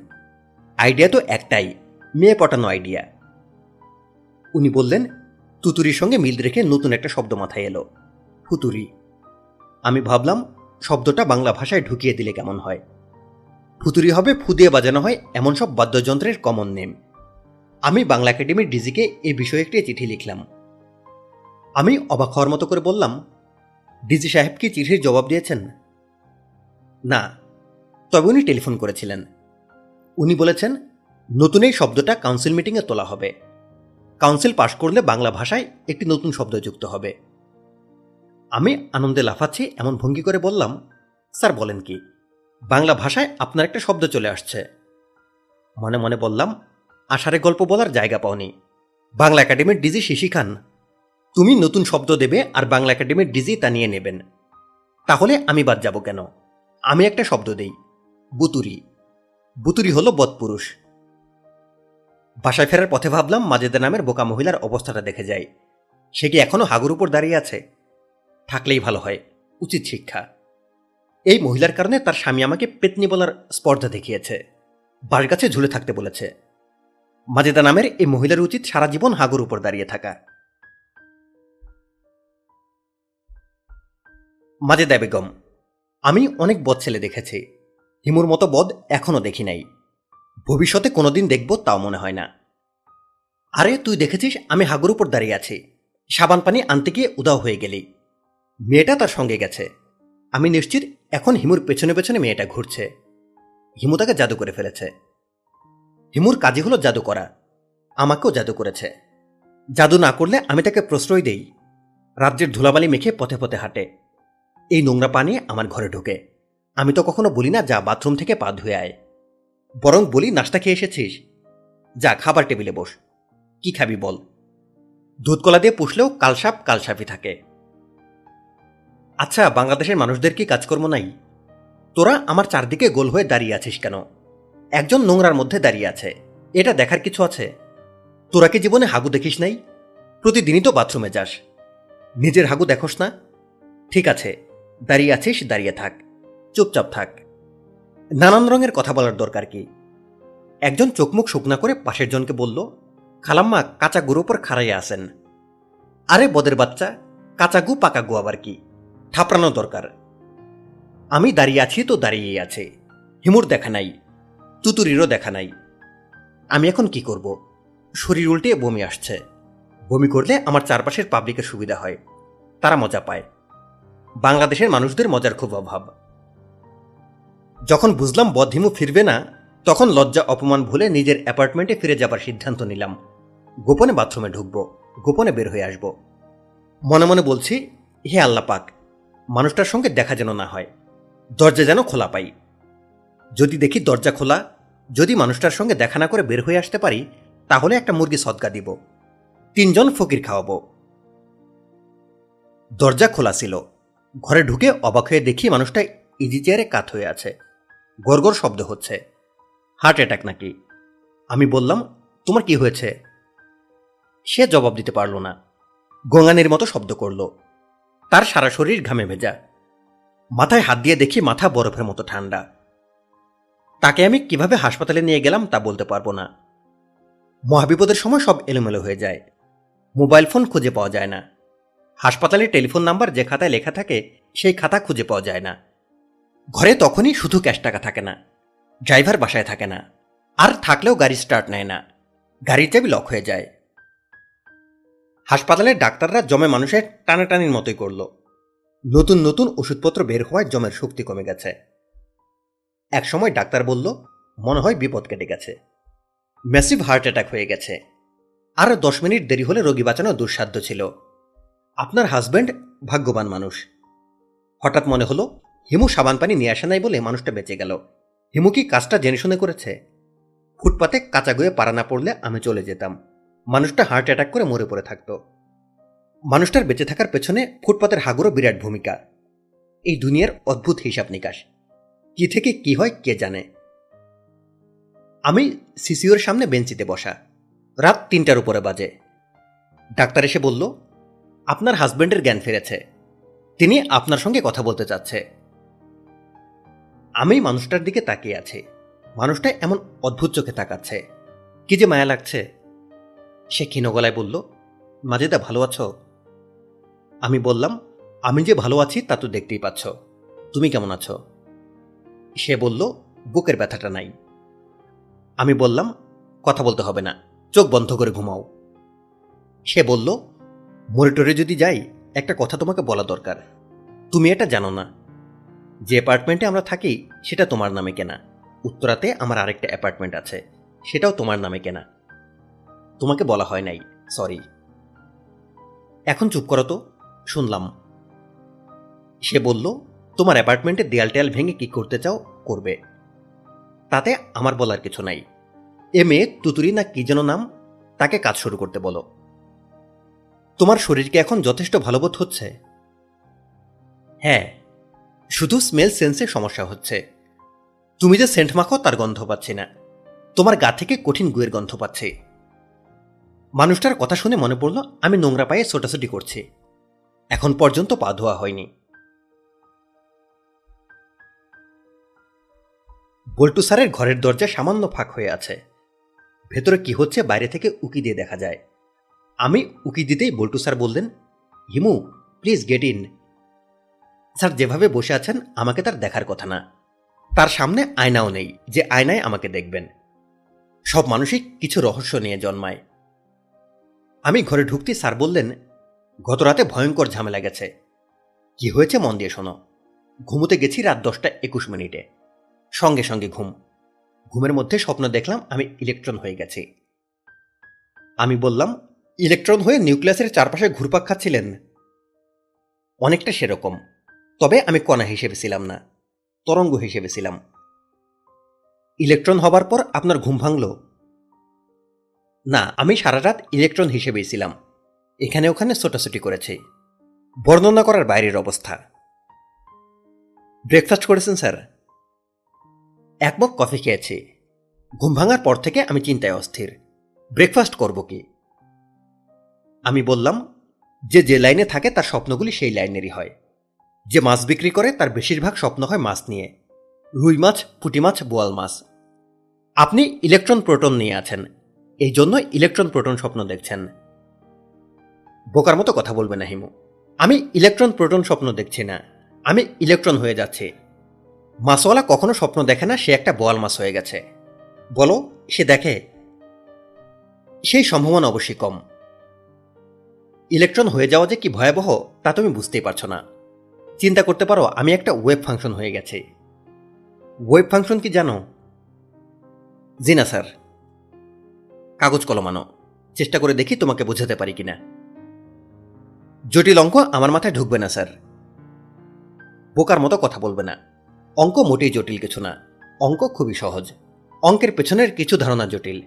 আইডিয়া তো একটাই, মেয়ে পটানো আইডিয়া। উনি বললেন, তুতুরির সঙ্গে মিল রেখে নতুন একটা শব্দ মাথায় এলো। ফুতুরি। আমি ভাবলাম, শব্দটা বাংলা ভাষায় ঢুকিয়ে দিলে কেমন হয়? ফুতুরি হবে ফু দিয়ে বাজানো হয় এমন সব বাদ্যযন্ত্রের কমন নেম আমি বাংলা একাডেমির ডিজিকে এই বিষয়ে একটি চিঠি লিখলাম। আমি অবাক হওয়ার মতো করে বললাম, ডিজি সাহেব কি চিঠির জবাব দিয়েছেন? না, তবে উনি টেলিফোন করেছিলেন। উনি বলেছেন, নতুন এই শব্দটা কাউন্সিল মিটিংয়ে তোলা হবে। কাউন্সিল পাশ করলে বাংলা ভাষায় একটি নতুন শব্দ যুক্ত হবে। আমি আনন্দে লাফাচ্ছি, এমন ভঙ্গি করে বললাম, স্যার, বলেন কি? বাংলা ভাষায় আপনার একটা শব্দ চলে আসছে। মনে মনে বললাম, আষাঢ়ে গল্প বলার জায়গা পাওনি। বাংলা একাডেমির ডিজি শিশি খান, তুমি নতুন শব্দ দেবে আর বাংলা একাডেমির ডিজি তা নিয়ে নেবেন। তাহলে আমি বাদ যাব কেন? আমি একটা শব্দ দেই। বুতুরি। বুতুরি হলো বদপুরুষ। বাসায় ফেরার পথে ভাবলাম মাজেদা নামের বোকা মহিলার অবস্থাটা দেখে যাই। সে কি এখনও হাগুর উপর দাঁড়িয়ে আছে? থাকলেই ভালো হয়, উচিত শিক্ষা। এই মহিলার কারণে তার স্বামী আমাকে পেতনি বলার স্পর্ধা দেখিয়েছে। কাছে ঝুলে থাকতে বলেছে। মাজেদা নামের এই মহিলার উচিত সারা জীবন হাগুর উপর দাঁড়িয়ে থাকা। মাজেদা বেগম আমি অনেক বদ ছেলে দেখেছি। হিমুর মতো বদ এখনও দেখি নাই। ভবিষ্যতে কোনোদিন দেখব তাও মনে হয় না। আরে, তুই দেখেছিস আমি হাগুর উপর দাঁড়িয়ে আছি। সাবান পানি আনতে গিয়ে উদাও হয়ে গেলি। মেয়েটা তার সঙ্গে গেছে। আমি নিশ্চিত এখন হিমুর পেছনে পেছনে মেয়েটা ঘুরছে। হিমু তাকে জাদু করে ফেলেছে। হিমুর কাজই হলো জাদু করা। আমাকেও জাদু করেছে। জাদু না করলে আমি তাকে প্রশ্রয় দেই। রাজ্যের ধুলাবালি মেখে পথে পথে হাঁটে। এই নোংরা পানি আমার ঘরে ঢোকে। আমি তো কখনো বলি না, যা বাথরুম থেকে পা ধুয়ে আয়। বরং বলি নাস্তা খেয়ে এসেছিস? যা, খাবার টেবিলে বস। কি খাবি বল? দুধকলা দিয়ে পুষলেও কালসাপ কালসাপই থাকে। আচ্ছা বাংলাদেশের মানুষদের কি কাজকর্ম নাই? তোরা আমার চারদিকে গোল হয়ে দাঁড়িয়ে আছিস কেন? একজন নোংরার মধ্যে দাঁড়িয়ে আছে। এটা দেখার কিছু আছে? তোরা কি জীবনে হাগু দেখিস নাই? প্রতিদিনই তো বাথরুমে যাস। নিজের হাগু দেখোস না? ঠিক আছে দাঁড়িয়ে আছিস, দাঁড়িয়ে থাক। চুপচাপ থাক। নানান রঙের কথা বলার দরকার কি? একজন চোখমুখ শুকনা করে পাশের জনকে বলল, খালাম্মা, কাঁচা গুর ওপর খাড়াইয়া আসেন আরে, বদের বাচ্চা, কাঁচা গু পাকা গু আবার কি? থাপড়ানো দরকার। আমি দাঁড়িয়ে আছি তো দাঁড়িয়েই আছে। হিমুর দেখা নাই তুতুরিরও দেখা নাই। আমি এখন কি করব? শরীর উল্টে বমি আসছে। বমি করলে আমার চারপাশের পাবলিকের সুবিধা হয়। তারা মজা পায়। বাংলাদেশের মানুষদের মজার খুব অভাব। যখন বুঝলাম বদ্ধিমু ফিরবে না, তখন লজ্জা অপমান ভুলে নিজের অ্যাপার্টমেন্টে ফিরে যাবার সিদ্ধান্ত নিলাম। গোপনে বাথরুমে ঢুকবো, গোপনে বের হয়ে আসব। মনে মনে বলছি, হে আল্লাহ পাক, মানুষটার সঙ্গে দেখা যেন না হয়, দরজা যেন খোলা পাই। যদি দেখি দরজা খোলা, যদি মানুষটার সঙ্গে দেখা না করে বের হয়ে আসতে পারি, তাহলে একটা মুরগি সদকা দিব। তিনজন ফকির খাওয়াবো। দরজা খোলা ছিল। ঘরে ঢুকে অবাক হয়ে দেখি মানুষটা ইজি চেয়ারে কাত হয়ে আছে। গড়গড় শব্দ হচ্ছে। হার্ট অ্যাটাক নাকি? আমি বললাম, তোমার কি হয়েছে? সে জবাব দিতে পারল না। গঙ্গানের মতো শব্দ করল। তার সারা শরীর ঘামে ভেজা। মাথায় হাত দিয়ে দেখি মাথা বরফের মতো ঠান্ডা। তাকে আমি কীভাবে হাসপাতালে নিয়ে গেলাম তা বলতে পারব না। মহাবিপদের সময় সব এলোমেলো হয়ে যায়। মোবাইল ফোন খুঁজে পাওয়া যায় না। হাসপাতালের টেলিফোন নাম্বার যে খাতায় লেখা থাকে, সেই খাতা খুঁজে পাওয়া যায় না। ঘরে তখনই শুধু ক্যাশ টাকা থাকে না, ড্রাইভার বাসায় থাকে না, আর থাকলেও গাড়ি স্টার্ট নেয় না। গাড়ির চাবি লক হয়ে যায়। হাসপাতালের ডাক্তাররা জমে মানুষের টানাটানির মতোই করল। নতুন নতুন ওষুধপত্র বের হওয়ায় জমের শক্তি কমে গেছে। এক সময় ডাক্তার বলল, মনে হয় বিপদ কেটে গেছে। ম্যাসিভ হার্ট অ্যাটাক হয়ে গেছে। আরও দশ মিনিট দেরি হলে রোগী বাঁচানো দুঃসাধ্য ছিল। আপনার হাজব্যান্ড ভাগ্যবান মানুষ। হঠাৎ মনে হলো, হিমু সাবান পানি নিয়ে আসে নাই বলে মানুষটা বেঁচে গেল। হিমু কি কাজটা জেনে শুনে করেছে? ফুটপাতে কাঁচা গুয়ে পারা না পড়লে আমি চলে যেতাম। মানুষটা হার্ট অ্যাটাক করে মরে পড়ে থাকতো। মানুষটার বেঁচে থাকার পেছনে ফুটপাতের হাগুরও বিরাট ভূমিকা। এই দুনিয়ার অদ্ভুত হিসাব নিকাশ। কি থেকে কি হয় কে জানে? আমি সিসিওর সামনে বেঞ্চিতে বসা। রাত তিনটার উপরে বাজে। ডাক্তার এসে বলল আপনার হাজব্যান্ডের জ্ঞান ফিরেছে। তিনি আপনার সঙ্গে কথা বলতে চাচ্ছে। আমি মানুষটার দিকে তাকিয়ে আছি। মানুষটা এমন অদ্ভুত চোখে তাকাচ্ছে। কি যে মায়া লাগছে। সে ক্ষীণ গলায় বলল, মাজেদা, ভালো আছো? আমি বললাম, আমি যে ভালো আছি, তা তো দেখতেই পাচ্ছ। তুমি কেমন আছো? সে বলল, বুকের ব্যথাটা নাই। আমি বললাম, কথা বলতে হবে না। চোখ বন্ধ করে ঘুমাও। সে বলল মনিটরে যদি যাই, একটা কথা তোমাকে বলা দরকার। তুমি এটা জানো না। যে অ্যাপার্টমেন্টে আমরা থাকি, সেটা তোমার নামে কেনা। উত্তরাতে আমার আরেকটা অ্যাপার্টমেন্ট আছে, সেটাও তোমার নামে কেনা। তোমাকে বলা হয় নাই, সরি। এখন চুপ করো তো, শুনলাম। সে বলল, তোমার অ্যাপার্টমেন্টে দেয়াল টেয়াল ভেঙে কি করতে চাও, করবে। তাতে আমার বলার কিছু নাই। এ মেয়ে, তুতুরি না কি যেন নাম, তাকে কাজ শুরু করতে বলো। তোমার শরীরকে এখন যথেষ্ট ভালোবোধ হচ্ছে। হ্যাঁ শুধু স্মেল সেন্সে সমস্যা হচ্ছে। তুমি যে সেন্ট মাখো, তার গন্ধ পাচ্ছি না। তোমার গা থেকে কঠিন গুয়ের গন্ধ পাচ্ছি। মানুষটার কথা শুনে মনে পড়ল, আমি নোংরা পায়ে ছোটাছুটি করছি। এখন পর্যন্ত পা ধোয়া হয়নি। বল্টু স্যারের ঘরের দরজা সামান্য ফাঁক হয়ে আছে। ভেতরে কি হচ্ছে বাইরে থেকে উকি দিয়ে দেখা যায়। আমি উকি দিতেই বল্টু স্যার বললেন, Himu please get in sir, যেভাবে বসে আছেন, আমাকে তার দেখার কথা না। তার সামনে আয়নাও নেই, যে আয়নায় আমাকে দেখবেন। সব মানুষই কিছু রহস্য নিয়ে জন্মায়। আমি ঘরে ঢুকতে স্যার বললেন, গত রাতে ভয়ঙ্কর ঝামেলা গেছে। কি হয়েছে মন দিয়ে শোনো। ঘুমোতে গেছি রাত দশটা একুশ মিনিটে। সঙ্গে সঙ্গে ঘুম। ঘুমের মধ্যে স্বপ্ন দেখলাম আমি ইলেকট্রন হয়ে গেছি। আমি বললাম ইলেকট্রন হয়ে নিউক্লিয়াসের চারপাশে ঘুরপাক খাচ্ছিলেন। অনেকটা সেরকম, তবে আমি কণা হিসেবে ছিলাম না, তরঙ্গ হিসেবে ছিলাম। ইলেকট্রন হবার পর আপনার ঘুম ভাঙল? না, আমি সারা রাত ইলেকট্রন হিসেবেই ছিলাম। এখানে ওখানে ছোটাছুটি করেছি। বর্ণনা করার বাইরের অবস্থা। ব্রেকফাস্ট করেছেন, স্যার। এক মগ কফি খেয়েছি। ঘুম ভাঙার পর থেকে আমি চিন্তায় অস্থির। ব্রেকফাস্ট করব কি? আমি বললাম, যে যে লাইনে থাকে তার স্বপ্নগুলি সেই লাইনেরই হয়। যে মাছ বিক্রি করে তার বেশিরভাগ স্বপ্ন হয় মাছ নিয়ে। রুই মাছ, পুঁটি মাছ, বোয়াল মাছ। আপনি ইলেকট্রন প্রোটন নিয়ে আছেন। এই জন্য ইলেকট্রন প্রোটন স্বপ্ন দেখছেন। বোকার মতো কথা বলবে না হিমু। আমি ইলেকট্রন প্রোটন স্বপ্ন দেখছি না। আমি ইলেকট্রন হয়ে যাচ্ছি। মাছওয়ালা কখনো স্বপ্ন দেখে না, সে একটা বোয়াল মাছ হয়ে গেছে। বলো, সে দেখে? সেই সম্ভাবনা অবশ্যই কম। ইলেকট্রন হয়ে যাওয়া যে কি ভয়াবহ, তা তুমি বুঝতেই পারছ না। চিন্তা করতে পারো, আমি একটা ওয়েব ফাংশন হয়ে গেছি। ওয়েব ফাংশন কি জানো? জি না, স্যার। কাগজ কলমানো চেষ্টা করে দেখি তোমাকে বোঝাতে পারি কিনা। জটিল অঙ্ক আমার মাথায় ঢুকবে না, স্যার। বোকার মতো কথা বলবে না। অঙ্ক মোটেই জটিল কিছু না। অঙ্ক খুবই সহজ। অঙ্কের পেছনের কিছু ধারণা জটিল।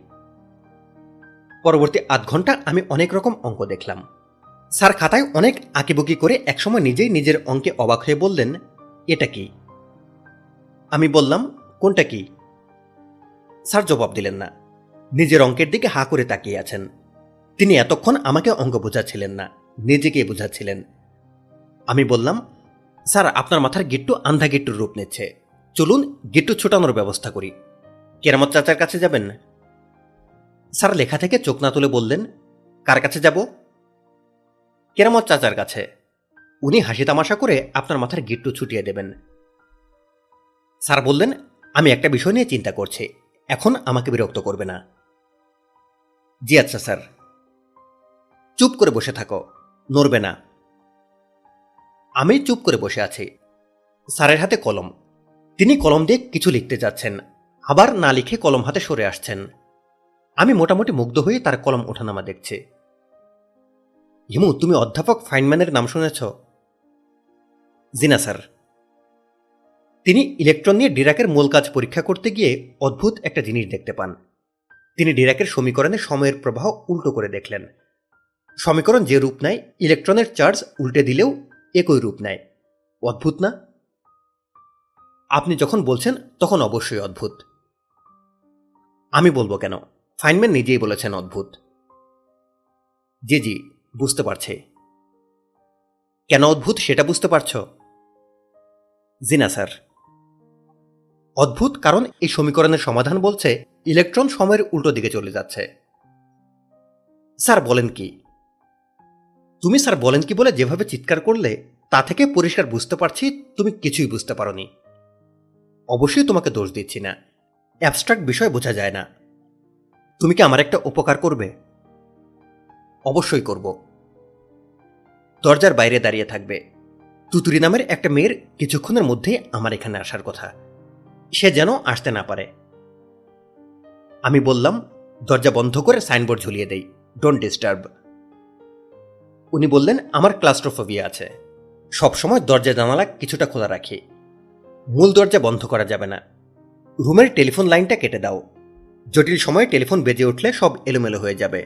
পরবর্তী আধ ঘণ্টা আমি অনেক রকম অঙ্ক দেখলাম। স্যার খাতায় অনেক আঁকিবুকি করে একসময় নিজেই নিজের অঙ্কে অবাক হয়ে বললেন, এটা কি? আমি বললাম, কোনটা কি? স্যার জবাব দিলেন না। নিজের অঙ্কের দিকে হা করে তাকিয়ে আছেন। তিনি এতক্ষণ আমাকে অঙ্ক বোঝাচ্ছিলেন না, নিজেকে বোঝাচ্ছিলেন। আমি বললাম, স্যার, আপনার মাথার গিট্টু আন্ধা গিট্টুর রূপ নিচ্ছে। চলুন গিট্টু ছোটানোর ব্যবস্থা করি। কেরামত চাচার কাছে যাবেন? স্যার লেখা থেকে চোখ না তুলে বললেন, কার কাছে যাব? কেরামত চাচার কাছে। উনি হাসি তামাশা করে আপনার মাথার গিট্টু ছুটিয়ে দেবেন। স্যার বললেন, আমি একটা বিষয় নিয়ে চিন্তা করছি। এখন আমাকে বিরক্ত করবে না। জি আচ্ছা স্যার। চুপ করে বসে থাকো, নড়বে না। আমি চুপ করে বসে আছি। স্যারের হাতে কলম। তিনি কলম দিয়ে কিছু লিখতে যাচ্ছেন। আবার না লিখে কলম হাতে সরে আসছেন। আমি মোটামুটি মুগ্ধ হয়ে তার কলম ওঠানামা দেখছি। হিমু তুমি অধ্যাপক ফাইনম্যানের নাম শুনেছ? জিনা, স্যার। তিনি ইলেকট্রন নিয়ে ডিরাকের মূল কাজ পরীক্ষা করতে গিয়ে অদ্ভুত একটা জিনিস দেখতে পান। তিনি ডিরাকের সমীকরণে সময়ের প্রবাহ উল্টো করে দেখলেন। সমীকরণ যে রূপ নেয়, ইলেকট্রনের চার্জ উল্টে দিলেও একই রূপ নেয়। অদ্ভুত না? আপনি যখন বলছেন, তখন অবশ্যই অদ্ভুত। আমি বলব কেন? ফাইনম্যান নিজেই বলেছেন অদ্ভুত। জি জি। বুঝতে পারছে। কেন অদ্ভুত সেটা বুঝতে পারছ? জি না, স্যার। অদ্ভুত কারণ এই সমীকরণের সমাধান বলছে ইলেকট্রন সময়ের উল্টো দিকে চলে যাচ্ছে। স্যার, বলেন কি? তুমি, স্যার, বলেন কি বলে যেভাবে চিৎকার করলে তা থেকে পরিষ্কার বুঝতে পারছি, তুমি কিছুই বুঝতে পারোনি। অবশ্যই তোমাকে দোষ দিচ্ছি না। অ্যাবস্ট্রাক্ট বিষয় বোঝা যায় না। তুমি কি আমার একটা উপকার করবে? অবশ্যই করব। দরজার বাইরে দাঁড়িয়ে থাকবে। তুতুরি নামের একটা মেয়ের কিছুক্ষণের মধ্যেই আমার এখানে আসার কথা। সে যেন আসতে না পারে। আমি বললাম, দরজা বন্ধ করে সাইনবোর্ড ঝুলিয়ে দেই। ডোন্ট ডিস্টার্ব উনি বললেন, আমার ক্লাস্ট্রোফোবিয়া আছে। সবসময় দরজা জানালা কিছুটা খোলা রাখি। মূল দরজা বন্ধ করা যাবে না। রুমের টেলিফোন লাইনটা কেটে দাও। জটিল সময়ে টেলিফোন বেজে উঠলে সব এলোমেলো হয়ে যাবে।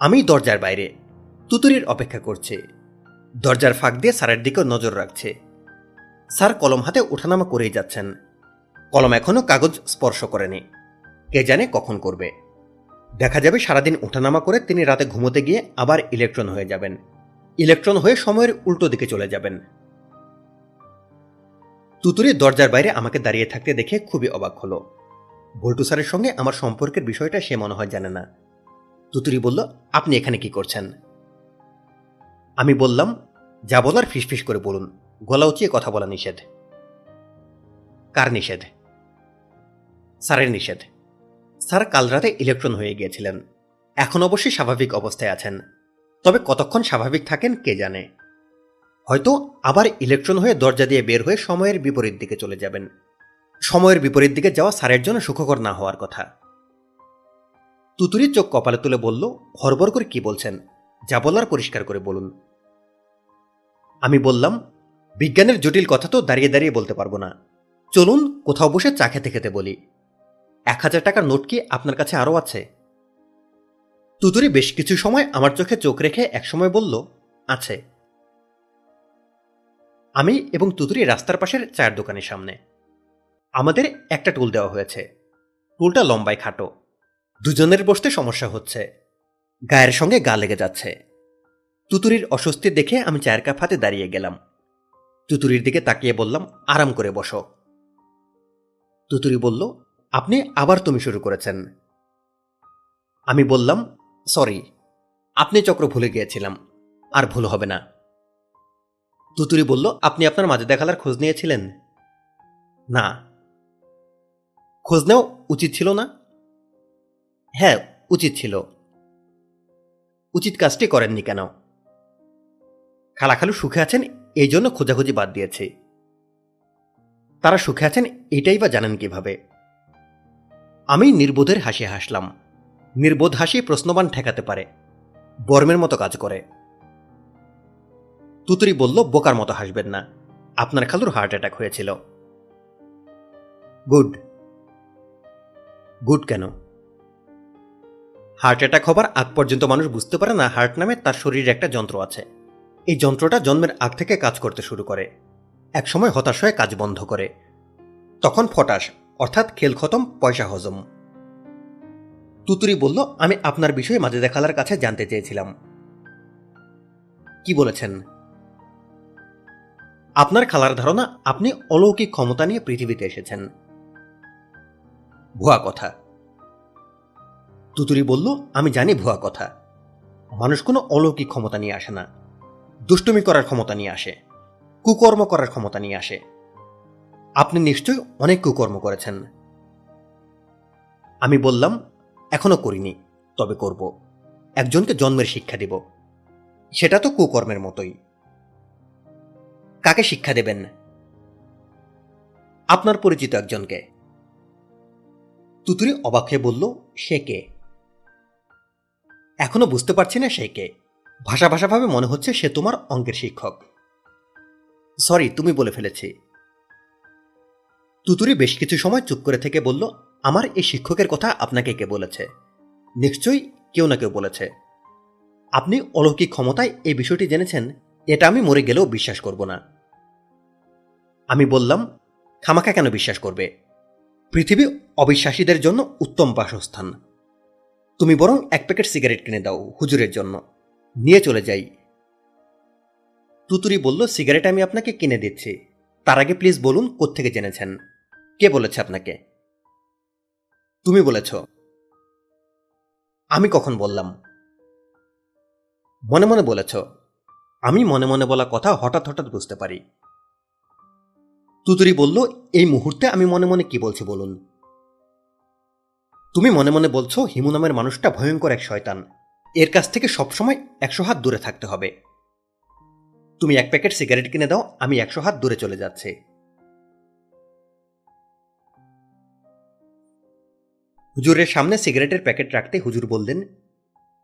আমি দরজার বাইরে। তুতুরির অপেক্ষা করছি। দরজার ফাঁক দিয়ে স্যারের দিকেও নজর রাখছে। স্যার কলম হাতে ওঠানামা করেই যাচ্ছেন। কলম এখনও কাগজ স্পর্শ করেনি। কে জানে কখন করবে। দেখা যাবে সারাদিন ওঠানামা করে তিনি রাতে ঘুমোতে গিয়ে আবার ইলেকট্রন হয়ে যাবেন। ইলেকট্রন হয়ে সময়ের উল্টো দিকে চলে যাবেন। তুতুরি দরজার বাইরে আমাকে দাঁড়িয়ে থাকতে দেখে খুবই অবাক হলো। ভল্টু স্যারের সঙ্গে আমার সম্পর্কের বিষয়টা সে মনে হয় জানে না। তুতুরি বলল, আপনি এখানে কি করছেন? আমি বললাম, যা বলার ফিসফিস করে বলুন। গলা উঁচিয়ে কথা বলা নিষেধ। কার নিষেধ? স্যারের নিষেধ। স্যার কাল রাতে ইলেকট্রন হয়ে গিয়েছিলেন। এখন অবশ্যই স্বাভাবিক অবস্থায় আছেন। তবে কতক্ষণ স্বাভাবিক থাকেন কে জানে? হয়তো আবার ইলেকট্রন হয়ে দরজা দিয়ে বের হয়ে সময়ের বিপরীত দিকে চলে যাবেন। সময়ের বিপরীত দিকে যাওয়া স্যারের জন্য সুখকর না হওয়ার কথা। তুতুরির চোখ কপালে তুলে বলল, হরবর করে কি বলছেন? যা বলার পরিষ্কার করে বলুন। আমি বললাম, বিজ্ঞানের জটিল কথা তো দাঁড়িয়ে দাঁড়িয়ে বলতে পারব না। চলুন কোথাও বসে চা খেতে খেতে বলি। এক হাজার টাকার নোট কি আপনার কাছে আরও আছে? তুতুরি বেশ কিছু সময় আমার চোখে চোখ রেখে একসময় বলল, আছে। আমি এবং তুতুরি রাস্তার পাশের চায়ের দোকানের সামনে। আমাদের একটা টুল দেওয়া হয়েছে। টুলটা লম্বায় খাটো। দুজনের বসতে সমস্যা হচ্ছে। গায়ের সঙ্গে গা লেগে যাচ্ছে। তুতুরির অস্বস্তি দেখে আমি চায়ের কাপ হাতে দাঁড়িয়ে গেলাম। তুতুরির দিকে তাকিয়ে বললাম, আরাম করে বসো। তুতুরি বলল, আপনি আবার তুমি শুরু করেছেন। আমি বললাম, সরি, আপনি চক্র ভুলে গিয়েছিলাম, আর ভুল হবে না। তুতুরি বলল, আপনি আপনার মাঝে দেখালার খোঁজ নিয়েছিলেন? না। খোঁজ নেওয়া উচিত ছিল না? হ্যাঁ উচিত ছিল। উচিত কাজটি করেননি কেন? খালাখালু সুখে আছেন, এই জন্য খোঁজাখুঁজি বাদ দিয়েছে। তারা সুখে আছেন, এটাই বা জানেন কীভাবে? আমি নির্বোধের হাসি হাসলাম। নির্বোধ হাসি প্রশ্নবান ঠেকাতে পারে। বর্মের মতো কাজ করে। তুতুরি বলল, বোকার মতো হাসবেন না। আপনার খালুর হার্ট অ্যাটাক হয়েছিল। গুড। গুড কেন? হার্ট অ্যাটাক হবার আগ পর্যন্ত মানুষ বুঝতে পারে না হার্ট নামে তার শরীরে একটা যন্ত্র আছে। এই যন্ত্রটা জন্মের আগ থেকে কাজ করতে শুরু করে। একসময় হতাশ হয়ে কাজ বন্ধ করে। তখন ফটাস, অর্থাৎ খেল খতম, পয়সা হজম। তুতুরি বলল, আমি আপনার বিষয়ে মাজেদা খালার কাছে জানতে চেয়েছিলাম। কি বলেছেন? আপনার খালার ধারণা, আপনি অলৌকিক ক্ষমতা নিয়ে পৃথিবীতে এসেছেন। ভুয়া কথা। তুতুরি বলল, আমি জানি ভুয়া কথা। মানুষ কোনো অলৌকিক ক্ষমতা নিয়ে আসে না। দুষ্টুমি করার ক্ষমতা নিয়ে আসে। কুকর্ম করার ক্ষমতা নিয়ে আসে। আপনি নিশ্চয়ই অনেক কুকর্ম করেছেন। আমি বললাম, এখনও করিনি, তবে করব। একজনকে জন্মের শিক্ষা দিব। সেটা তো কুকর্মের মতোই। কাকে শিক্ষা দেবেন? আপনার পরিচিত একজনকে। তুতুরি অবাক হয়ে বলল, সে কে? এখনও বুঝতে পারছি না সে কে। ভাষা ভাষাভাবে মনে হচ্ছে সে তোমার অঙ্কের শিক্ষক। সরি, তুমি বলে ফেলেছি। তুতুরি বেশ কিছু সময় চুপ করে থেকে বলল, আমার এই শিক্ষকের কথা আপনাকে কে বলেছে? নিশ্চয়ই কেউ না কেউ বলেছে। আপনি অলৌকিক ক্ষমতায় এই বিষয়টি জেনেছেন, এটা আমি মরে গেলেও বিশ্বাস করব না। আমি বললাম, খামাখা কেন বিশ্বাস করবে? পৃথিবী অবিশ্বাসীদের জন্য উত্তম বাসস্থান। তুমি বরং এক প্যাকেট সিগারেট কিনে দাও হুজুরের জন্য। নিয়ে চলে যাই। তুতুরি বলল, সিগারেট আমি আপনাকে কিনে দিচ্ছি। তার আগে প্লিজ বলুন কোত্থেকে জেনেছেন? কে বলেছে আপনাকে? তুমি বলেছ। আমি কখন বললাম? মনে মনে বলেছ। আমি মনে মনে বলা কথা হঠাৎ হঠাৎ বুঝতে পারি। তুতুরি বলল, এই মুহূর্তে আমি মনে মনে কি বলছি বলুন? তুমি মনে মনে বলছো হিমু নামের মানুষটা ভয়ঙ্কর এক শয়তান। এর কাছ থেকে সবসময় একশো হাত দূরে থাকতে হবে। তুমি এক প্যাকেট সিগারেট কিনে দাও, আমি একশো হাত দূরে চলে যাচ্ছি। হুজুরের সামনে সিগারেটের প্যাকেট রাখতে হুজুর বললেন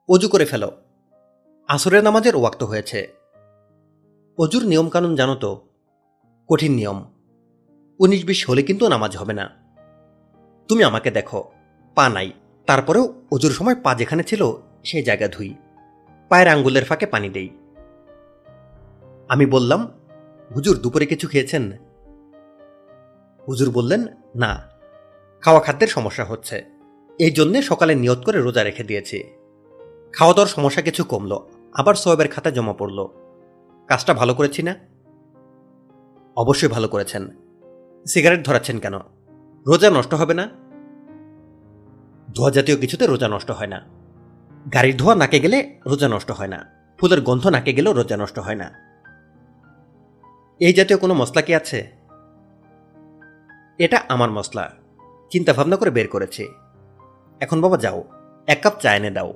অজু করে ফেলো। আসরের নামাজের ওয়াক্ত হয়েছে। অজুর নিয়মকানুন জানো তো? কঠিন নিয়ম। উনিশ বিশ হলে কিন্তু নামাজ হবে না। তুমি আমাকে দেখো। পা নাই। তারপরেও অজুর সময় পা যেখানে ছিল, সেই জায়গা ধুই। পায়ের আঙ্গুলের ফাঁকে পানি দেই। আমি বললাম, হুজুর দুপুরে কিছু খেয়েছেন? হুজুর বললেন, না, খাওয়া খাদ্যের সমস্যা হচ্ছে। এই জন্যে সকালে নিয়ত করে রোজা রেখে দিয়েছি। খাওয়া দাওয়ার সমস্যা কিছু কমলো, আবার সোয়েবের খাতায় জমা পড়ল। কাজটা ভালো করেছি না? অবশ্যই ভালো করেছেন। সিগারেট ধরাচ্ছেন কেন? রোজা নষ্ট হবে না? ধোয়া জাতীয় কিছুতে রোজা নষ্ট হয় না। গাড়ির ধোয়া নাকে গেলে রোজা নষ্ট হয় না। ফুলের গন্ধ নাকে গেলেও রোজা নষ্ট হয় না। এই জাতীয় কোনো মশলা কি আছে? এটা আমার মশলা। চিন্তা ভাবনা করে বের করেছি। এখন বাবা যাও, এক কাপ চা এনে দাও।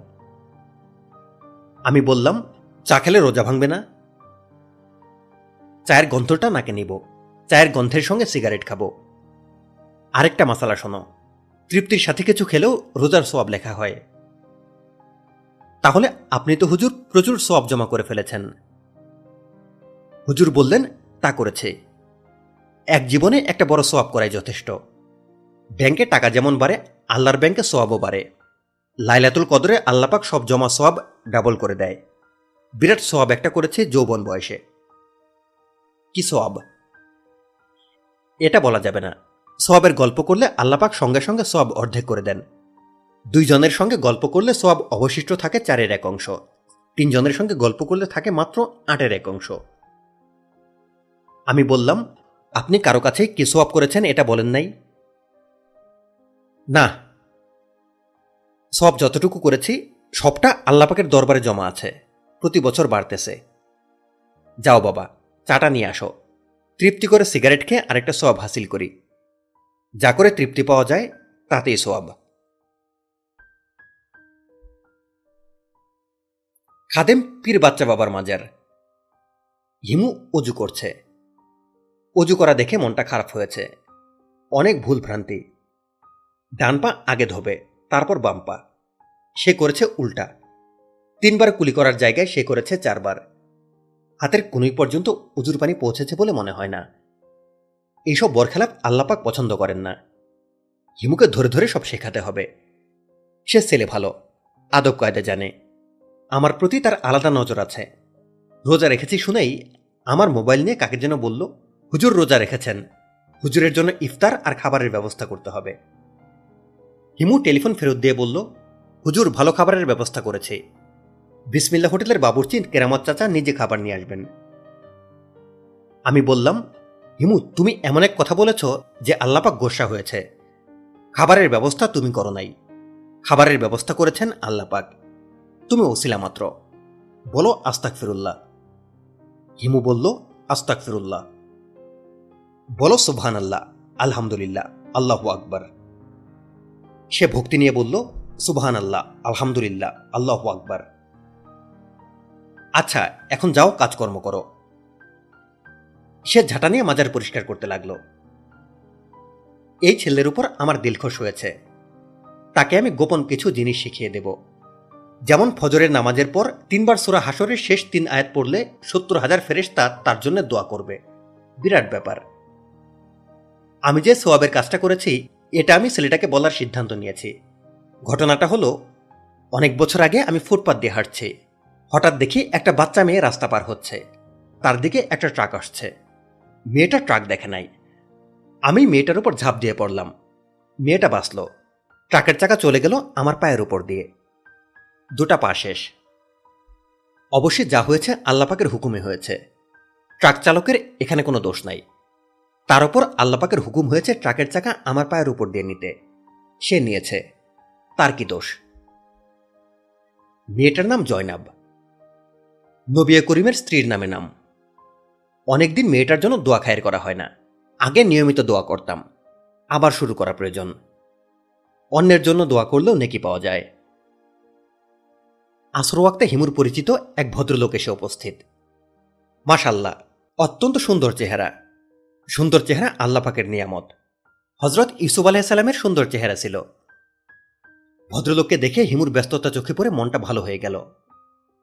আমি বললাম, চা খেলে রোজা ভাঙবে না? চায়ের গন্ধটা নাকে নিব। চায়ের গন্ধের সঙ্গে সিগারেট খাব। আরেকটা মশালা শোনো। তৃপ্তির সাথে কিছু খেলেও রোজার সোয়াব লেখা হয়। তাহলে আপনি তো হুজুর প্রচুর সোয়াব জমা করে ফেলেছেন। হুজুর বললেন, তা করেছে। এক জীবনে একটা বড় সোয়াব করাই যথেষ্ট। ব্যাংকে টাকা যেমন বাড়ে, আল্লাহর ব্যাংকে সোয়াবও বাড়ে। লাইলাতুল কদরে আল্লাপাক সব জমা সোয়াব ডাবল করে দেয়। বিরাট সোয়াব একটা করেছে যৌবন বয়সে। কি সোয়াব এটা বলা যাবে না। সোয়াবের গল্প করলে আল্লাপাক সঙ্গে সঙ্গে সোয়াব অর্ধেক করে দেন। দুইজনের সঙ্গে গল্প করলে সোয়াব অবশিষ্ট থাকে চারের এক অংশ। তিনজনের সঙ্গে গল্প করলে থাকে মাত্র আটের এক অংশ। আমি বললাম, আপনি কারও কাছে কি সোয়াব করেছেন এটা বলেন নাই? না। সব যতটুকু করেছি, সবটা আল্লাপাকের দরবারে জমা আছে। প্রতি বছর বাড়তেছে। যাও বাবা, চাটা নিয়ে আসো। তৃপ্তি করে সিগারেট খেয়ে আরেকটা সোয়াব হাসিল করি। যা করে তৃপ্তি পাওয়া যায়, তাতেই সোয়াব খাদেম পীর বাচ্চা বাবার মাজার। হিমু অজু করছে। অজু করা দেখে মনটা খারাপ হয়েছে। অনেক ভুল ভ্রান্তি। ডান পা আগে ধোবে, তারপর বাম পা। সে করেছে উল্টা। তিনবার কুলি করার জায়গায় সে করেছে চারবার। হাতের কুনুই পর্যন্ত উজুর পানি পৌঁছেছে বলে মনে হয় না। এইসব বরখেলাপ আল্লাপাক পছন্দ করেন না। হিমুকে ধরে ধরে সব শেখাতে হবে। সে ছেলে ভালো, আদব কায়দা জানে। আমার প্রতি তার আলাদা নজর আছে। রোজা রেখেছি শুনেই আমার মোবাইল নিয়ে কাকে যেন বলল, হুজুর রোজা রেখেছেন। হুজুরের জন্য ইফতার আর খাবারের ব্যবস্থা করতে হবে। হিমু টেলিফোন ফেরত দিয়ে বলল, হুজুর ভালো খাবারের ব্যবস্থা করেছে। বিসমিল্লা হোটেলের বাবুরচিন কেরামত চাচা নিজে খাবার নিয়ে আসবেন। আমি বললাম হিমু, তুমি এমন এক কথা বলেছ যে আল্লাপাক গোসা হয়েছে। খাবারের ব্যবস্থা তুমি করো নাই। খাবারের ব্যবস্থা করেছেন আল্লাপাক। তুমি ওসিলা মাত্র। বলো আস্তাক ফিরুল্লাহ হিমু বলল আস্তাক ফিরুল্লাহ বলো সুবহান আল্লাহ আলহামদুলিল্লাহ, আল্লাহ আকবর। সে ভক্তি নিয়ে বলল সুবহান আল্লাহ আলহামদুলিল্লাহ, আল্লাহ আকবার। আচ্ছা এখন যাও, কাজকর্ম করো। সে ঝাঁটা নিয়ে মাজার পরিষ্কার করতে লাগল। এই ছেলের উপর আমার দিলখোশ হয়েছে। তাকে আমি গোপন কিছু জিনিস শিখিয়ে দেব। যেমন ফজরের নামাজের পর তিনবার সুরা হাসরের শেষ তিন আয়াত পড়লে সত্তর হাজার ফেরেশতা তার জন্য দোয়া করবে। বিরাট ব্যাপার। আমি যে সোয়াবের কাজটা করেছি, এটা আমি ছেলেটাকে বলার সিদ্ধান্ত নিয়েছি। ঘটনাটা হলো, অনেক বছর আগে আমি ফুটপাত দিয়ে হাঁটছি। হঠাৎ দেখি একটা বাচ্চা মেয়ে রাস্তা পার হচ্ছে। তার দিকে একটা ট্রাক আসছে। মেয়েটা ট্রাক দেখে নাই। আমি মেয়েটার উপর ঝাঁপ দিয়ে পড়লাম। মেয়েটা বাঁচল। ট্রাকের চাকা চলে গেল আমার পায়ের উপর দিয়ে। দুটা পা শেষ। অবশ্যই যা হয়েছে আল্লাপাকের হুকুমে হয়েছে। ট্রাক চালকের এখানে কোনো দোষ নাই। তার উপর আল্লাপাকের হুকুম হয়েছে ট্রাকের চাকা আমার পায়ের উপর দিয়ে নিতে। সে নিয়েছে। তার কি দোষ? মেয়েটার নাম জয়নাব। নবিয়া করিমের স্ত্রীর নামে নাম। অনেকদিন মেয়েটার জন্য দোয়া খায়ের করা হয় না। আগে নিয়মিত দোয়া করতাম। আবার শুরু করা প্রয়োজন। অন্যের জন্য দোয়া করলেও নেকি পাওয়া যায়। আসর ওয়াক্তে হিমুর পরিচিত এক ভদ্রলোক এসে উপস্থিত। মাশাল্লাহ অত্যন্ত সুন্দর চেহারা। সুন্দর চেহারা আল্লাহ পাকের নিয়ামত। হজরত ইসুফ আলাইসাল্লামের সুন্দর চেহারা ছিল। ভদ্রলোককে দেখে হিমুর ব্যস্ততা চোখে পড়ে মনটা ভালো হয়ে গেল।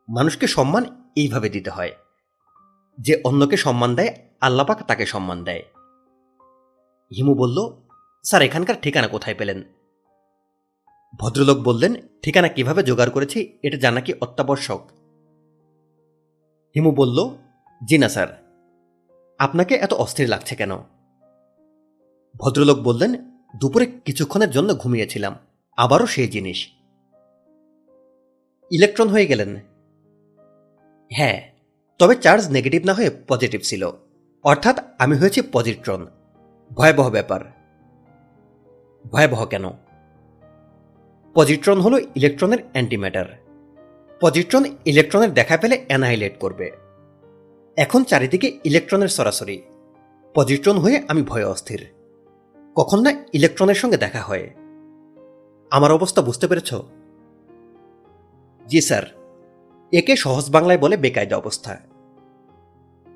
মানুষকে সম্মান এইভাবে দিতে হয়। যে অন্যকে সম্মান দেয়, আল্লাপাক তাকে সম্মান দেয়। হিমু বলল, স্যার, এখানকার ঠিকানা কোথায় পেলেন? ভদ্রলোক বললেন, ঠিকানা কীভাবে জোগাড় করেছি, এটা জানা কি অত্যাবশ্যক? হিমু বলল, জি না, স্যার। আপনাকে এত অস্থির লাগছে কেন? ভদ্রলোক বললেন, দুপুরে কিছুক্ষণের জন্য ঘুমিয়েছিলাম, আবারও সেই জিনিস। ইলেকট্রন হয়ে গেলেন? হ্যাঁ তবে চার্জ নেগেটিভ না হয়ে পজিটিভ ছিল। অর্থাৎ আমি হয়েছি পজিট্রন ভয়াবহ ব্যাপার। ভয়াবহ কেন? পজিট্রন হলো ইলেকট্রনের অ্যান্টিম্যাটার। পজিট্রন ইলেকট্রনের দেখা পেলে অ্যানাহাইলেট করবে। এখন চারিদিকে ইলেকট্রনের সরাসরি। পজিট্রন হয়ে আমি ভয়ে অস্থির। কখন না ইলেকট্রনের সঙ্গে দেখা হয়। আমার অবস্থা বুঝতে পেরেছ? জি স্যার। একে সহজ বাংলায় বলে বেকায়দা অবস্থা।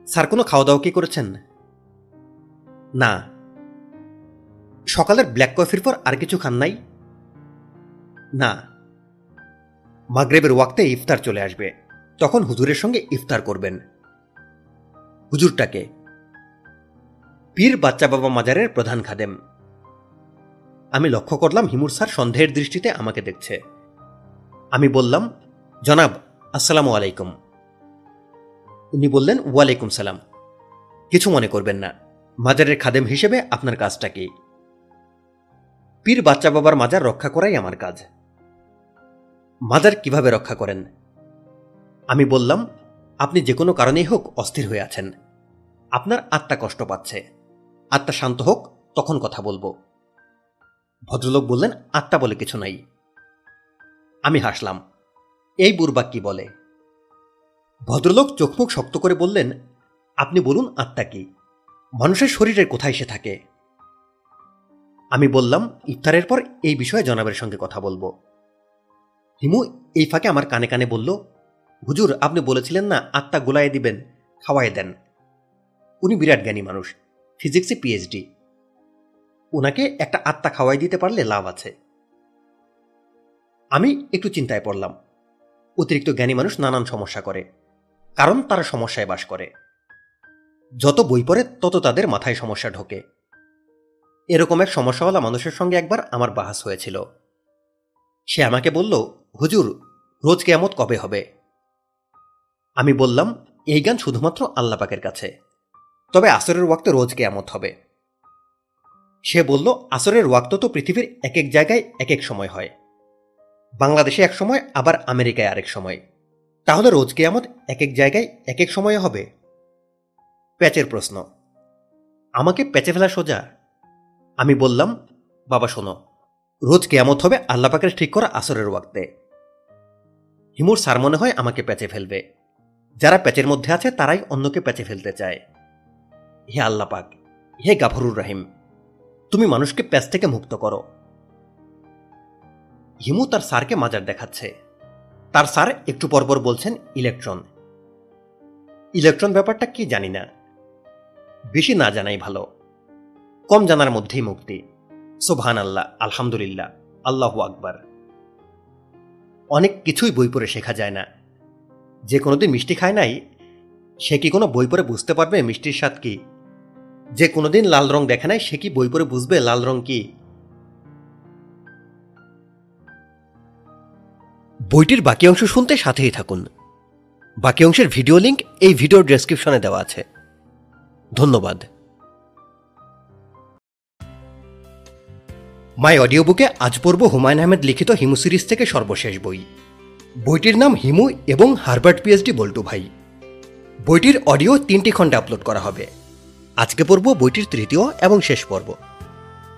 স্যার, কোনো খাওয়া দাওয়া কি করেছেন? না। সকালের ব্ল্যাক কফির পর আর কিছু খান নাই? না। মাগরেবের ওয়াক্তে ইফতার চলে আসবে। তখন হুজুরের সঙ্গে ইফতার করবেন। হুজুরটাকে। পীর বাচ্চা বাবা মাজারের প্রধান খাদেম। আমি লক্ষ্য করলাম হিমুর স্যার সন্দেহের দৃষ্টিতে আমাকে দেখছে। আমি বললাম, জনাব আসসালামু আলাইকুম। উনি বললেন, ওয়ালাইকুম সালাম। কিছু মনে করবেন না। মাজারের খাদেম হিসেবে আপনার কাজটা কি? পীর বাচ্চা বাবার মাজার রক্ষা করাই আমার কাজ। মাজার কীভাবে রক্ষা করেন? আমি বললাম, আপনি যে কোনো কারণেই হোক অস্থির হয়ে আছেন। আপনার আত্মা কষ্ট পাচ্ছে। আত্মা শান্ত হোক, তখন কথা বলব। ভদ্রলোক বললেন, আত্মা বলে কিছু নাই। আমি হাসলাম। এই বুরবাক কি বলে। ভদ্রলোক চোখমুখ শক্ত করে বললেন, আপনি বলুন আত্মা কি? মানুষের শরীরের কোথায় সে থাকে? আমি বললাম, ইফতারের পর এই বিষয়ে জনাবের সঙ্গে কথা বলব। হিমু এই ফাঁকে আমার কানে কানে বলল, হুজুর, আপনি বলেছিলেন না আত্মা গোলায় দিবেন খাওয়াই দেন। উনি বিরাট জ্ঞানী মানুষ, ফিজিক্সে পিএইচডি ওনাকে একটা আত্মা খাওয়াই দিতে পারলে লাভ আছে। আমি একটু চিন্তায় পড়লাম। অতিরিক্ত জ্ঞানী মানুষ নানান সমস্যা করে, কারণ তারা সমস্যায় বাস করে। যত বই পড়ে, তত তাদের মাথায় সমস্যা ঢোকে। এরকম এক সমস্যাওয়ালা মানুষের সঙ্গে একবার আমার বাহাস হয়েছিল। সে আমাকে বলল, হুজুর, রোজ কেয়ামত কবে হবে? আমি বললাম, এই গান শুধুমাত্র আল্লাপাকের কাছে। তবে আসরের ওয়াক্তে রোজ কেয়ামত হবে। সে বলল, আসরের ওয়াক্ত তো পৃথিবীর এক এক জায়গায় এক এক সময় হয়। বাংলাদেশে এক সময়, আবার আমেরিকায় আরেক সময়। তাহলে রোজ কেয়ামত এক এক জায়গায় এক এক সময়ে হবে? প্যাচের প্রশ্ন। আমাকে প্যাচে ফেলা সোজা। আমি বললাম, বাবা শোনো, রোজ কেয়ামত হবে আল্লাপাকের ঠিক করা আসরের ওয়াক্তে। হিমুর সার মনে হয় আমাকে প্যাচে ফেলবে। যারা প্যাচের মধ্যে আছে, তারাই অন্যকে প্যাচে ফেলতে চায়। হে আল্লাপাক হে গাফরুর রাহিম, তুমি মানুষকে প্যাচ থেকে মুক্ত করো। হিমু তার স্যারকে মাজার দেখাচ্ছে। তার স্যার একটু পরপর বলছেন, ইলেকট্রন। ইলেকট্রন ব্যাপারটা কি জানি না। বেশি না জানাই ভালো। কম জানার মধ্যেই মুক্তি। সোভান আল্লাহ আলহামদুলিল্লাহ, আল্লাহ আকবার। অনেক কিছুই বই পড়ে শেখা যায় না। যে কোনোদিন মিষ্টি খায় নাই, সে কি কোনো বই পড়ে বুঝতে পারবে মিষ্টির স্বাদ কি? যে কোনোদিন লাল রং দেখে নাই, সে কি বই পড়ে বুঝবে লাল রং কি? বইটির বাকি অংশ শুনতে সাথেই থাকুন। বাকি অংশের ভিডিও লিংক এই ভিডিওর ডেসক্রিপশনে দেওয়া আছে। ধন্যবাদ। মাই অডিও বুকে আজ পড়ব হুমায়ুন আহমেদ লিখিত হিমু সিরিজ থেকে সর্বশেষ বই। বইটির নাম হিমু এবং হারবার্ট পিএইচডি বল্টু ভাই। বইটির অডিও তিনটি খণ্ডে আপলোড করা হবে। আজকে পড়ব বইটির তৃতীয় এবং শেষ পর্ব।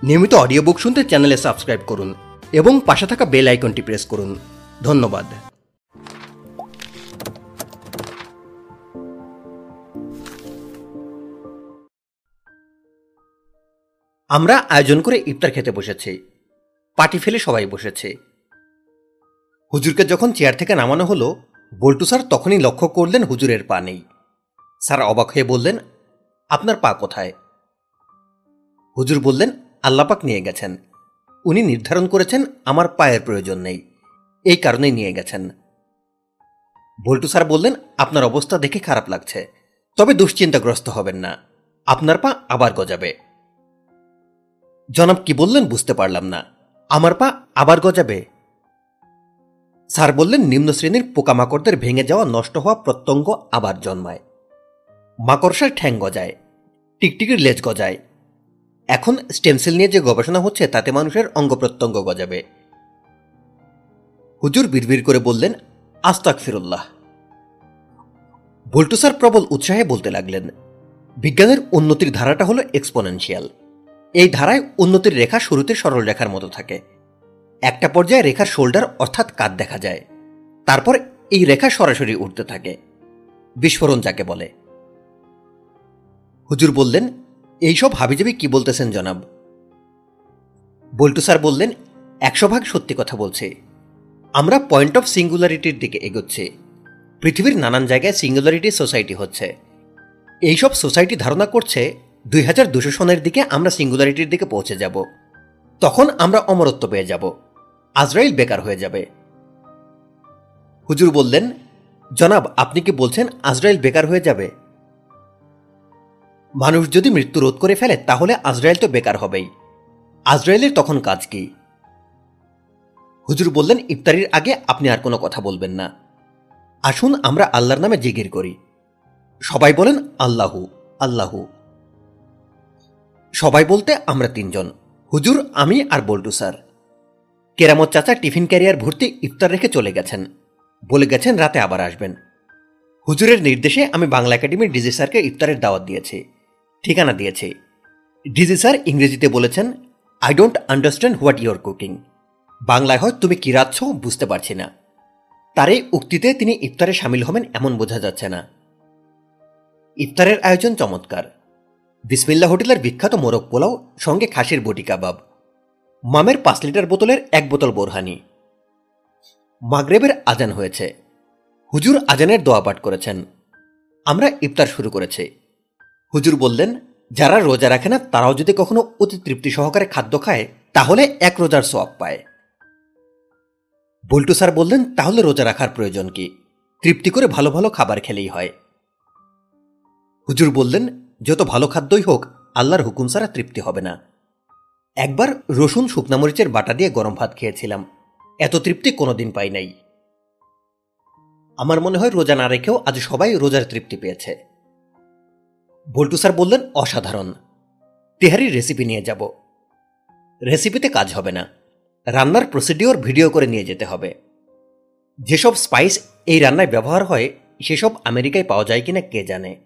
নিয়মিত অডিও বুক শুনতে চ্যানেলে সাবস্ক্রাইব করুন এবং পাশে থাকা বেল আইকনটি প্রেস করুন। ধন্যবাদ। আমরা আয়োজন করে ইফতার খেতে বসেছি। পাটি ফেলে সবাই বসেছে। হুজুরকে যখন চেয়ার থেকে নামানো হলো, বল্টু স্যার তখনই লক্ষ্য করলেন হুজুরের পা নেই। স্যার অবাক হয়ে বললেন, আপনার পা কোথায়? হুজুর বললেন, আল্লাপাক নিয়ে গেছেন। উনি নির্ধারণ করেছেন, আমার পায়ের প্রয়োজন নেই। এই কারণেই নিয়ে গেছেন। বল্টু স্যার বললেন, আপনার অবস্থা দেখে খারাপ লাগছে। তবে দুশ্চিন্তাগ্রস্ত হবেন না। আপনার পা আবার গজাবে। জনাব কি বললেন বুঝতে পারলাম না। আমার পা আবার গজাবে? স্যার বললেন, নিম্ন শ্রেণির পোকামাকড়দের ভেঙে যাওয়া, নষ্ট হওয়া প্রত্যঙ্গ আবার জন্মায়। মাকড়সার ঠ্যাং গজায়, টিকটিকির লেজ গজায়। এখন স্টেমসেল নিয়ে যে গবেষণা হচ্ছে, তাতে মানুষের অঙ্গ প্রত্যঙ্গ গজাবে। হুজুর বিড়বিড় করে বললেন আস্তাক ফিরুল্লাহ বল্টু স্যার প্রবল উৎসাহে বলতে লাগলেন, বিজ্ঞানের উন্নতির ধারাটা হলো এক্সপোনেনশিয়াল এই ধারায় উন্নতির রেখা শুরুতে সরল রেখার মতো থাকে। একটা পর্যায়ে রেখার শোল্ডার অর্থাৎ কাত দেখা যায়। তারপর এই রেখা সরাসরি উঠতে থাকে। বিস্ফোরণ যাকে বলে। হুজুর বললেন, এইসব হাবিজাবি কি বলতেছেন জনাব? বল্টু স্যার বললেন, একশো ভাগ সত্যি কথা বলছে। আমরা পয়েন্ট অফ সিঙ্গুলারিটির দিকে এগোচ্ছি। পৃথিবীর নানান জায়গায় সিঙ্গুলারিটি সোসাইটি হচ্ছে। এইসব সোসাইটি ধারণা করছে দুই হাজার দুশো সনের দিকে আমরা সিঙ্গুলারিটির দিকে পৌঁছে যাব। তখন আমরা অমরত্ব পেয়ে যাব। আজরাইল বেকার হয়ে যাবে। হুজুর বললেন, জনাব, আপনি কি বলছেন আজরাইল বেকার হয়ে যাবে? মানুষ যদি মৃত্যু রোধ করে ফেলে, তাহলে আজরাইল তো বেকার হবেই। আজরাইলের তখন কাজ কি? হুজুর বললেন, ইফতারির আগে আপনি আর কোনো কথা বলবেন না। আসুন, আমরা আল্লাহর নামে জিগির করি। সবাই বলেন, আল্লাহু আল্লাহু। সবাই বলতে, আমরা তিনজন, হুজুর, আমি আর বল্টু স্যার। কেরামত চাচা টিফিন ক্যারিয়ার ভর্তি ইফতার রেখে চলে গেছেন। বলে গেছেন, রাতে আবার আসবেন। হুজুরের নির্দেশে আমি বাংলা একাডেমির ডিজি স্যারকে ইফতারের দাওয়াত দিয়েছি, ঠিকানা দিয়েছি। ডিজি স্যার ইংরেজিতে বলেছেন I don't understand what your cooking বাংলায় হয় তুমি কি রাচ্ছ বুঝতে পারছি না। তার এই উক্তিতে তিনি ইফতারে সামিল হবেন এমন বোঝা যাচ্ছে না। ইফতারের আয়োজন চমৎকার। বিসমিল্লা হোটেলের বিখ্যাত মোরগ পোলাও, সঙ্গে খাসির বটি কাবাব। মামের পাঁচ লিটার বোতলের এক বোতল বোরহানি। মাগরেবের আজান হয়েছে। হুজুর আজানের দোয়া পাঠ করেছেন। আমরা ইফতার শুরু করেছি। হুজুর বললেন, যারা রোজা রাখে না, তারাও যদি কখনো অতি তৃপ্তি সহকারে খাদ্য খায়, তাহলে এক রোজার সোয়াব পায়। বল্টু স্যার বললেন, তাহলে রোজা রাখার প্রয়োজন কি? তৃপ্তি করে ভালো ভালো খাবার খেলেই হয়। হুজুর বললেন, যত ভালো খাদ্যই হোক, আল্লাহর হুকুম ছাড়া তৃপ্তি হবে না। একবার রসুন শুকনামরিচের বাটা দিয়ে গরম ভাত খেয়েছিলাম। এত তৃপ্তি কোনোদিন পাই নাই। আমার মনে হয় রোজা না রেখেও আজ সবাই রোজার তৃপ্তি পেয়েছে। বল্টু স্যার বললেন, অসাধারণ। তেহারির রেসিপি নিয়ে যাব। রেসিপিতে কাজ হবে না। রান্নার প্রসিডিওর ভিডিও করে নিয়ে যেতে হবে। যেসব স্পাইস এই রান্নায় ব্যবহার হয়, সেসব আমেরিকায় পাওয়া যায় কিনা কে জানে?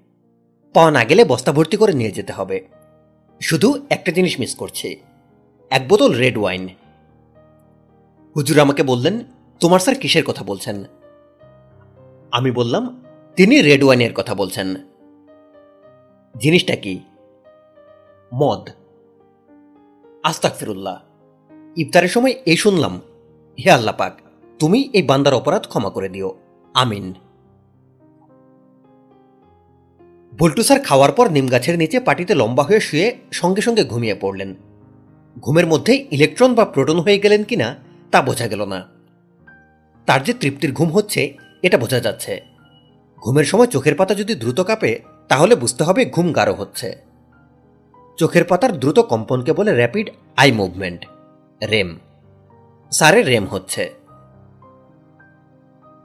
পাওয়া না গেলে বস্তা ভর্তি করে নিয়ে যেতে হবে। শুধু একটা জিনিস মিস করছে। এক বোতল রেড ওয়াইন হুজুর আমাকে বললেন, তোমার স্যার কিসের কথা বলছেন? আমি বললাম, তিনি রেড ওয়াইনের কথা বলছেন। জিনিসটা কি? মদ। আস্তাক ফিরুল্লাহ ইফতারের সময় এই শুনলাম, হে আল্লাহ পাক, তুমি এই বান্দার অপরাধ ক্ষমা করে দিও। আমিন। বল্টু স্যার খাওয়ার পর নিম গাছের নিচে পাটিতে লম্বা হয়ে শুয়ে সঙ্গে সঙ্গে ঘুমিয়ে পড়লেন। ঘুমের মধ্যে ইলেকট্রন বা প্রোটন হয়ে গেলেন কিনা তা বোঝা গেল না। তার যে তৃপ্তির ঘুম হচ্ছে, এটা বোঝা যাচ্ছে। ঘুমের সময় চোখের পাতা যদি দ্রুত কাঁপে, তাহলে বুঝতে হবে ঘুম গাঢ় হচ্ছে। চোখের পাতার দ্রুত কম্পনকে বলে র্যাপিড আই মুভমেন্ট রেম। স্যারের রেম হচ্ছে।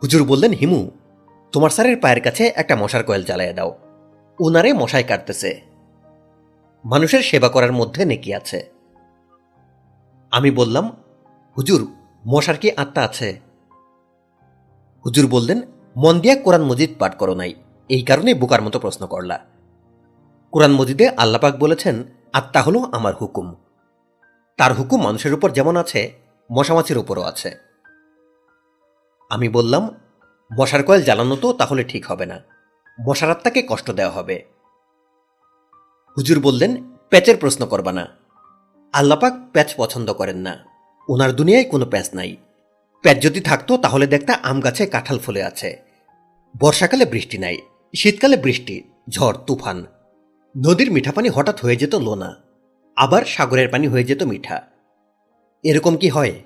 হুজুর বললেন, হিমু, তোমার স্যারের পায়ের কাছে একটা মশার কয়েল জ্বালিয়ে দাও। উনারে মশাই কাটতেছে। মানুষের সেবা করার মধ্যে নেকি আছে। আমি বললাম, হুজুর, মশার কি আত্মা আছে? হুজুর বললেন, মন দিয়া কোরআন মজিদ পাঠ করো নাই। এই কারণে বোকার মতো প্রশ্ন করলা। কোরআন মজিদে আল্লাপাক বলেছেন, আত্মা হলো আমার হুকুম তার হুকুম মানুষের উপর যেমন আছে, মশামাছির উপরও আছে। আমি বললাম, মশার কয়েল জ্বালানো তো তাহলে ঠিক হবে না। মশার আত্মাকে কষ্ট দেওয়া হবে। হুজুর বললেন, প্যাচের প্রশ্ন করবা না। আল্লাপাক প্যাচ পছন্দ করেন না। ওনার দুনিয়ায় কোনো প্যাচ নাই। প্যাচ যদি থাকতো, তাহলে দেখতা আম গাছে কাঁঠাল ফুলে আছে। বর্ষাকালে বৃষ্টি নাই, শীতকালে বৃষ্টি, ঝড়, তুফান। নদীর মিঠাপানি হঠাৎ হয়ে যেত লোনা। আবার সাগরের পানি হয়ে যেত মিঠা। এরকম কি হয়?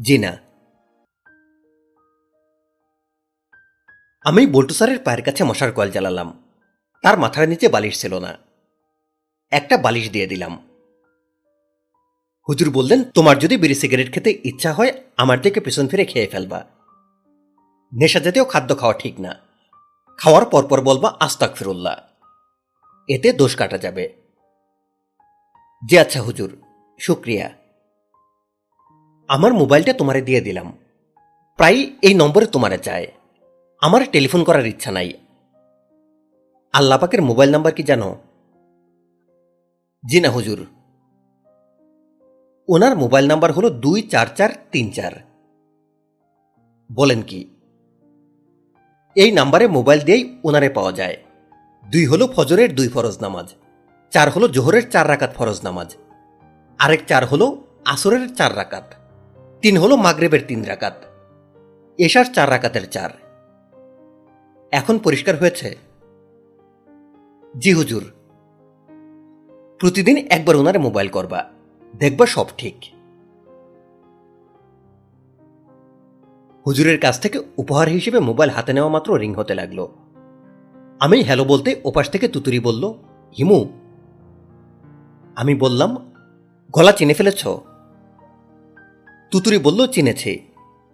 জি না। আমি বল্টু স্যারের পায়ের কাছে মশার কয়েল জ্বালালাম। তার মাথার নিচে বালিশ ছিল না। একটা বালিশ দিয়ে দিলাম। হুজুর বললেন, তোমার যদি বিড়ি সিগারেট খেতে ইচ্ছা হয়, আমার দিকে পিছন ফিরে খেয়ে ফেলবা। নেশা জাতীয় খাদ্য খাওয়া ঠিক না। খাওয়ার পরপর বলবা আস্তাক ফিরুল্লাহ এতে দোষ কাটা যাবে। জি আচ্ছা হুজুর, শুক্রিয়া। আমার মোবাইলটা তোমারে দিয়ে দিলাম। প্রায় এই নম্বরে তোমারে চায়। আমার টেলিফোন করার ইচ্ছা নাই। আল্লাপাকের মোবাইল নাম্বার কি জানো? জি না, হুজুর। ওনার মোবাইল নাম্বার হলো দুই চার চার তিন চার। বলেন কি, এই নাম্বারে মোবাইল দিয়েই ওনারে পাওয়া যায়। দুই হলো ফজরের দুই ফরজ নামাজ। চার হলো জোহরের চার রাকাত ফরজ নামাজ। আরেক চার হলো আসরের চার রাকাত। তিন হলো মাগরেবের তিন রাকাত। এশার চার রাকাতের চার। এখন পরিষ্কার হয়েছে। জি হুজুর, প্রতিদিন একবার ওনারে মোবাইল করবা। দেখবা সব ঠিক। হুজুরের কাছ থেকে উপহার হিসেবে মোবাইল হাতে নেওয়া মাত্র রিং হতে লাগল। আমি হ্যালো বলতে ওপাশ থেকে তুতুরি বলল, হিমু আমি বললাম, গলা চিনে ফেলেছ? তুতুরি বলল, চিনেছে।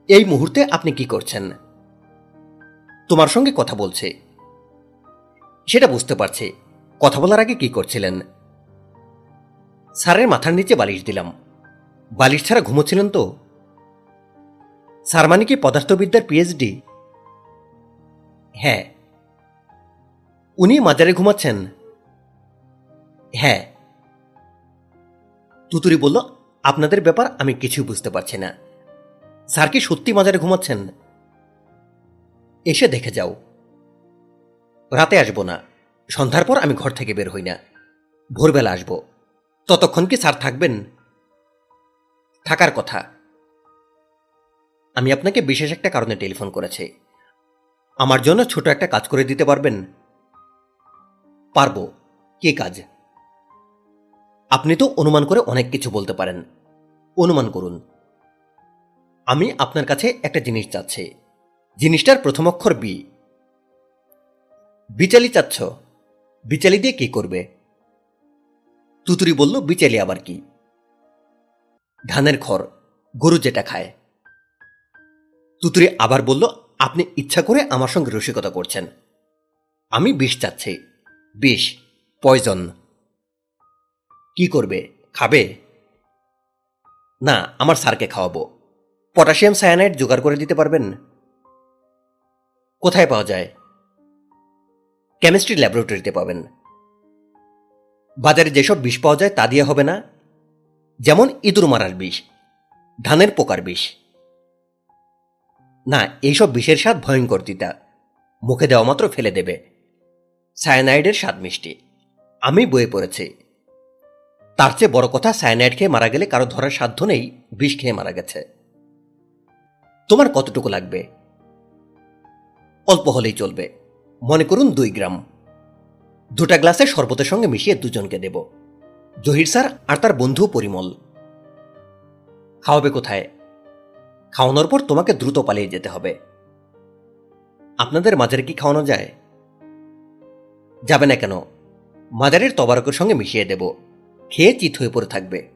এই মুহূর্তে আপনি কি করছেন? তোমার সঙ্গে কথা বলছে। সেটা বুঝতে পারছে। কথা বলার আগে কি করছিলেন? স্যারের মাথার নিচে বালিশ দিলাম। বালিশ ছাড়া ঘুমোচ্ছিলেন তো? স্যার মানে কি পদার্থবিদ্যার পিএইচডি হ্যাঁ। উনি মাজারে ঘুমাচ্ছেন? হ্যাঁ। তুতুরি বলল, আপনাদের ব্যাপার আমি কিছুই বুঝতে পারছি না। স্যার কি সত্যি মাজারে ঘুমাচ্ছেন? এসে দেখে যাও। রাতে আসব না। সন্ধ্যার পর আমি ঘর থেকে বের হই না। ভোরবেলা আসব। ততক্ষণ কি স্যার থাকবেন? থাকার কথা। আমি আপনাকে বিশেষ একটা কারণে টেলিফোন করেছি। আমার জন্য ছোট একটা কাজ করে দিতে পারবেন? পারব। কে কাজ? আপনি তো অনুমান করে অনেক কিছু বলতে পারেন। অনুমান করুন। আমি আপনার কাছে একটা জিনিস চাচ্ছি। জিনিসটার প্রথম অক্ষর বি। বিচালি চাচ্ছ। বিচালি দিয়ে কি করবে? তুতুরি বলল, বিচালি আবার কি? ধানের খড়, গরু যেটা খায়। তুতুরি আবার বলল, আপনি ইচ্ছা করে আমার সঙ্গে রসিকতা করছেন। আমি বিষ চাচ্ছি। বিষ, পয়জন। কি করবে? খাবে? না, আমার স্যারকে খাওয়াবো। পটাশিয়াম সায়ানাইড জোগাড় করে দিতে পারবেন? কোথায় পাওয়া যায়? কেমিস্ট্রি ল্যাবরেটরিতে পাবেন। বাজারে যেসব বিষ পাওয়া যায় তা দিয়ে হবে না? যেমন ইঁদুর মারার বিষ, ধানের পোকার বিষ। না, এইসব বিষের স্বাদ ভয়ঙ্কর, তিতা। মুখে দেওয়া মাত্র ফেলে দেবে। সায়ানাইডের স্বাদ মিষ্টি। আমি বয়ে পড়েছি। তার চেয়ে বড় কথা সায়ানাইড খেয়ে মারা গেলে কারও ধরার সাধ্য নেই, বিষ খেয়ে মারা গেছে। তোমার কতটুকু লাগবে? অল্প হলেই চলবে। মনে করুন দুই গ্রাম। দুটা গ্লাসে শরবতের সঙ্গে মিশিয়ে দুজনকে দেব। জহির স্যার আর তার বন্ধু পরিমল। খাওয়াবে কোথায়? খাওয়ানোর পর তোমাকে দ্রুত পালিয়ে যেতে হবে। আপনাদের মাজারে কি খাওয়ানো যায়? যাবে না কেন? মাজারের তবারকের সঙ্গে মিশিয়ে দেব। খেয়ে চিত হয়ে পড়ে থাকবে।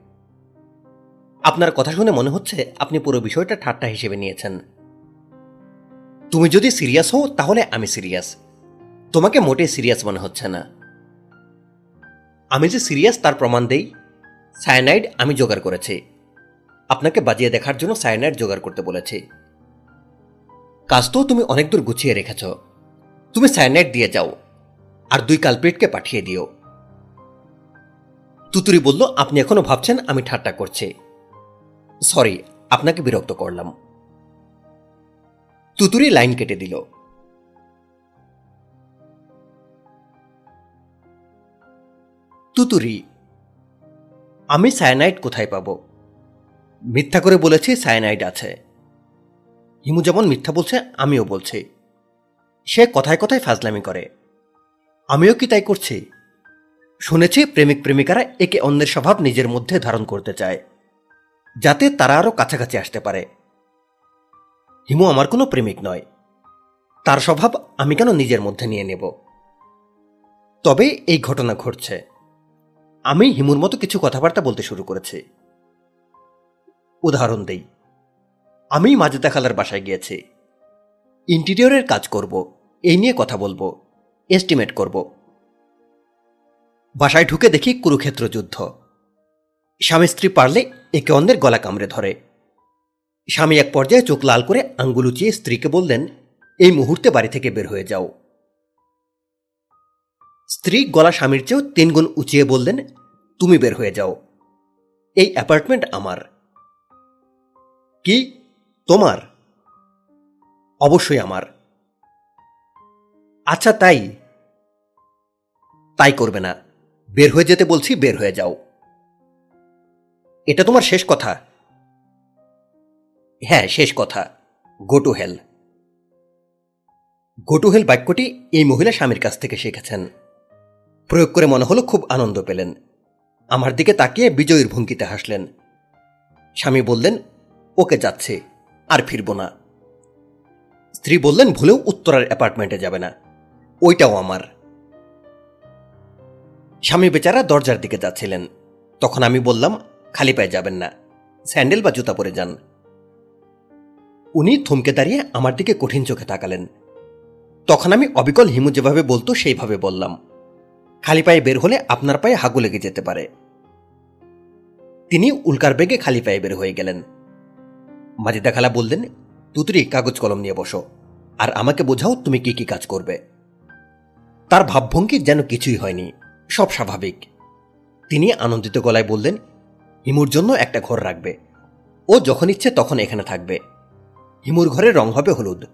আপনার কথা শুনে মনে হচ্ছে আপনি পুরো বিষয়টা ঠাট্টা হিসেবে নিয়েছেন। তুমি যদি সিরিয়াস হও, তাহলে আমি সিরিয়াস। তোমাকে মোটে সিরিয়াস মনে হচ্ছে না। আমি যে সিরিয়াস, তার প্রমাণ দেই। সায়ানাইড আমি জোগাড় করেছি। আপনাকে বাজিয়ে দেখার জন্য সায়ানাইড জোগাড় করতে বলেছি। কাজ তো তুমি অনেক দূর গুছিয়ে রেখেছ। তুমি সায়ানাইড দিয়ে যাও। আর দুই কালপ্রিটকে পাঠিয়ে দিও। তুতুরি বলল, আপনি এখনও ভাবছেন আমি ঠাট্টা করছি? সরি আপনাকে বিরক্ত করলাম। তুতুরি লাইন কেটে দিল। তুতুরি, আমি সায়ানাইড কোথায় পাব? মিথ্যা করে বলেছি সায়ানাইড আছে। হিমু যেমন মিথ্যা বলছে, আমিও বলছি। সে কথায় কথায় ফাজলামি করে। আমিও কি তাই করছি? শুনেছি প্রেমিক প্রেমিকারা একে অন্যের স্বভাব নিজের মধ্যে ধারণ করতে চায়, যাতে তারা আরও কাছাকাছি আসতে পারে। হিমু আমার কোনো প্রেমিক নয়। তার স্বভাব আমি কেন নিজের মধ্যে নিয়ে নেব? তবে এই ঘটনা ঘটছে। আমি হিমুর মতো কিছু কথাবার্তা বলতে শুরু করেছি। উদাহরণ দেই। আমি মাজেদা খালার বাসায় গিয়েছি। ইন্টিরিয়রের কাজ করব। এই নিয়ে কথা বলব। এস্টিমেট করব। বাসায় ঢুকে দেখি কুরুক্ষেত্র যুদ্ধ। স্বামী স্ত্রী পারলে একে অন্যের গলা কামড়ে ধরে। স্বামী এক পর্যায়ে চোখ লাল করে আঙ্গুল উঁচিয়ে স্ত্রীকে বললেন, এই মুহূর্তে বাড়ি থেকে বের হয়ে যাও। স্ত্রী গলা স্বামীর চেয়েও তিনগুণ উঁচিয়ে বললেন, তুমি বের হয়ে যাও। এই অ্যাপার্টমেন্ট আমার। কি? তোমার? অবশ্যই আমার। আচ্ছা তাই। তাই করবে না। বের হয়ে যেতে বলছি, বের হয়ে যাও। এটা তোমার শেষ কথা? হ্যাঁ শেষ কথা। গো টু হেল গো টু হেল বাক্যটি এই মহিলা স্বামীর কাছ থেকে শিখেছেন। প্রয়োগ করে মনে হলো খুব আনন্দ পেলেন। আমার দিকে তাকিয়ে বিজয়ীর ভঙ্গিতে হাসলেন। স্বামী বললেন, ওকে যাচ্ছে, আর ফিরব না। স্ত্রী বললেন, ভুলেও উত্তরার অ্যাপার্টমেন্টে যাবে না। ওইটাও আমার। স্বামী বেচারা দরজার দিকে যাচ্ছিলেন। তখন আমি বললাম, খালি পায়ে যাবেন না। স্যান্ডেল বা জুতা পরে যান। উনি থমকে দাঁড়িয়ে আমার দিকে কঠিন চোখে তাকালেন। তখন আমি অবিকল হিমু যেভাবে বলতো সেইভাবে বললাম, খালি পায়ে বের হলে আপনার পায়ে হাগু লেগে যেতে পারে। তিনি উল্কার বেগে খালি পায়ে বের হয়ে গেলেন। মাজিদা খালা বললেন, তুতুরি, কাগজ কলম নিয়ে বসো, আর আমাকে বোঝাও তুমি কি কি কাজ করবে। তার ভাবভঙ্গি যেন কিছুই হয়নি। সব স্বাভাবিক। তিনি আনন্দিত গলায় বললেন হিমুর জন্য একটা ঘর রাখবে। ও যখন ইচ্ছে তখন এখানে থাকবে। হিমুর ঘরের রং হবে হলুদ।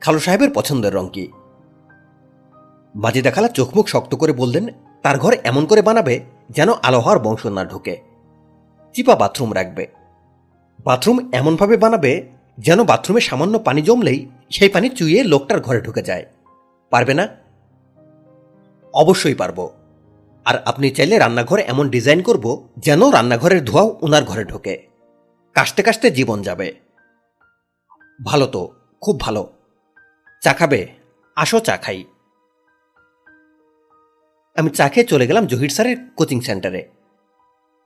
খালু সাহেবের পছন্দের রং কি? মাজিদা খালা চোখমুখ শক্ত করে বললেন, তার ঘর এমন করে বানাবে যেন আলো হওয়ার বংশ না ঢোকে। চিপা বাথরুম রাখবে। বাথরুম এমনভাবে বানাবে যেন বাথরুমে সামান্য পানি জমলেই সেই পানি চুইয়ে লোকটার ঘরে ঢুকে যায়। পারবে না? অবশ্যই পারব। আর আপনি চাইলে রান্নাঘরে এমন ডিজাইন করব যেন রান্নাঘরের ধোঁয়াও ওনার ঘরে ঢোকে। কাশতে কাশতে জীবন যাবে। ভালো তো, খুব ভালো। চা খাবে? আসো চা খাই। আমি চা খেয়ে চলে গেলাম জহির স্যারের কোচিং সেন্টারে।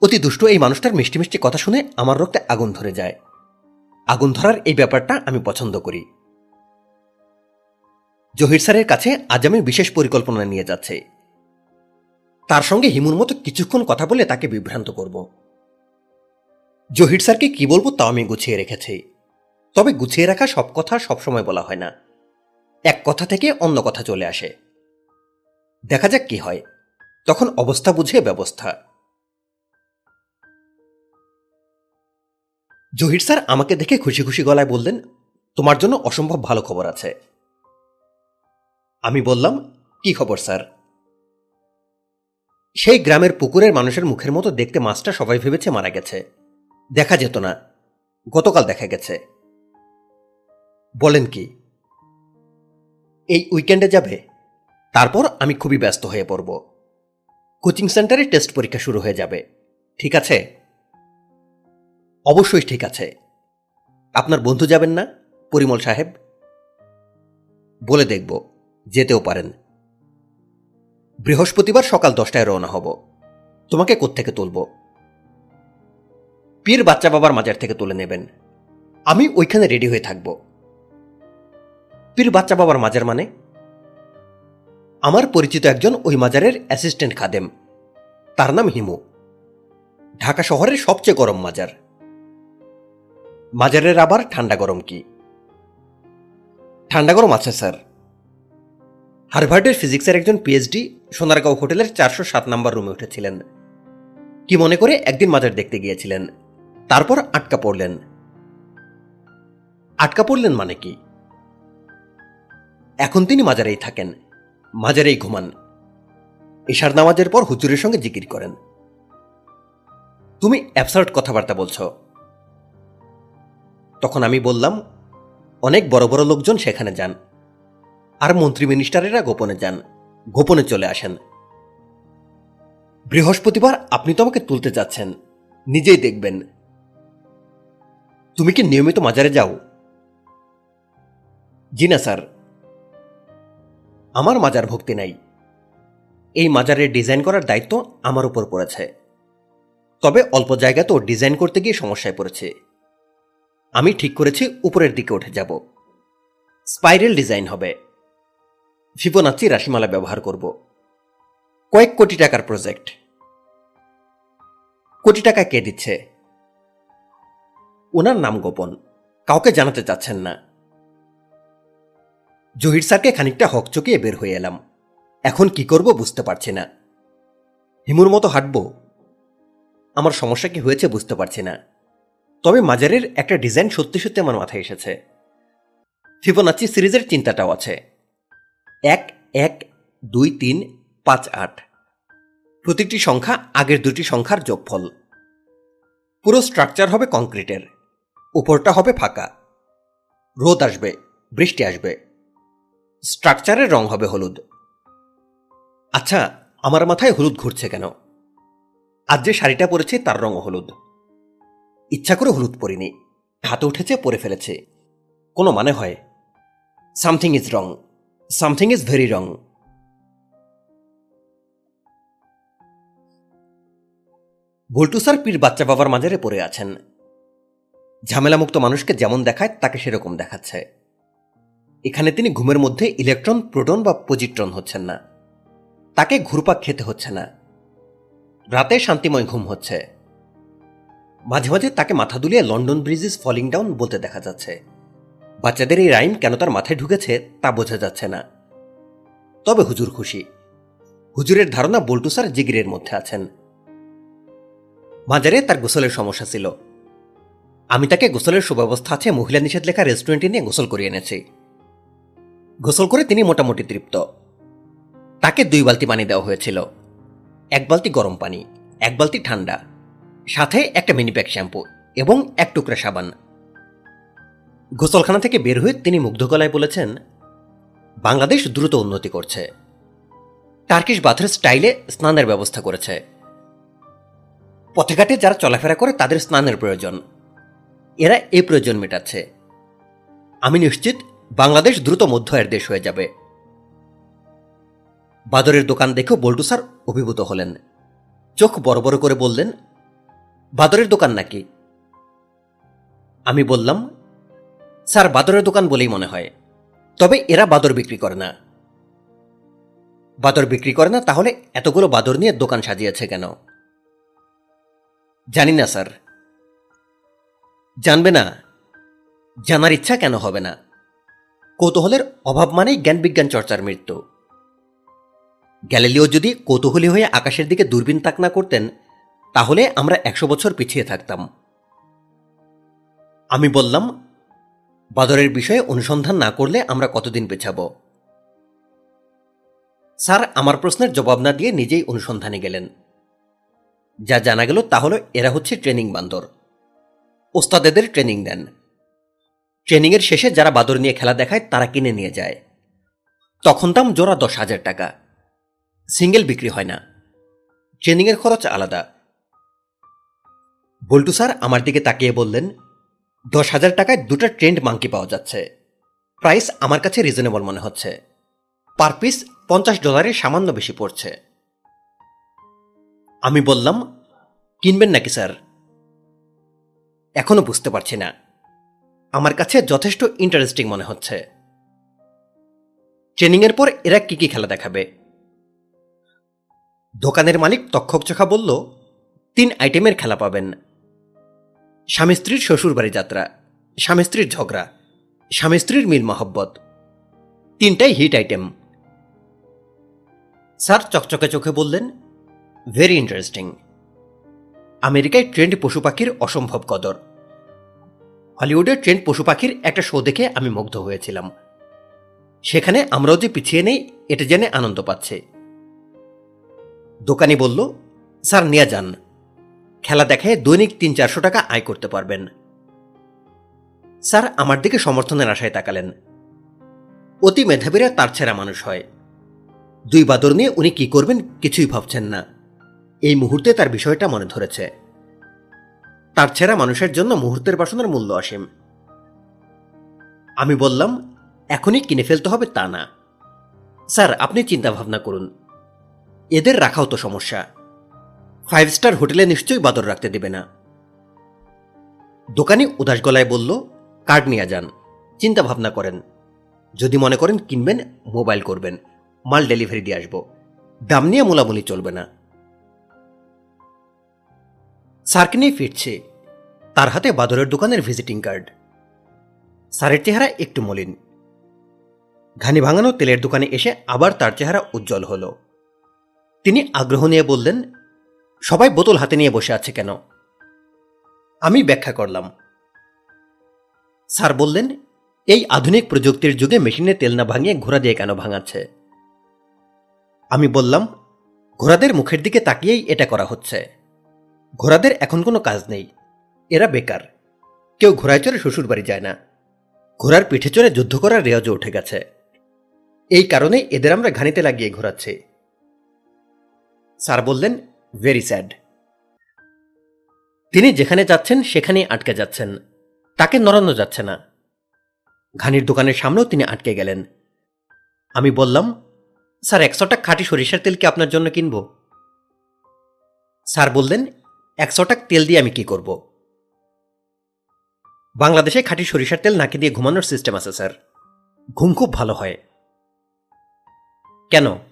অতি দুষ্ট এই মানুষটার মিষ্টি মিষ্টি কথা শুনে আমার রক্তে আগুন ধরে যায়। আগুন ধরার এই ব্যাপারটা আমি পছন্দ করি। জহির স্যারের কাছে আজ আমি বিশেষ পরিকল্পনা নিয়ে যাচ্ছে। তার সঙ্গে হিমুর মতো কিছুক্ষণ কথা বলে তাকে বিভ্রান্ত করব। জহির স্যারকে কি বলব তাও আমি গুছিয়ে রেখেছি। তবে গুছিয়ে রাখা সব কথা সবসময় বলা হয় না। এক কথা থেকে অন্য কথা চলে আসে। দেখা যাক কি হয়। তখন অবস্থা বুঝে ব্যবস্থা। জহির স্যার আমাকে দেখে খুশি খুশি গলায় বললেন, তোমার জন্য অসম্ভব ভালো খবর আছে। আমি বললাম, কি খবর, স্যার? সেই গ্রামের পুকুরের মানুষের মুখের মতো দেখতে মাছটা সবাই ভেবেছে মারা গেছে। দেখা যেত না। গতকাল দেখা গেছে। বলেন কি, এই উইকেন্ডে যাবে? তারপর আমি খুবই ব্যস্ত হয়ে পড়ব। কোচিং সেন্টারে টেস্ট পরীক্ষা শুরু হয়ে যাবে। ঠিক আছে? অবশ্যই ঠিক আছে। আপনার বন্ধু যাবেন না, পরিমল সাহেব? বলে দেখব। যেতেও পারেন। বৃহস্পতিবার সকাল দশটায় রওনা হব। তোমাকে কোত্থেকে তুলব? পীর বাচ্চা বাবার মাজার থেকে তুলে নেবেন। আমি ওইখানে রেডি হয়ে থাকব। পীর বাচ্চা বাবার মাজার মানে? আমার পরিচিত একজন ওই মাজারের অ্যাসিস্ট্যান্ট খাদেম। তার নাম হিমু। ঢাকা শহরের সবচেয়ে গরম মাজার। মাজারের আবার ঠান্ডা গরম কি? ঠান্ডা গরম আছে, স্যার। হার্ভার্ডের ফিজিক্সের একজন পিএইচডি সোনারগাঁও হোটেলের চারশো সাত নম্বর রুমে উঠেছিলেন। কি মনে করে একদিন মাজার দেখতে গিয়েছিলেন? তারপর আটকা পড়লেন। আটকা পড়লেন মানে কি? এখন তিনি মাজারেই থাকেন। মাজারেই ঘুমান। এশার নামাজের পর হুজুরের সঙ্গে জিকির করেন। তুমি অ্যাবসার্ট কথাবার্তা বলছো। তখন আমি বললাম, অনেক বড় বড় লোকজন সেখানে যান। আর মন্ত্রী মিনিস্টারেরা গোপনে যান, গোপনে চলে আসেন। বৃহস্পতিবার আপনি তো আমাকে তুলতে যাচ্ছেন, নিজেই দেখবেন। তুমি কি নিয়মিত মাজারে যাও? জি না, স্যার। আমার মাজার ভক্তি নাই। এই মাজারের ডিজাইন করার দায়িত্ব আমার উপর পড়েছে। তবে অল্প জায়গা তো ডিজাইন করতে গিয়ে সমস্যায় পড়েছে। আমি ঠিক করেছি, উপরের দিকে উঠে যাব। স্পাইরাল ডিজাইন হবে। ফিবোনাচি রাশিমালা ব্যবহার করব। কয়েক কোটি টাকার প্রজেক্ট। কোটি টাকা কে দিচ্ছে? ওনার নাম গোপন। কাউকে জানাতে চাচ্ছেন না। জহির স্যারকে খানিকটা হকচকিয়ে বের হয়ে এলাম। এখন কি করব বুঝতে পারছি না। হিমুর মতো হাঁটব। আমার সমস্যা কি হয়েছে বুঝতে পারছি না। তবে মাজারের একটা ডিজাইন সত্যি সত্যি আমার মাথায় এসেছে। ফিবোনাচি সিরিজের চিন্তাটাও আছে। এক এক, দুই, তিন, পাঁচ, আট। প্রতিটি সংখ্যা আগের দুটি সংখ্যার যোগফল। পুরো স্ট্রাকচার হবে কংক্রিটের উপরটা হবে ফাঁকা। রোদ আসবে, বৃষ্টি আসবে। স্ট্রাকচারের রং হবে হলুদ। আচ্ছা আমার মাথায় হলুদ ঘুরছে কেন? আজ যে শাড়িটা পরেছি তার রং হলুদ। ইচ্ছা করে হলুদ পরিনি। হাতে উঠেছে, পরে ফেলেছে। কোনো মানে হয়? Something is wrong something is very wrong ভুলটু sir পীর বাচ্চা বাবার মাজারে পড়ে আছেন। ঝামেলামুক্ত মানুষকে যেমন দেখায়, তাকে সেরকম দেখাচ্ছে। এখানে তিনি ঘুমের মধ্যে ইলেকট্রন, প্রোটন বা পজিট্রন হচ্ছেন না। তাকে ঘুরপাক খেতে হচ্ছে না। রাতে শান্তিময় ঘুম হচ্ছে। মাঝে মাঝে তাকে মাথা দুলিয়ে London bridge is falling down বলতে দেখা যাচ্ছে। বাচ্চাদের এই রাইম কেন তার মাথায় ঢুকেছে তা বোঝা যাচ্ছে না। তবে হুজুর খুশি। হুজুরের ধারণা বল্টু স্যার জিগিরের মধ্যে আছেন। মাজারে তার গোসলের সমস্যা ছিল। আমি তাকে গোসলের সুব্যবস্থা আছে মহিলা নিষেধ লেখা রেস্টুরেন্টে নিয়ে গোসল করিয়ে এনেছি। গোসল করে তিনি মোটামুটি তৃপ্ত। তাকে দুই বালতি পানি দেওয়া হয়েছিল। এক বালতি গরম পানি, এক বালতি ঠান্ডা, সাথে একটা মিনিপ্যাক শ্যাম্পু এবং এক টুকরা সাবান। গোসলখানা থেকে বের হয়ে তিনি মুগ্ধ গলায় বলেছেন, বাংলাদেশ দ্রুত উন্নতি করছে। টার্কিশ বাথের স্টাইলে স্নানের ব্যবস্থা করেছে। পথেঘাটে যারা চলাফেরা করে তাদের স্নানের প্রয়োজন। এরা এই প্রয়োজন মেটাচ্ছে। আমি নিশ্চিত বাংলাদেশ দ্রুত মধ্য আয়ের দেশ হয়ে যাবে। বাদরের দোকান দেখেও বল্টু স্যার অভিভূত হলেন। চোখ বড় বড় করে বললেন, বাদরের দোকান নাকি? আমি বললাম স্যার, বাদরের দোকান বলেই মনে হয়। তবে এরা বাদর বিক্রি করে না। বাদর বিক্রি করে না, তাহলে এতগুলো বাদর নিয়ে দোকান সাজিয়েছে কেন? জানি না, স্যার। জানবে না, জানার ইচ্ছা কেন হবে না? কৌতূহলের অভাব মানেই জ্ঞান বিজ্ঞান চর্চার মৃত্যু। গ্যালিলিও যদি কৌতূহলী হয়ে আকাশের দিকে দূরবীন তাক না করতেন, তাহলে আমরা একশো বছর পিছিয়ে থাকতাম। আমি বললাম বাদরের বিষয়ে অনুসন্ধান না করলে আমরা কতদিন পেছাব? স্যার, আমার প্রশ্নের জবাব না দিয়ে নিজেই অনুসন্ধানে গেলেন। যা জানা গেল তা হলো, এরা হচ্ছে ট্রেনিং বান্দর। ওস্তাদেদের ট্রেনিং দেন। ট্রেনিংয়ের শেষে যারা বাদর নিয়ে খেলা দেখায়, তারা কিনে নিয়ে যায়। তখন দাম জোড়া দশ হাজার টাকা। সিঙ্গেল বিক্রি হয় না। ট্রেনিংয়ের খরচ আলাদা। বল্টু স্যার, আমার দিকে তাকিয়ে বললেন দশ হাজার টাকায় দুটো ট্রেন্ড মাংকি পাওয়া যাচ্ছে। প্রাইস আমার কাছে রিজনেবল মনে হচ্ছে। পার পিস পঞ্চাশ ডলারের সামান্য বেশি পড়ছে। আমি বললাম, কিনবেন নাকি স্যার? এখনও বুঝতে পারছি না। আমার কাছে যথেষ্ট ইন্টারেস্টিং মনে হচ্ছে। ট্রেনিংয়ের পর এরা কি কি খেলা দেখাবে? দোকানের মালিক তক্ষক চোখা বলল, তিন আইটেমের খেলা পাবেন। স্বামী স্ত্রীর শ্বশুরবাড়ি যাত্রা, স্বামী স্ত্রীর ঝগড়া, স্বামী স্ত্রীর মিল মহব্বত। তিনটাই হিট আইটেম। স্যার চকচকে চোখে বললেন ভেরি ইন্টারেস্টিং আমেরিকায় ট্রেন্ড পশু পাখির অসম্ভব কদর। হলিউডের ট্রেন্ড পশু পাখির একটা শো দেখে আমি মুগ্ধ হয়েছিলাম। সেখানে আমরাও যে পিছিয়ে নেই, এটা জেনে আনন্দ পাচ্ছে। দোকানি বলল, স্যার, নিয়ে যান। খেলা দেখায় দৈনিক তিন চারশো টাকা আয় করতে পারবেন। স্যার, আমার দিকে সমর্থনের আশায় তাকালেন। অতি মেধাবীরা তার ছেঁড়া মানুষ হয়। দুই বাদর নিয়ে উনি কি করবেন কিছুই ভাবছেন না। এই মুহূর্তে তার বিষয়টা মনে ধরেছে। তার ছেঁড়া মানুষের জন্য মুহূর্তের বাসনের মূল্য অসীম। আমি বললাম, এখনই কিনে ফেলতে হবে তা না। স্যার, আপনি চিন্তা ভাবনা করুন। এদের রাখাও তো সমস্যা। ফাইভ স্টার হোটেলে নিশ্চয়ই বাদর রাখতে দেবে না। দোকানি উদাস গলায় বলল, কার্ড নিয়ে যান। চিন্তা ভাবনা করেন। যদি মনে করেন কিনবেন, মোবাইল করবেন। মাল ডেলিভারি দিয়ে আসব। দাম নিয়ে মোলামুলি চলবে না। স্যারকে নিয়ে ফিরছে। তার হাতে বাদরের দোকানের ভিজিটিং কার্ড। স্যারের চেহারা একটু মলিন। ঘানি ভাঙানো তেলের দোকানে এসে আবার তার চেহারা উজ্জ্বল হল। তিনি আগ্রহ নিয়ে বললেন সবাই বোতল হাতে নিয়ে বসে আছে কেন? আমি ব্যাখ্যা করলাম। স্যার বললেন, এই আধুনিক প্রযুক্তির যুগে মেশিনে তেল না ভাঙিয়ে ঘোড়া দিয়ে কেন ভাঙাচ্ছে? আমি বললাম, ঘোড়াদের মুখের দিকে তাকিয়েই এটা করা হচ্ছে। ঘোড়াদের এখন কোনো কাজ নেই। এরা বেকার। কেউ ঘোড়ায় চড়ে শ্বশুর বাড়ি যায় না। ঘোড়ার পিঠে চড়ে যুদ্ধ করার রেওয়াজও উঠে গেছে। এই কারণে এদের আমরা ঘানিতে লাগিয়ে ঘোরাচ্ছি। স্যার বললেন ভেরি স্যাড তিনি যেখানে যাচ্ছেন, সেখানেই আটকে যাচ্ছেন। তাকে নড়ানো যাচ্ছে না। ঘানির দোকানের সামনেও তিনি আটকে গেলেন। আমি বললাম, স্যার, একশোটা খাঁটি সরিষার তেল কি আপনার জন্য কিনব? স্যার বললেন একশো টাক তেল দিয়ে আমি কি করব? বাংলাদেশে খাঁটি সরিষার তেল নাকি দিয়ে ঘুমানোর সিস্টেম আছে, স্যার। ঘুম খুব ভালো হয়। কেন?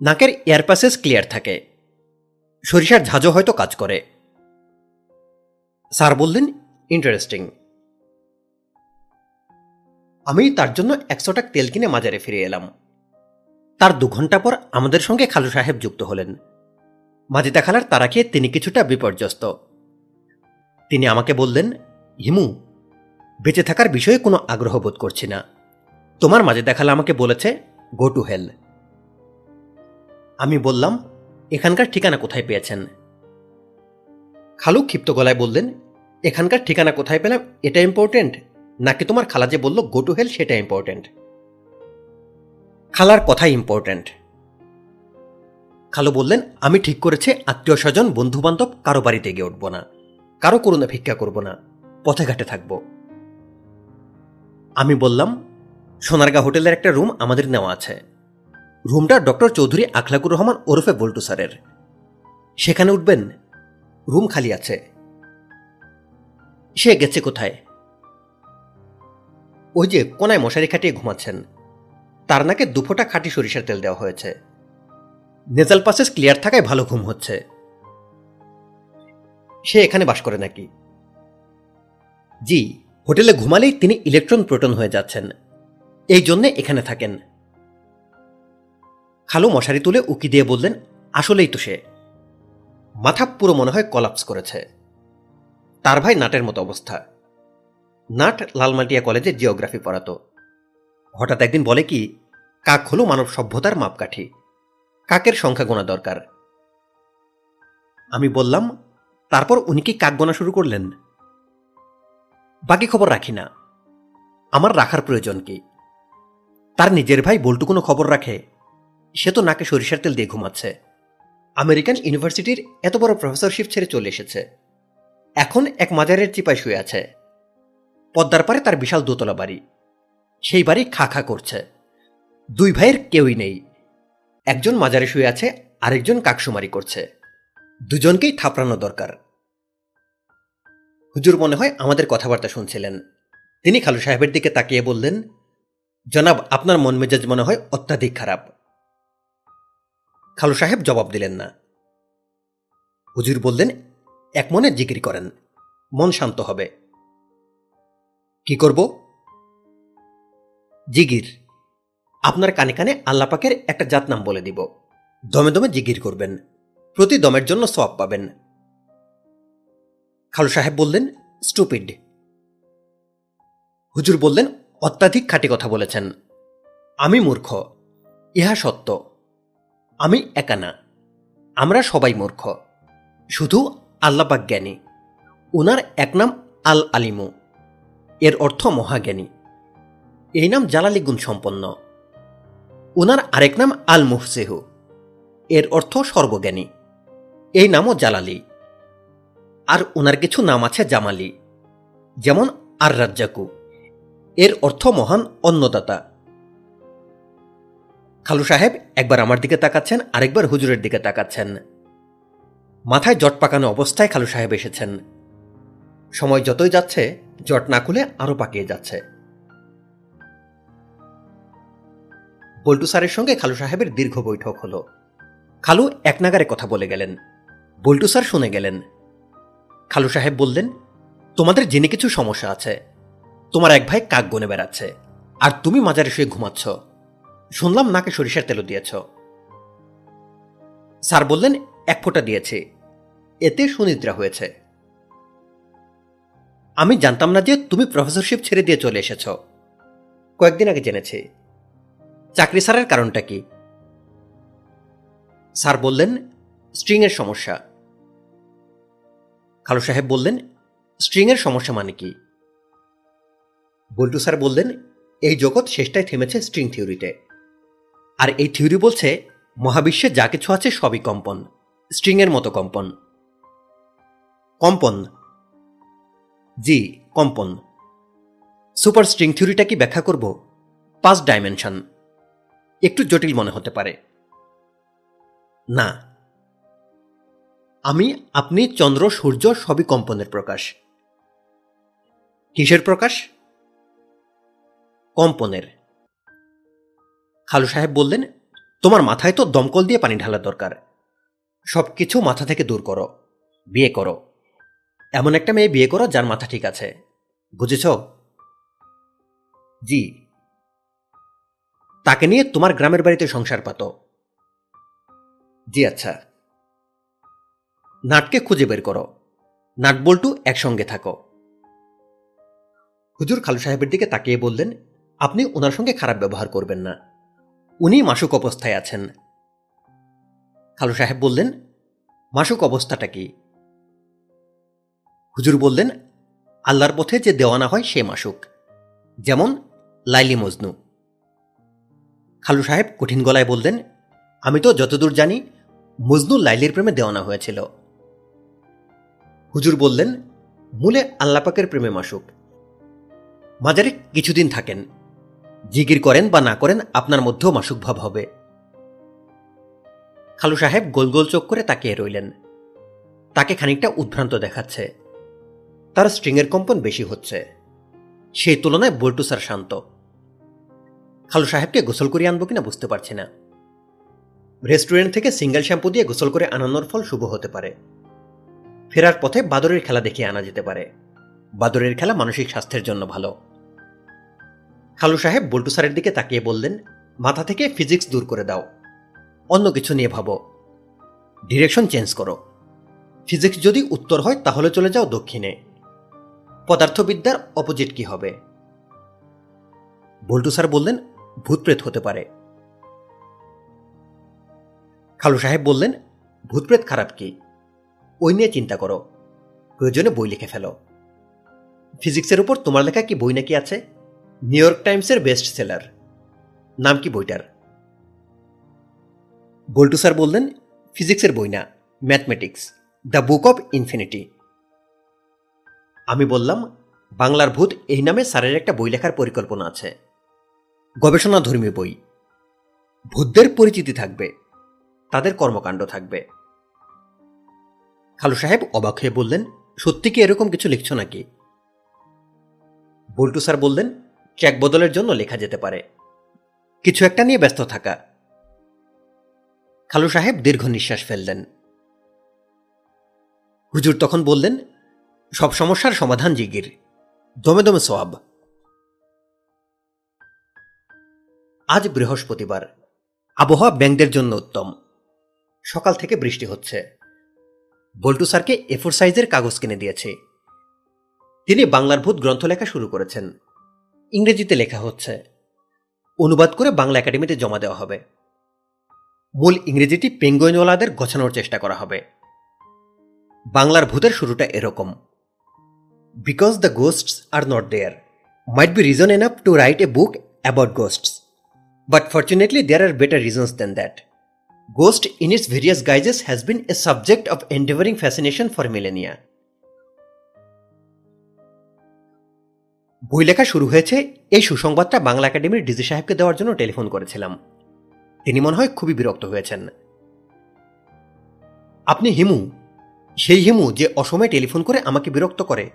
নাকের এয়ার ক্লিয়ার থাকে। সরিষার ঝাঁঝও হয়তো কাজ করে। স্যার বললেন, ইন্টারেস্টিং। আমি তার জন্য একশো টাক তেল কিনে মাজারে ফিরে এলাম। তার দু ঘণ্টা পর আমাদের সঙ্গে খালু সাহেব যুক্ত হলেন। মাজিদা খালার তারা খেয়ে তিনি কিছুটা বিপর্যস্ত। তিনি আমাকে বললেন, হিমু, বেঁচে থাকার বিষয়ে কোনো আগ্রহ বোধ করছি না। তোমার মাজিদা খালা আমাকে বলেছে, গো টু হেল। আমি বললাম, এখানকার ঠিকানা কোথায় পেয়েছেন? খালু ক্ষিপ্ত গলায় বললেন, এখানকার ঠিকানা কোথায় পেলাম? এটা ইম্পর্টেন্ট নাকি তোমার খালা যে বলল গো টু হেল সেটা ইম্পর্টেন্ট খালার কথাই ইম্পর্টেন্ট খালু বললেন, আমি ঠিক করেছি, আত্মীয় স্বজন বন্ধু বান্ধব কারও বাড়িতে গিয়ে উঠব না। কারও করুণা ভিক্ষা করব না। পথে ঘাটে থাকব। আমি বললাম, সোনারগা হোটেলের একটা রুম আমাদের নেওয়া আছে। রুমটা ডক্টর চৌধুরী আখলাকুর রহমান ওরফে বল্টু স্যারের। সেখানে উঠবেন, রুম খালি আছে। সে গেছে কোথায়? ওই যে কোনায় মশারি খাটিয়ে ঘুমাচ্ছেন। তার নাকে দুফোটা খাঁটি সরিষার তেল দেওয়া হয়েছে। নেজাল পাসেস ক্লিয়ার থাকায় ভালো ঘুম হচ্ছে। সে এখানে বাস করে নাকি? জি, হোটেলে ঘুমালেই তিনি ইলেকট্রন প্রোটন হয়ে যাচ্ছেন। এই জন্যে এখানে থাকেন। খালু মশারি তুলে উকি দিয়ে বললেন, আসলেই তো সে। মাথা পুরো মনে হয় কলাপস করেছে। তার ভাই নাটের মতো অবস্থা। নাট লালমাটিয়া কলেজে জিওগ্রাফি পড়াতো। হঠাৎ একদিন বলে কি, কাক হলো মানব সভ্যতার মাপকাঠি। কাকের সংখ্যা গোনা দরকার। আমি বললাম, তারপর উনি কি কাক গোনা শুরু করলেন? বাকি খবর রাখি না। আমার রাখার প্রয়োজন কি? তার নিজের ভাই বল্টু কোনো খবর রাখে? সে তো নাকে সরিষার তেল দিয়ে ঘুমাচ্ছে। আমেরিকান ইউনিভার্সিটির এত বড় প্রফেসরশিপ ছেড়ে চলে এসেছে। এখন এক মাজারের চিপায় শুয়ে আছে। পদ্মার পারে তার বিশাল দোতলা বাড়ি। সেই বাড়ি খা খা করছে। দুই ভাইয়ের কেউই নেই। একজন মাজারে শুয়ে আছে, আরেকজন কাকসুমারি করছে। দুজনকেই থাপড়ানো দরকার। হুজুর মনে হয় আমাদের কথাবার্তা শুনছিলেন। তিনি খালু সাহেবের দিকে তাকিয়ে বললেন, জনাব, আপনার মন মেজাজ মনে হয় অত্যাধিক খারাপ। খালু সাহেব জবাব দিলেন না। হুজুর বললেন, এক মনে জিকির করেন, মন শান্ত হবে। কি করব? জিগির আপনার কানে কানে আল্লাপাকের একটা জাত নাম বলে দিব। দমে দমে জিগির করবেন, প্রতি দমের জন্য সব পাবেন। খালু সাহেব বললেন, স্টুপিড। হুজুর বললেন, অত্যাধিক খাঁটি কথা বলেছেন। আমি মূর্খ, ইহা সত্য। আমি একা না। আমরা সবাই মূর্খ। শুধু আল্লাপাক জ্ঞানী। ওনার এক নাম আল আলিমু। এর অর্থ মহাজ্ঞানী। এই নাম জালালি গুণ সম্পন্ন। ওনার আরেক নাম আল মুহসেহু এর অর্থ সর্বজ্ঞানী। এই নামও জালালি। আর ওনার কিছু নাম আছে জামালি। যেমন আর রাজ্জাকু এর অর্থ মহান অন্নদাতা। খালু সাহেব একবার আমার দিকে তাকাচ্ছেন, আরেকবার হুজুরের দিকে তাকাচ্ছেন। মাথায় জট পাকানো অবস্থায় খালু সাহেব এসেছেন। সময় যতই যাচ্ছে, জট না খুলে আরও পাকিয়ে যাচ্ছে। বল্টু স্যারের সঙ্গে খালু সাহেবের দীর্ঘ বৈঠক হলো। খালু এক নাগারে কথা বলে গেলেন। বল্টু স্যার শুনে গেলেন। খালু সাহেব বললেন, তোমাদের জেনে কিছু সমস্যা আছে। তোমার এক ভাই কাক গনে বেড়াচ্ছে। আর তুমি মাজারে শুয়ে ঘুমাচ্ছ। শুনলাম নাকে সরিষার তেলও দিয়েছ। স্যার বললেন, এক ফোঁটা দিয়েছি। এতে সুনিদ্রা হয়েছে। আমি জানতাম না যে তুমি প্রফেসরশিপ ছেড়ে দিয়ে চলে এসেছ। কয়েকদিন আগে জেনেছি। চাকরি সারের কারণটা কি? স্যার বললেন, স্ট্রিংয়ের সমস্যা। খালু সাহেব বললেন, স্ট্রিংয়ের সমস্যা মানে কি? বল্টু স্যার বললেন, এই জগৎ শেষটায় থেমেছে স্ট্রিং থিওরিতে। আর এই থিওরি বলছে, মহাবিশ্বে যা কিছু আছে সবই কম্পন, স্ট্রিংয়ের মতো কম্পন। কম্পন। জি, কম্পন। সুপার স্ট্রিং থিওরিটা কি ব্যাখ্যা করব? পাঁচ ডাইমেনশন। একটু জটিল মনে হতে পারে। না। আমি, আপনি, চন্দ্র, সূর্য সবই কম্পনের প্রকাশ। কিসের প্রকাশ? কম্পনের। খালু সাহেব বললেন, তোমার মাথায় তো দমকল দিয়ে পানি ঢালা দরকার। সব কিছু মাথা থেকে দূর করো, বিয়ে করো। এমন একটা মেয়ে বিয়ে করো যার মাথা ঠিক আছে। বুঝেছ? জি। তাকে নিয়ে তোমার গ্রামের বাড়িতে সংসার পাত। জি আচ্ছা। নাটকে খুঁজে বের করো। নাট বল্টু একসঙ্গে থাকো। হুজুর খালু সাহেবের দিকে তাকিয়ে বললেন, আপনি ওনার সঙ্গে খারাপ ব্যবহার করবেন না। উনি মাসুক অবস্থায় আছেন। খালু সাহেব বললেন, মাসুক অবস্থাটা কি? হুজুর বললেন, আল্লাহর পথে যে দেওয়ানা হয় সে মাসুক। যেমন লাইলি মজনু। খালু সাহেব কঠিন গলায় বললেন, আমি তো যতদূর জানি, মজনু লাইলির প্রেমে দেওয়ানা হয়েছিল। হুজুর বললেন, মূলে আল্লাপাকের প্রেমে মাসুক। মাজারে কিছুদিন থাকেন। জিগির করেন বা না করেন, আপনার মধ্যেও মাসুক ভাব হবে। খালু সাহেব গোল গোল চোখ করে তাকিয়ে রইলেন। তাকে খানিকটা উদ্ভ্রান্ত দেখাচ্ছে। তার স্ট্রিংয়ের কম্পন বেশি হচ্ছে। সেই তুলনায় বল্টু স্যার শান্ত। খালু সাহেবকে গোসল করে আনব কিনা বুঝতে পারছি না। রেস্টুরেন্ট থেকে সিঙ্গেল শ্যাম্পু দিয়ে গোসল করে আনানোর ফল শুভ হতে পারে। ফেরার পথে বাদরের খেলা দেখিয়ে আনা যেতে পারে। বাদরের খেলা মানসিক স্বাস্থ্যের জন্য ভালো। খালু সাহেব বল্টু স্যারের দিকে তাকিয়ে বললেন, মাথা থেকে ফিজিক্স দূর করে দাও। অন্য কিছু নিয়ে ভাবো। ডিরেকশন চেঞ্জ করো। ফিজিক্স যদি উত্তর হয়, তাহলে চলে যাও দক্ষিণে। পদার্থবিদ্যার অপোজিট কি হবে? বল্টু স্যার বললেন, ভূতপ্রেত হতে পারে। খালু সাহেব বললেন, ভূতপ্রেত খারাপ কি? ওই নিয়ে চিন্তা করো। প্রয়োজনে বই লিখে ফেলো। ফিজিক্সের উপর তোমার লেখা কি বই নাকি আছে? নিউ ইয়র্ক টাইমসের বেস্ট সেলার। নাম কি বইটার? বল্টু স্যার বললেন, ফিজিক্সের বই না, mathematics, the book of infinity. আমি বললাম, বাংলার ভূত এই নামে স্যারের একটা বই লেখার পরিকল্পনা আছে। গবেষণাধর্মী বই। ভূতদের পরিচিতি থাকবে, তাদের কর্মকাণ্ড থাকবে। খালু সাহেব অবাক হয়ে বললেন, সত্যি কি এরকম কিছু লিখছ নাকি? বল্টু স্যার বললেন চেক বদলের জন্য লেখা যেতে পারে। কিছু একটা নিয়ে ব্যস্ত থাকা। খালু সাহেব দীর্ঘ নিঃশ্বাস ফেললেন। হুজুর তখন বললেন, সব সমস্যার সমাধান জিগির। দমে দমে সোয়াব আজ বৃহস্পতিবার। আবহাওয়া ব্যাংকদের জন্য উত্তম। সকাল থেকে বৃষ্টি হচ্ছে। বল্টু স্যারকে এফোর সাইজের কাগজ কিনে দিয়েছে। তিনি বাংলার ভূত গ্রন্থ লেখা শুরু করেছেন। ইংরেজিতে লেখা হচ্ছে, অনুবাদ করে বাংলা একাডেমিতে জমা দেওয়া হবে। মূল ইংরেজিটি পেঙ্গুইনওয়ালাদের গোছানোর চেষ্টা করা হবে। বাংলার ভূতের শুরুটা এরকম। Because the ghosts are not there might be reason enough to write a book about ghosts but fortunately there are better reasons than that Ghost in its various guises has been a subject of enduring fascination for millennia. বই লেখা শুরু হয়েছে, এই সুসংবাদটা বাংলা একাডেমির DG সাহেবকে দেওয়ার জন্য telephone করেছিলাম। তিনি মনে হয় খুবই বিরক্ত হয়েছেন। আপনি হিমু, সেই হিমু যে অসময়ে টেলিফোন করে আমাকে বিরক্ত করে।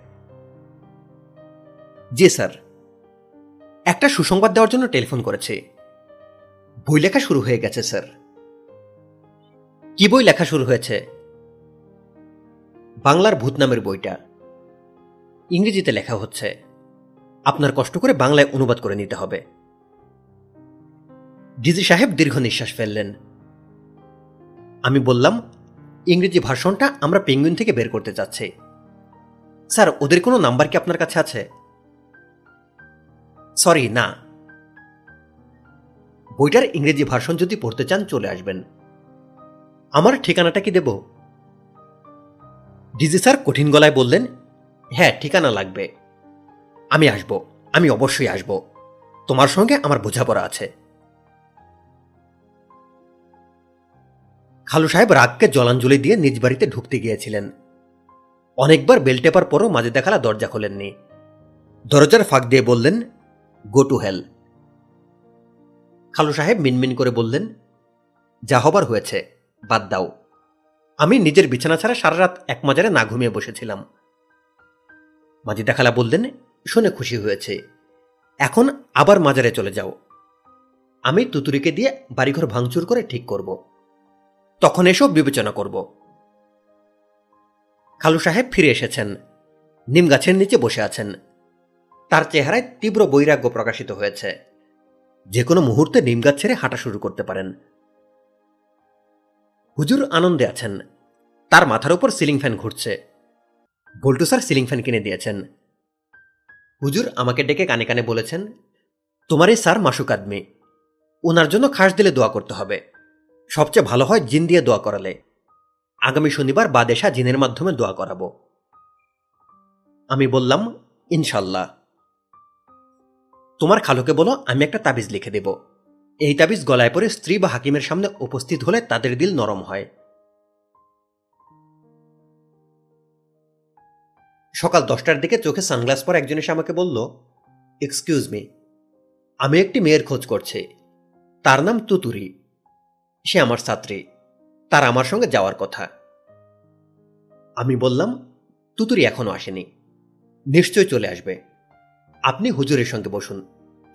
জি স্যার। একটা সুসংবাদ দেওয়ার জন্য টেলিফোন করেছে। বই লেখা শুরু হয়ে গেছে, স্যার। কি বই লেখা শুরু হয়েছে? বাংলার ভূত নামের বইটা। ইংরেজিতে লেখা হচ্ছে। আপনার কষ্ট করে বাংলায় অনুবাদ করে নিতে হবে। ডিজি সাহেব দীর্ঘ নিঃশ্বাস ফেললেন। আমি বললাম, ইংরেজি ভাষণটা আমরা পেঙ্গুইন থেকে বের করতে চাচ্ছি স্যার, ওদের কোনো নাম্বার কি আপনার কাছে আছে? সরি, না। বইটার ইংরেজি ভাষণ যদি পড়তে চান, চলে আসবেন। আমার ঠিকানাটা কি দেব? ডিজি স্যার কঠিন গলায় বললেন হ্যাঁ ঠিকানা লাগবে। আমি আসব, আমি অবশ্যই আসব। তোমার সঙ্গে আমার বোঝাপড়া আছে। খালু সাহেব রাগকে জলাঞ্জলি দিয়ে নিজ বাড়িতে ঢুকতে গিয়েছিলেন। অনেকবার বেল টেপার পরও মাঝে দেখালা দরজা খোলেননি। দরজার ফাঁক দিয়ে বললেন, গো টু হেল। খালু সাহেব মিনমিন করে বললেন, যা হবার হয়েছে, বাদ দাও। আমি নিজের বিছানা ছাড়া সারা রাত এক মাজারে না ঘুমিয়ে বসেছিলাম। মাঝি দেখালা বললেন শুনে খুশি হয়েছে। এখন আবার মাজারে চলে যাও। আমি তুতুরিকে দিয়ে বাড়িঘর ভাঙচুর করে ঠিক করব। তখন এসব বিবেচনা করব। খালু সাহেব ফিরে এসেছেন। নিম গাছের নিচে বসে আছেন। তার চেহারায় তীব্র বৈরাগ্য প্রকাশিত হয়েছে। যে কোনো মুহূর্তে নিম গাছ ছেড়ে হাঁটা শুরু করতে পারেন। হুজুর আনন্দে আছেন। তার মাথার উপর সিলিং ফ্যান ঘুরছে। বল্টু স্যার সিলিং ফ্যান কিনে দিয়েছেন। হুজুর আমাকে ডেকে কানে কানে বলেছেন তোমার এই স্যার মাসুক আদমি। ওনার জন্য খাস দিলে দোয়া করতে হবে। সবচেয়ে ভালো হয় জিন দিয়ে দোয়া করালে। আগামী শনিবার বাদেশা জিনের মাধ্যমে দোয়া করাবো। আমি বললাম, ইনশাল্লাহ। তোমার খালুকে বলো, আমি একটা তাবিজ লিখে দেব। এই তাবিজ গলায় পরে স্ত্রী বা হাকিমের সামনে উপস্থিত হলে তাদের দিল নরম হয়। সকাল দশটার দিকে চোখে সানগ্লাস পর একজন এসে আমাকে বলল এক্সকিউজ মি আমি একটি মেয়ের খোঁজ করছি। তার নাম তুতুরি। সে আমার ছাত্রী। তার আমার সঙ্গে যাওয়ার কথা। আমি বললাম, তুতুরি এখনও আসেনি। নিশ্চয় চলে আসবে। আপনি হুজুরের সঙ্গে বসুন।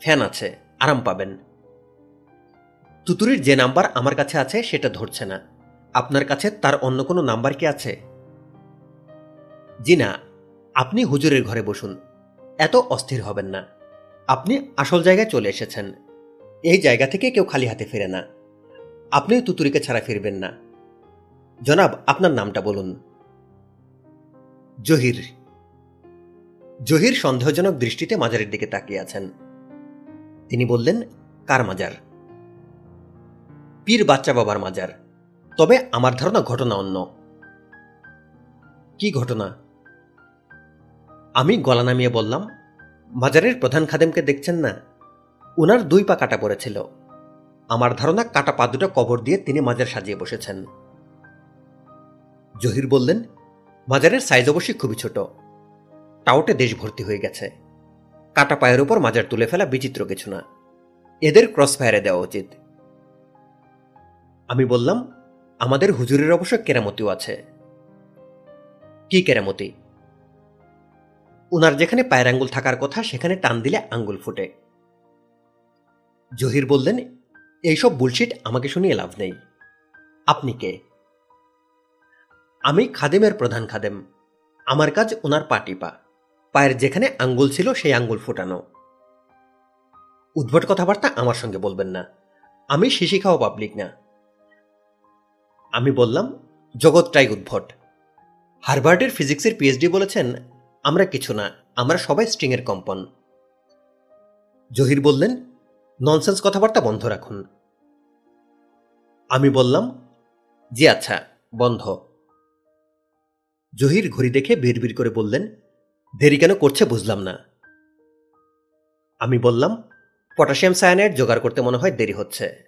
ফ্যান আছে, আরাম পাবেন। তুতুরির যে নাম্বার আমার কাছে আছে সেটা ধরছে না। আপনার কাছে তার অন্য কোনো নাম্বার কি আছে? জি না আপনি হুজুরের ঘরে বসুন। এত অস্থির হবেন না। আপনি আসল জায়গায় চলে এসেছেন। এই জায়গা থেকে কেউ খালি হাতে ফেরে না। আপনি তুতুরিকে ছাড়া ফিরবেন না। জনাব, আপনার নামটা বলুন। জহির। জহির সন্দেহজনক দৃষ্টিতে মাজারের দিকে তাকিয়ে আছেন। তিনি বললেন, কার মাজার? পীর বাচ্চা বাবার মাজার। তবে আমার ধারণা ঘটনা অন্য। কি ঘটনা? আমি গলা নামিয়ে বললাম মাজারের প্রধান খাদেমকে দেখছেন না? উনার দুই পা কাটা পড়েছিল। আমার ধারণা কাটা পা দুটো কবর দিয়ে তিনি মাজার সাজিয়ে বসেছেন। জহির বললেন মাজারের সাইজ অবশ্যই খুবই ছোট। টাউটে দেশ ভর্তি হয়ে গেছে। কাটা পায়ের উপর মাজার তুলে ফেলা বিচিত্র কিছু না। এদের ক্রস ফায়ারে দেওয়া উচিত। আমি বললাম, আমাদের হুজুরের অবশ্য কেরামতিও আছে। কি কেরামতি? উনার যেখানে পায়ের আঙ্গুল থাকার কথা, সেখানে টান দিলে আঙ্গুল ফুটে। জহির বললেন, এইসব বুলশিট আমাকে শুনিয়ে লাভ নেই। আপনি কে? আমি খাদেমের প্রধান খাদেম। আমার কাজ ওনার পা টিপা পায়ের যেখানে আঙ্গুল ছিল, সেই আঙ্গুল ফোটানো। উদ্ভট কথাবার্তা আমার সঙ্গে বলবেন না। আমি শিশি খাওয়া পাবলিক না। আমি বললাম, জগৎটাই উদ্ভট। হারভার্ডের ফিজিক্সের পিএইচডি বলেছেন আমরা কিছু না, আমরা সবাই স্ট্রিংয়ের কম্পন। জহির বললেন ননসেন্স কথাবার্তা বন্ধ রাখুন। আমি বললাম, জি আচ্ছা বন্ধ। জহির ঘড়ি দেখে বিড়বিড় করে বললেন, দেরি কেন করছে বুঝলাম না। আমি বললাম, পটাশিয়াম সায়ানাইড জোগাড় করতে মনে হয় দেরি হচ্ছে।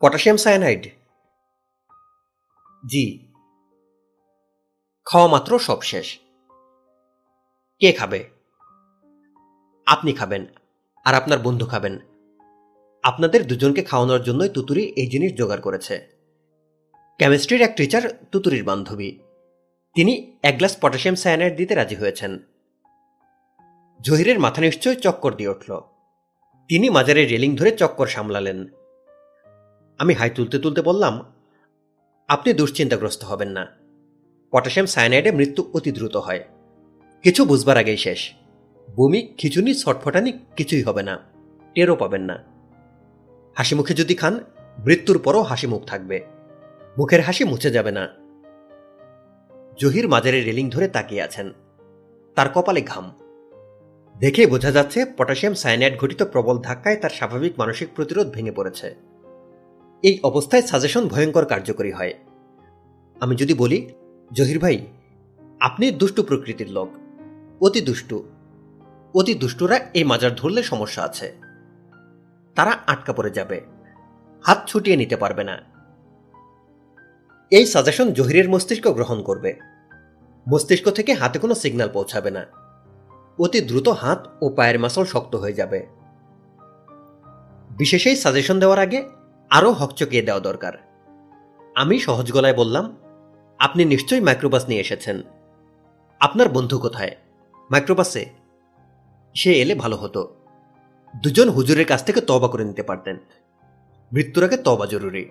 Potassium cyanide? জি। খাওয়া মাত্র সব শেষ। কে খাবে? আপনি খাবেন আর আপনার বন্ধু খাবেন। আপনাদের দুজনকে খাওয়ানোর জন্যই তুতুরি এই জিনিস জোগাড় করেছে। কেমিস্ট্রির এক টিচার তুতুরির বান্ধবী। তিনি এক গ্লাস পটাশিয়াম সায়ানাইড দিতে রাজি হয়েছেন। জহিরের মাথা নিশ্চয় চক্কর দিয়ে উঠল। তিনি মাজারের রেলিং ধরে চক্কর সামলালেন। আমি হাই তুলতে তুলতে বললাম, আপনি দুশ্চিন্তাগ্রস্ত হবেন না। পটাশিয়াম সায়ানাইডে মৃত্যু অতি দ্রুত হয়। কিছু বুঝবার আগেই শেষ। বমি খিচুনি ছটফটানি কিছুই হবে না। টেরও পাবেন না। হাসি মুখে যদি খান, মৃত্যুর পরও হাসি মুখ থাকবে। মুখের হাসি মুছে যাবে না। জহির মাজারে রেলিং ধরে তাকিয়ে আছেন। তার কপালে ঘাম। দেখে বোঝা যাচ্ছে, পটাশিয়াম সায়ানাইড ঘটিত প্রবল ধাক্কায় তার স্বাভাবিক মানসিক প্রতিরোধ ভেঙে পড়েছে। এই অবস্থায় সাজেশন ভয়ঙ্কর কার্যকরী হয়। আমি যদি বলি, জহির ভাই, আপনি দুষ্টু প্রকৃতির লোক। অতি দুষ্টু। অতি দুষ্টুরা এই মাজার ধরলে সমস্যা আছে। তারা আটকা পড়ে যাবে। হাত ছুটিয়ে নিতে পারবে না। এই সাজেশন জহিরের মস্তিষ্ক গ্রহণ করবে। মস্তিষ্ক থেকে হাতে কোনো সিগন্যাল পৌঁছাবে না। অতি দ্রুত হাত ও পায়ের মাসল শক্ত হয়ে যাবে। বিশেষ এই সাজেশন দেওয়ার আগে আরও হকচকিয়ে দেওয়া দরকার। আমি সহজ গলায় বললাম, আপনি নিশ্চয়ই মাইক্রোবাস নিয়ে এসেছেন। আপনার বন্ধু কোথায়? মাইক্রোবাসে। সে এলে ভালো হতো। দুজন হুজুরের কাছ থেকে তবা করে নিতে পারতেন। মৃত্যুর আগে তবা জরুরি।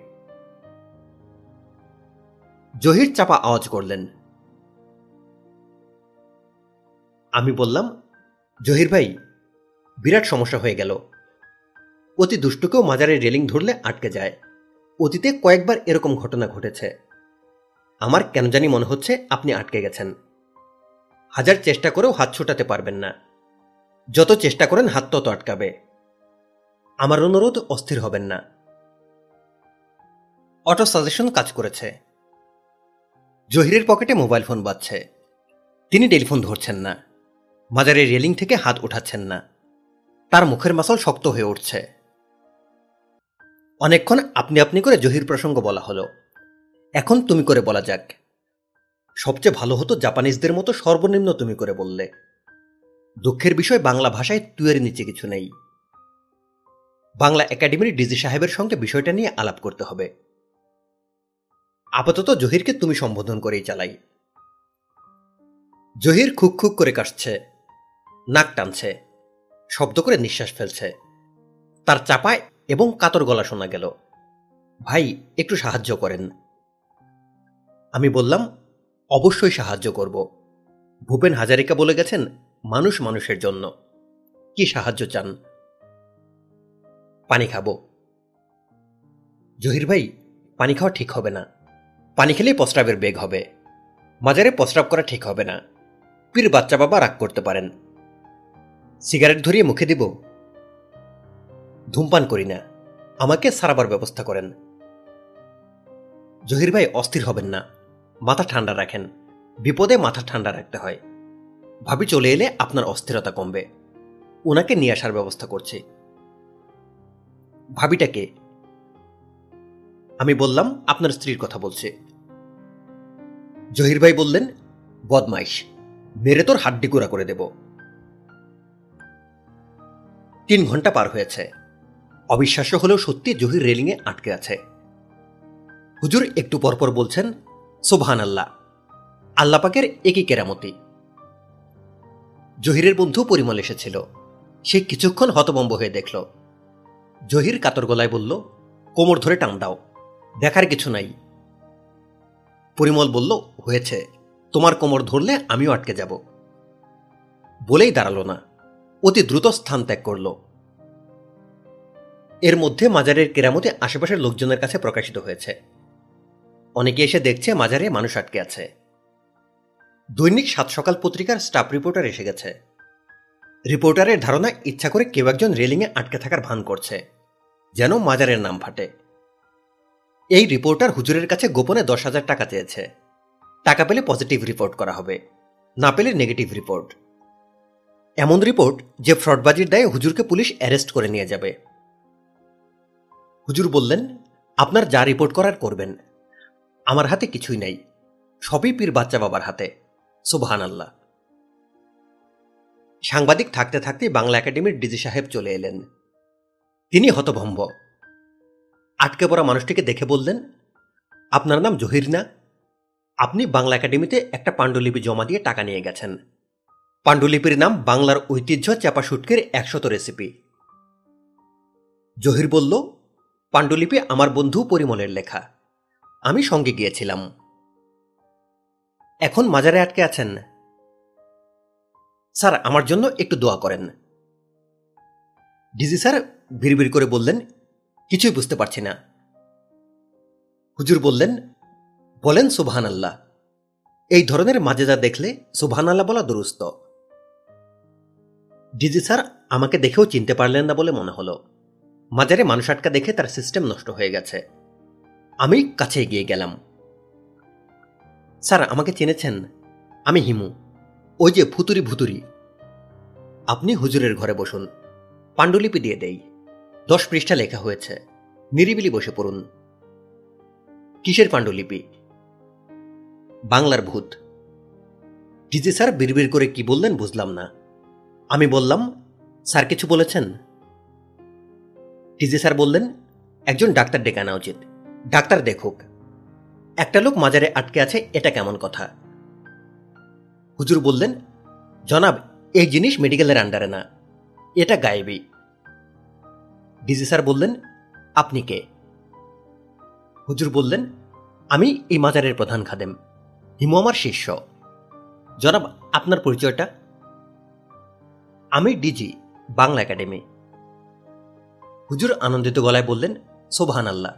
জহির চাপা আওয়াজ করলেন। আমি বললাম, জহির ভাই, বিরাট সমস্যা হয়ে গেল। অতি দুষ্টকেও মাজারের রেলিং ধরলে আটকে যায়। অতীতে কয়েকবার এরকম ঘটনা ঘটেছে। আমার কেন জানি মনে হচ্ছে আপনি আটকে গেছেন। হাজার চেষ্টা করেও হাত ছোটাতে পারবেন না। যত চেষ্টা করেন, হাত তত আটকাবে। আমার অনুরোধ, অস্থির হবেন না। অটো সাজেশন কাজ করেছে। জহিরের পকেটে মোবাইল ফোন বাজছে। তিনি টেলিফোন ধরছেন না। মাজারের রেলিং থেকে হাত উঠাচ্ছেন না। তার মুখের মাসল শক্ত হয়ে উঠছে। অনেকক্ষণ আপনি আপনি করে জহির প্রসঙ্গ বলা হলো। এখন তুমি করে বলা যাক। সবচেয়ে ভালো হতো জাপানিজদের মতো সর্বনিম্ন তুমি করে বললে। দুঃখের বিষয়, বাংলা ভাষায় তুয়ের নিচে কিছু নেই। বাংলা একাডেমির ডিজি সাহেবের সঙ্গে বিষয়টা নিয়ে আলাপ করতে হবে। আপাতত জহিরকে তুমি সম্বোধন করেই চালাই। জহির খুক খুক করে কাশছে, নাক টানছে, শব্দ করে নিঃশ্বাস ফেলছে। তার চাপায় এবং কাতর গলা শোনা গেল, ভাই, একটু সাহায্য করেন। আমি বললাম অবশ্যই সাহায্য করব। ভূপেন হাজারিকা বলে গেছেন, মানুষ মানুষের জন্য। কি সাহায্য চান? পানি খাব। জহির ভাই, পানি খাওয়া ঠিক হবে না। পানি খেলেই প্রস্রাবের বেগ হবে। মাজারে প্রস্রাব করা ঠিক হবে না। পীর বাচ্চা বাবা রাগ করতে পারেন। সিগারেট ধরিয়ে মুখে দিব। ধূমপান করি না। আমাকে সারাবার ব্যবস্থা করেন। জহির ভাই, অস্থির হবেন না। মাথা ঠান্ডা রাখেন। বিপদে মাথা ঠান্ডা রাখতে হয়। ভাবি চলে এলে আপনার অস্থিরতা কমবে। ওনাকে নিয়ে আসার ব্যবস্থা করছি। ভাবিটাকে আমি বললাম, আপনার স্ত্রীর কথা বলছে। জহির ভাই বললেন, বদমাইশ, মেরে তোর হাড্ডি গুঁড়া করে দেব। তিন ঘণ্টা পার হয়েছে। অবিশ্বাস্য হলেও সত্যি জহির রেলিংয়ে আটকে আছে। হুজুর একটু পরপর বলছেন সোভান আল্লাহ আল্লাপাকের একই কেরামতি। জহিরের বন্ধু পরিমল এসেছিল। সে কিছুক্ষণ হতবম্ব হয়ে দেখল। জহির কাতর গলায় বলল, কোমর ধরে টান দাও, দেখার কিছু নাই। পরিমল বলল, হয়েছে, তোমার কোমর ধরলে আমিও আটকে যাব। বলেই দাঁড়াল না, অতি দ্রুত স্থান ত্যাগ করল। এর মধ্যে মাজারের কেরামতি আশেপাশের লোকজনের কাছে প্রকাশিত হয়েছে। অনেকে এসে দেখছে মাজারে মানুষ আটকে আছে। দৈনিক সাত সকাল পত্রিকার স্টাফ রিপোর্টার এসে গেছে। রিপোর্টারের ধারণা, ইচ্ছা করে কেউ একজন রেলিংয়ে আটকে থাকার ভান করছে, যেন মাজারের নাম ফাটে। এই রিপোর্টার হুজুরের কাছে গোপনে দশ হাজার টাকা চেয়েছে। টাকা পেলে পজিটিভ রিপোর্ট করা হবে, না পেলে নেগেটিভ রিপোর্ট। এমন রিপোর্ট যে ফ্রডবাজির দায়ে হুজুরকে পুলিশ অ্যারেস্ট করে নিয়ে যাবে। হুজুর বললেন, আপনার যা রিপোর্ট করার করবেন আমার হাতে কিছুই নাই। সবই পীর বাচ্চা বাবার হাতে। সুবহান আল্লাহ সাংবাদিক থাকতে থাকতেই বাংলা একাডেমির ডিজি সাহেব চলে এলেন। তিনি হতভম্ব। আটকে পড়া মানুষটিকে দেখে বললেন, আপনার নাম জহির না? আপনি বাংলা একাডেমিতে একটা পাণ্ডুলিপি জমা দিয়ে টাকা নিয়ে গেছেন। পাণ্ডুলিপির নাম বাংলার ঐতিহ্য চাপা শুটকের একশত রেসিপি। জহির বলল, পাণ্ডুলিপি আমার বন্ধু পরিমলের লেখা। আমি সঙ্গে গিয়েছিলাম। এখন মাজারে আটকে আছেন? স্যার, আমার জন্য একটু দোয়া করেন। ডিজি স্যার ভিড় করে বললেন, কিছুই বুঝতে পারছি না। হুজুর বললেন, বলেন সুবহান আল্লাহ এই ধরনের মাজেদা দেখলে সুবহান আল্লাহ বলা দুরুস্ত। ডিজি স্যার, আমাকে দেখেও চিনতে পারলেন না বলে মনে হলো। মাজারে মানুষ আটকা দেখে তার সিস্টেম নষ্ট হয়ে গেছে। আমি কাছে এগিয়ে গেলাম। স্যার, আমাকে চিনেছেন? আমি হিমু। ওই যে ফুতুরি ভুতুরি। আপনি হুজুরের ঘরে বসুন। পাণ্ডুলিপি দিয়ে দেই। দশ পৃষ্ঠা লেখা হয়েছে। নিরিবিলি বসে পড়ুন। কিসের পাণ্ডুলিপি? বাংলার ভূত। ডিজি স্যার, বিড়বিড় করে কি বললেন বুঝলাম না। আমি বললাম, স্যার, কিছু বলেছেন? ডিজি স্যার বললেন, একজন ডাক্তার ডেকে আনা উচিত। ডাক্তার দেখুক। একটা লোক মাজারে আটকে আছে, এটা কেমন কথা? হুজুর বললেন, জনাব, এই জিনিস মেডিকেলের আন্ডারে না, এটা গায়েবি। ডিজি স্যার বললেন, আপনি কে? হুজুর বললেন, আমি এই মাজারের প্রধান খাদেম, হিমু আমার শিষ্য। জনাব, আপনার পরিচয়টা? আমি ডিজি, বাংলা একাডেমি। হুজুর আনন্দিত গলায় বললেন সোভান আল্লাহ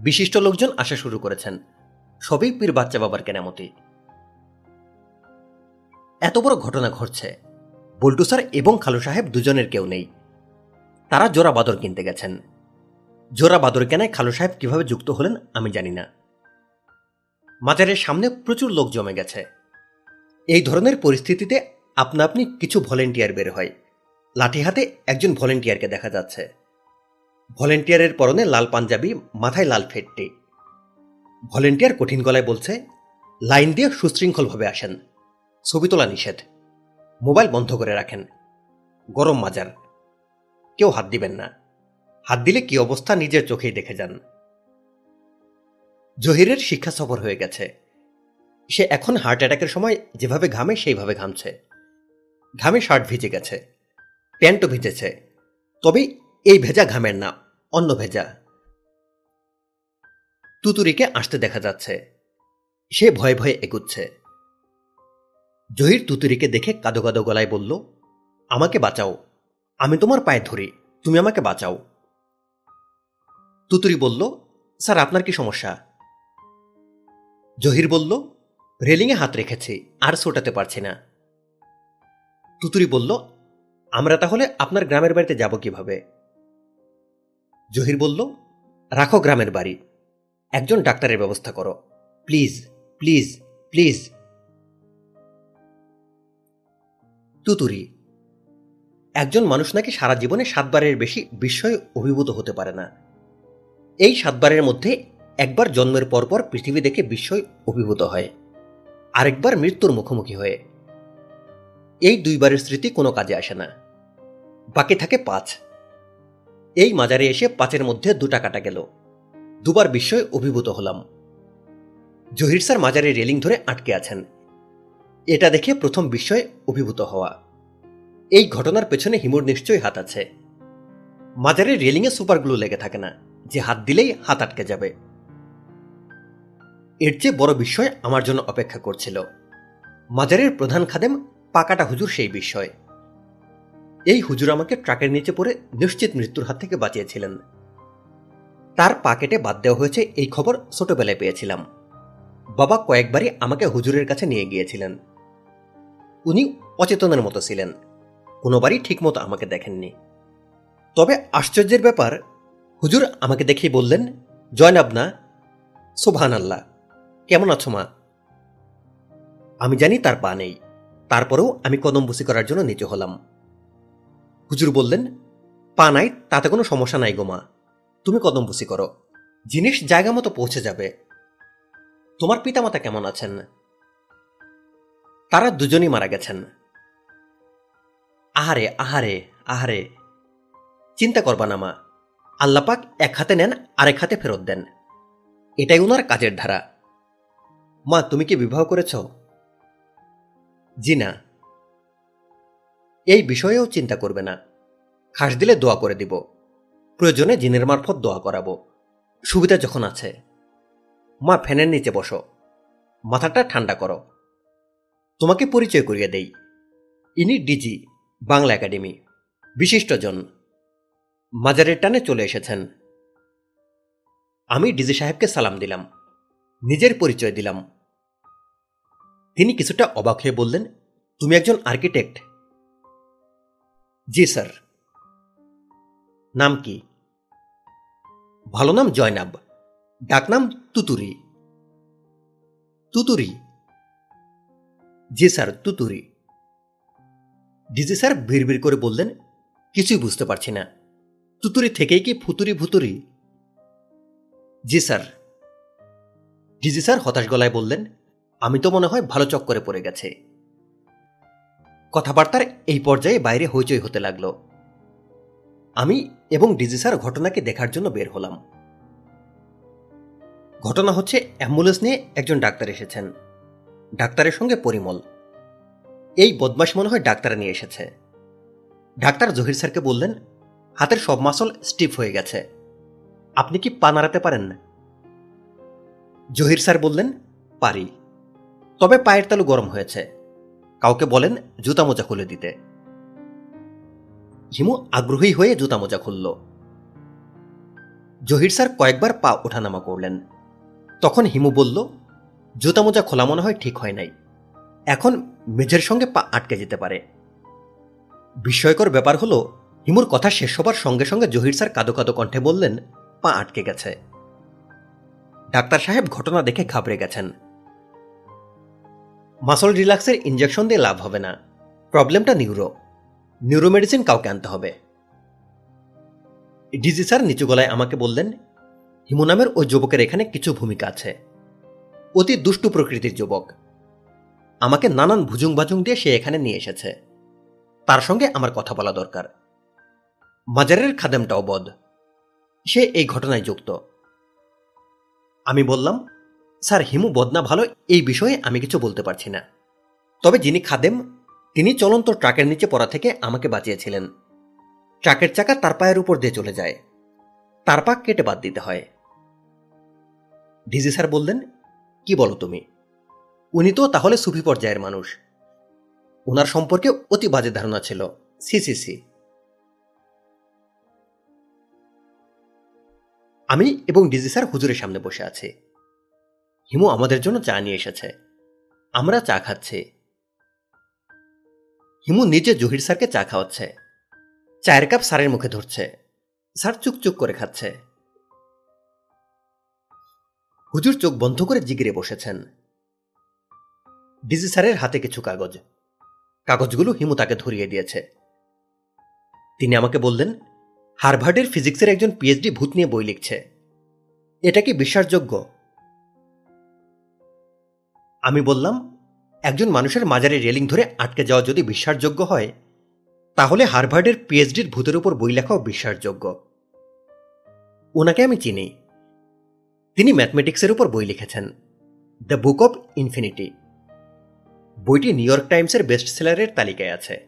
বিশিষ্ট লোকজন আসা শুরু করেছেন। সবই পীর বাচ্চা বাবার কেনামতি। এত বড় ঘটনা ঘটছে। বল্টু স্যার এবং খালু সাহেব দুজনের কেউ নেই। তারা জোড়া বাদর কিনতে গেছেন। জোড়া বাদর কেনায় খালু সাহেব কীভাবে যুক্ত হলেন আমি জানি না। মাজারের সামনে প্রচুর লোক জমে গেছে। এই ধরনের পরিস্থিতিতে আপনা আপনি কিছু ভলেন্টিয়ার বের হয়। লাঠি হাতে একজন ভলেন্টিয়ারকে দেখা যাচ্ছে। ভলেন্টিয়ারের পরনে লাল পাঞ্জাবি, মাথায় লাল ফেটটি ভলেন্টিয়ার কঠিন গলায় বলছে, লাইন দিয়ে সুশৃঙ্খলভাবে আসেন। ছবি তোলা নিষেধ। মোবাইল বন্ধ করে রাখেন। গরম মাজার। কেউ হাত দিবেন না। হাত দিলে কি অবস্থা নিজের চোখেই দেখে যান। জহিরের শিক্ষা সফর হয়ে গেছে। সে এখন হার্ট অ্যাটাকের সময় যেভাবে ঘামে, সেইভাবে ঘামছে। ঘামে শার্ট ভিজে গেছে। প্যান্টও ভিজেছে। তবে এই ভেজা ঘামের না অন্য ভেজা। তুতুরিকে আসতে দেখা যাচ্ছে। সে ভয়ে ভয়ে এগুচ্ছে। জহির তুতুরিকে দেখে কাদো কাদো গলায় বলল, আমাকে বাঁচাও। আমি তোমার পায়ে ধরি। তুমি আমাকে বাঁচাও। তুতুরি বলল, স্যার, আপনার কি সমস্যা? জহির বলল, রেলিংয়ে হাত রেখেছি, আর ছোটাতে পারছি না। তুতুরি বলল, আমরা তাহলে আপনার গ্রামের বাড়িতে যাব কীভাবে? জহির বলল, রাখো গ্রামের বাড়ি। একজন ডাক্তারের ব্যবস্থা করো। Please please please. তুতুরি, একজন মানুষ নাকি সারা জীবনে সাতবারের বেশি বিস্ময়ে অভিভূত হতে পারে না। এই সাতবারের মধ্যে একবার জন্মের পরপর পৃথিবী দেখে বিস্ময় অভিভূত হয়। আরেকবার মৃত্যুর মুখোমুখি হয়ে। এই দুইবারের স্মৃতি কোনো কাজে আসে না। বাকি থাকে পাঁচ। এই মাজারে এসে পাঁচের মধ্যে দুটা কাটা গেল। দুবার বিস্ময় অভিভূত হলাম। জহির স্যার মাজারে রেলিং ধরে আটকে আছেন। এটা দেখে প্রথম বিস্ময়ে অভিভূত হওয়া। এই ঘটনার পেছনে হিমুর নিশ্চয়ই হাত আছে। মাজারের রেলিংয়ে সুপারগ্লু লেগে থাকে না। যে হাত দিলেই হাত আটকে যাবে। এর চেয়ে বড় বিষয় আমার জন্য অপেক্ষা করছিল। মাজারের প্রধান খাদেম পাকাটা হুজুর সেই বিষয় এই হুজুর আমাকে ট্রাকের নিচে পড়ে নিশ্চিত মৃত্যুর হাত থেকে বাঁচিয়েছিলেন। তার পাকেটে বাদ দেওয়া হয়েছে এই খবর ছোটবেলায় পেয়েছিলাম। বাবা কয়েকবারই আমাকে হুজুরের কাছে নিয়ে গিয়েছিলেন। উনি অচেতনের মতো ছিলেন। কোনোবারই ঠিকমতো আমাকে দেখেননি। তবে আশ্চর্যের ব্যাপার, হুজুর আমাকে দেখেই বললেন, জয়নাব না সোভান আল্লাহ কেমন আছো মা? আমি জানি তার পা নেই। তারপরেও আমি কদম করার জন্য নিচে হলাম। হুজুর বললেন, পা নাই, তাতে কোনো সমস্যা নাই গো মা। তুমি কদম বুসি করো। জিনিস জায়গা মতো পৌঁছে যাবে। তোমার পিতামাতা কেমন আছেন? তারা দুজনই মারা গেছেন। আহারে আহারে আহারে। চিন্তা করবা না মা। আল্লাপাক এক হাতে নেন, আরেক হাতে ফেরত দেন। এটাই ওনার কাজের ধারা। মা, তুমি কি বিবাহ করেছ? জি না। এই বিষয়েও চিন্তা করবে না। খাস দিলে দোয়া করে দিব। প্রয়োজনে জিনের মারফত দোয়া করাবো। সুবিধা যখন আছে। মা ফ্যানের নিচে বসো। মাথাটা ঠান্ডা করো। তোমাকে পরিচয় করিয়ে দেই। ইনি ডিজি, বাংলা একাডেমি। বিশিষ্টজন। মাজারের টানে চলে এসেছেন। আমি ডিজি সাহেবকে সালাম দিলাম। নিজের পরিচয় দিলাম। তিনি কিছুটা অবাক হয়ে বললেন, তুমি একজন আর্কিটেক্ট। জি, স্যার। নাম কি? ভালো নাম জয়নাব। ডাকনাম তুতুরি। তুতুরি? জি, স্যার, তুতুরি। ডিজি স্যার ভিড় করে বললেন, কিছুই বুঝতে পারছি না। তুতুরি থেকেই কি ফুতুরি ভুতুরি? জি, স্যার। ডিজি স্যার হতাশ গলায় বললেন, আমি তো মনে হয় ভালো চক্করে পড়ে গেছে। কথাবার্তার এই পর্যায়ে বাইরে হইচই হতে লাগল। আমি এবং ডিজি স্যার ঘটনাকে দেখার জন্য বের হলাম। ঘটনা হচ্ছে, অ্যাম্বুলেন্স নিয়ে একজন ডাক্তার এসেছেন। ডাক্তারের সঙ্গে পরিমল। এই বদমাস মনে হয় ডাক্তার নিয়ে এসেছে। ডাক্তার জহির স্যারকে বললেন, হাতের সব মাসল স্টিফ হয়ে গেছে। আপনি কি পা নাড়াতে পারেন? জহির স্যার বললেন, পারি। তবে পায়ের তালু গরম হয়েছে। কাউকে বলেন জুতা মোজা খুলে দিতে। হিমু আগ্রহী হয়ে জুতা মোজা খুলল। জহির স্যার কয়েকবার পা ওঠানামা করলেন। তখন হিমু বলল, জুতা মোজা খোলা মনে হয় ঠিক হয় নাই। এখন মেঝের সঙ্গে পা আটকে যেতে পারে। বিস্ময়কর ব্যাপার হলো, হিমুর কথা শেষ হবার সঙ্গে সঙ্গে জহির স্যার কাদো কাদো কণ্ঠে বললেন, পা আটকে গেছে। ডাক্তার সাহেব ঘটনা দেখে ঘাবড়ে গেছেন। মাসল রিল্যাক্সের ইঞ্জেকশন দিয়ে লাভ হবে না। প্রবলেমটা নিউরো নিউরো মেডিসিন কাউকে আনতে হবে। ডিজি স্যার নিচু গলায় আমাকে বললেন, হিমু নামের ওই যুবকের এখানে কিছু ভূমিকা আছে। অতি দুষ্টু প্রকৃতির যুবক। আমাকে নানান ভুজুং ভাজুং দিয়ে সে এখানে নিয়ে এসেছে। তার সঙ্গে আমার কথা বলা দরকার। মাজারের খাদেমটাও বদ। সে এই ঘটনায় যুক্ত। আমি বললাম স্যার, হিমু, বদনা ভালো, এই বিষয়ে আমি কিছু বলতে পারছি না। তবে যিনি খাদেম, তিনি চলন্ত ট্রাকের নিচে পড়া থেকে আমাকে বাঁচিয়েছিলেন। ট্রাকের চাকা তার পায়ের উপর দিয়ে চলে যায়। তার পা কেটে বাদ দিতে হয়। ডিজি স্যার বললেন, কি বলো তুমি? উনি তো তাহলে সুফি পর্যায়ের মানুষ। ওনার সম্পর্কে অতি বাজে ধারণা ছিল। সি সি সি। আমি এবং ডিজি স্যার হুজুরের সামনে বসে আছি। হিমু আমাদের জন্য চা নিয়ে এসেছে। আমরা চা খাচ্ছি। হিমু নিজে জহির স্যারকে চা খাওয়াচ্ছে। চায়ের কাপ স্যারের মুখে ধরছে। স্যার চুকচুক করে খাচ্ছে। হুজুর চোখ বন্ধ করে জিগিরে বসেছেন। ডিজি স্যারের হাতে কিছু কাগজ। কাগজগুলো হিমু তাকে ধরিয়ে দিয়েছে। তিনি আমাকে বললেন, হারভার্ডের ফিজিক্সের একজন পিএইচডি ভূত নিয়ে বই লিখছে। এটা কি বিশ্বাসযোগ্য? আমি বললাম, একজন মানুষের মাজারে রেলিং ধরে আটকে যাওয়া যদি বিশ্বাসযোগ্য হয়, তাহলে হারভার্ডের পিএইচডির ভূতের উপর বই লেখাও বিশ্বাসযোগ্য। ওনাকে আমি চিনি। তিনি ম্যাথমেটিক্সের উপর বই লিখেছেন। The book of infinity. বইটি নিউ ইয়র্ক টাইমসের বেস্ট সেলারের তালিকায় আছে।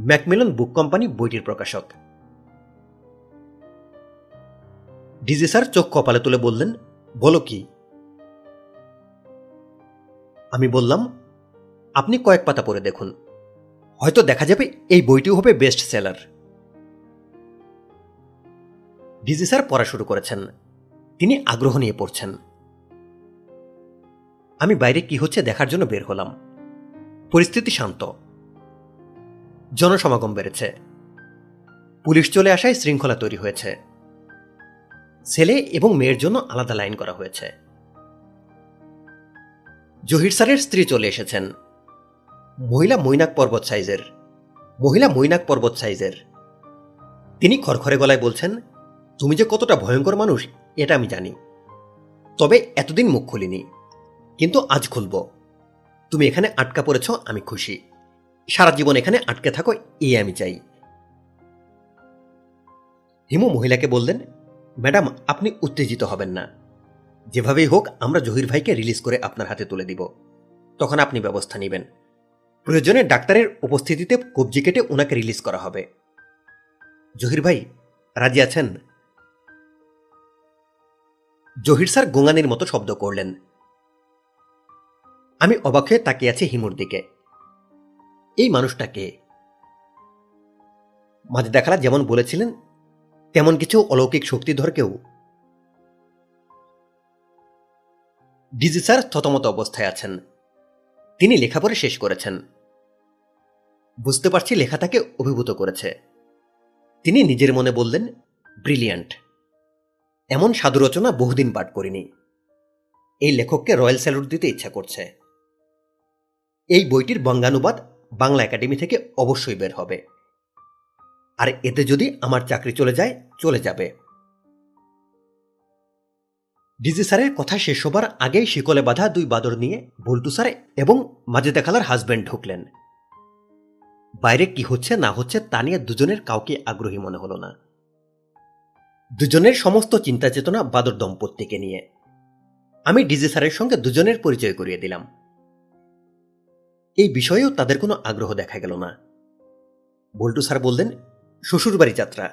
ম্যাকমিলন বুক কোম্পানি বইটির প্রকাশক। ডিজি স্যার চোখ কপালে তুলে বললেন, বলো কি? আমি বললাম, আপনি কয়েক পাতা পড়ে দেখুন। হয়তো দেখা যাবে এই বইটিও হবে বেস্ট সেলার ডিজি স্যার পড়া শুরু করেছেন। তিনি আগ্রহ নিয়ে পড়ছেন। আমি বাইরে কি হচ্ছে দেখার জন্য বের হলাম। পরিস্থিতি শান্ত। জনসমাগম বেড়েছে। পুলিশ চলে আসায় শৃঙ্খলা তৈরি হয়েছে। ছেলে এবং মেয়ের জন্য আলাদা লাইন করা হয়েছে। জহির স্যারের স্ত্রী চলে এসেছেন। মহিলা মৈনাক পর্বত সাইজের। মহিলা মৈনাক পর্বত সাইজের। তিনি খরখরে গলায় বলছেন, তুমি যে কতটা ভয়ঙ্কর মানুষ, এটা আমি জানি। তবে এতদিন মুখ খুলিনি, কিন্তু আজ খুলব। তুমি এখানে আটকা পড়েছ, আমি খুশি। সারা জীবন এখানে আটকে থাকো এই আমি চাই। হিমু মহিলাকে বললেন, ম্যাডাম, আপনি উত্তেজিত হবেন না। যেভাবেই হোক, আমরা জহির ভাইকে রিলিজ করে আপনার হাতে তুলে দিব। তখন আপনি ব্যবস্থা নেবেন। প্রয়োজনে ডাক্তারের উপস্থিতিতে কবজি কেটে ওনাকে রিলিজ করা হবে। জহির ভাই, রাজি আছেন? জহির স্যার গোঙানির মতো শব্দ করলেন। আমি অবাক হয়ে তাকিয়ে আছি হিমুর দিকে। এই মানুষটাকে মাঝে দেখালা যেমন বলেছিলেন, তেমন কিছু অলৌকিক শক্তিধর ডিজি স্যার থতমত অবস্থায় আছেন। তিনি লেখাপড়ে শেষ করেছেন। বুঝতে পারছি লেখা তাকে অভিভূত করেছে। তিনি নিজের মনে বললেন, ব্রিলিয়ান্ট। এমন সাধু রচনা বহুদিন পাঠ করিনি। এই লেখককে রয়্যাল স্যালুট দিতে ইচ্ছা করছে। এই বইটির বঙ্গানুবাদ বাংলা একাডেমি থেকে অবশ্যই বের হবে। আর এতে যদি আমার চাকরি চলে যায়, চলে যাবে। ডিজি স্যারের কথা শেষ হবার আগেই শিকলে বাঁধা দুই বাদর নিয়ে বল্টু স্যার এবং মাজেদা খালার হাজব্যান্ড ঢুকলেন। বাইরে কি হচ্ছে, না হচ্ছে, তা নিয়ে দুজনের কাউকে আগ্রহী মনে হলো না। দুজনের সমস্ত চিন্তা চেতনা বাদর দম্পতিকে নিয়ে। আমি ডিজি স্যারের সঙ্গে দুজনের পরিচয় করিয়ে দিলাম। এই বিষয়েও তাদের কোনো আগ্রহ দেখা গেল না। বল্টু স্যার বললেন, শ্বশুরবাড়ি যাত্রা।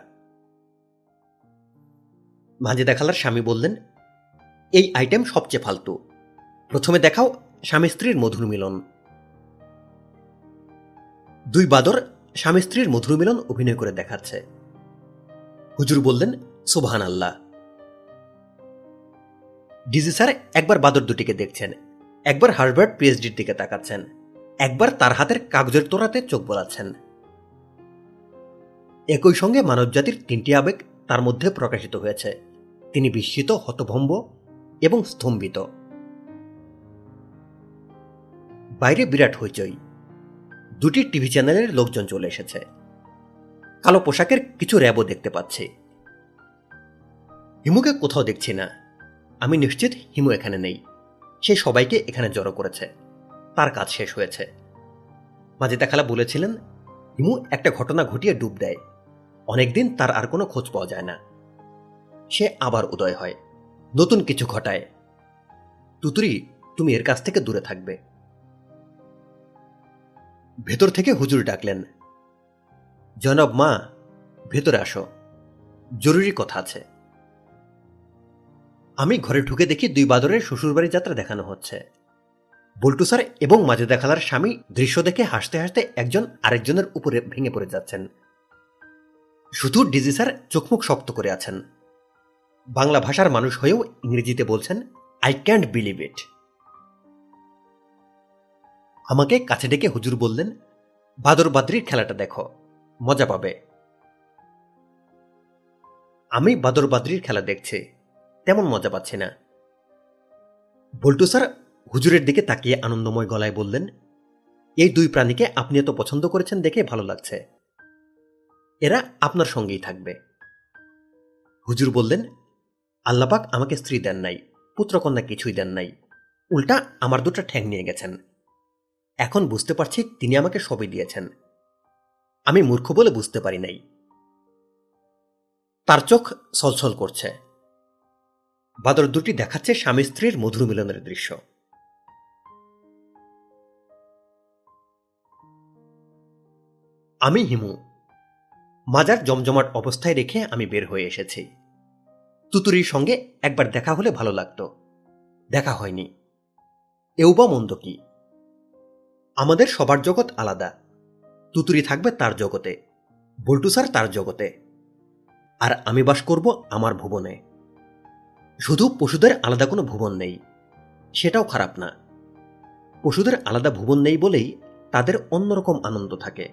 মাঝে দেখালার স্বামী বললেন এই আইটেম সবচেয়ে ফালতু। প্রথমে দেখাও স্বামী স্ত্রীর মধুর মিলন। দুই বাদর স্বামী স্ত্রীর মধুর মিলন অভিনয় করে দেখাচ্ছে। হুজুর বললেন সুবহান আল্লাহ ডিজি স্যার একবার বাদর দুটিকে দেখছেন, একবার হার্ভার্ড পিএইচডির দিকে তাকাচ্ছেন, একবার তার হাতের কাগজের তোড়াতে চোখ বোলাচ্ছেন। একই সঙ্গে মানবজাতির তিনটি আবেগ তার মধ্যে প্রকাশিত হয়েছে। তিনি বিস্মিত, হতভম্ব এবং স্তম্ভিত। বাইরে বিরাট হইচই। দুটি টিভি চ্যানেলের লোকজন চলে এসেছে। কালো পোশাকের কিছু র্যাবও দেখতে পাচ্ছি। হিমুকে কোথাও দেখছি না। আমি নিশ্চিত হিমু এখানে নেই। সে সবাইকে এখানে জড়ো করেছে। তার কাজ শেষ হয়েছে। মাঝে দেখালা বলেছিলেন, হিমু একটা ঘটনা ঘটিয়ে ডুব দেয়। অনেকদিন তার আর কোনো খোঁজ পাওয়া যায় না। সে আবার উদয় হয়। নতুন কিছু ঘটায়। তুতুরি, তুমি এর কাছ থেকে দূরে থাকবে। ভেতর থেকে হুজুর ডাকলেন, জনব মা, ভেতরে আসো। জরুরি কথা আছে। আমি ঘরে ঢুকে দেখি দুই বাদরের শ্বশুরবাড়ি যাত্রা দেখানো হচ্ছে। বল্টু স্যার এবং মাজেদা খালার স্বামী দৃশ্য দেখে হাসতে হাসতে একজন আরেকজনের উপরে ভেঙে পড়ে যাচ্ছেন। শুধু ডিজি স্যার চোখমুখ শক্ত করে আছেন। বাংলা ভাষার মানুষ হয়েও ইংরেজিতে বলছেন আই ক্যান্ট বিলিভ ইট আমাকে কাছে ডেকে হুজুর বললেন, বাদর বাদরির খেলাটা দেখো, মজা পাবে। আমি বাদর বাদরির খেলা দেখছি, তেমন মজা পাচ্ছি না। বল্টু স্যার হুজুরের দিকে তাকিয়ে আনন্দময় গলায় বললেন, এই দুই প্রাণীকে আপনি এত পছন্দ করেছেন দেখে ভালো লাগছে। এরা আপনার সঙ্গেই থাকবে। হুজুর বললেন আল্লাপাক আমাকে স্ত্রী দেন নাই, পুত্রকন্যা কিছুই দেন নাই। উল্টা আমার দুটো ঠ্যাং নিয়ে গেছেন। এখন বুঝতে পারছি তিনি আমাকে সবই দিয়েছেন। আমি মূর্খ বলে বুঝতে পারি নাই। তার চোখ ছলছল করছে। বাদর দুটি দেখাচ্ছে স্বামী স্ত্রীর মধুর মিলনের দৃশ্য। আমি হিমু। মাজার জমজমাট অবস্থায় রেখে আমি বের হয়ে এসেছি। তুতুরির সঙ্গে একবার দেখা হলে ভালো লাগতো। দেখা হয়নি। এও বা মন্দ কি? আমাদের সবার জগৎ আলাদা। তুতুরি থাকবে তার জগতে, বল্টু স্যার তার জগতে। আর আমি বাস করব আমার ভুবনে। শুধু পশুদের আলাদা কোনো ভুবন নেই, সেটাও খারাপ না। পশুদের আলাদা ভুবন নেই বলেই তাদের অন্যরকম আনন্দ থাকে।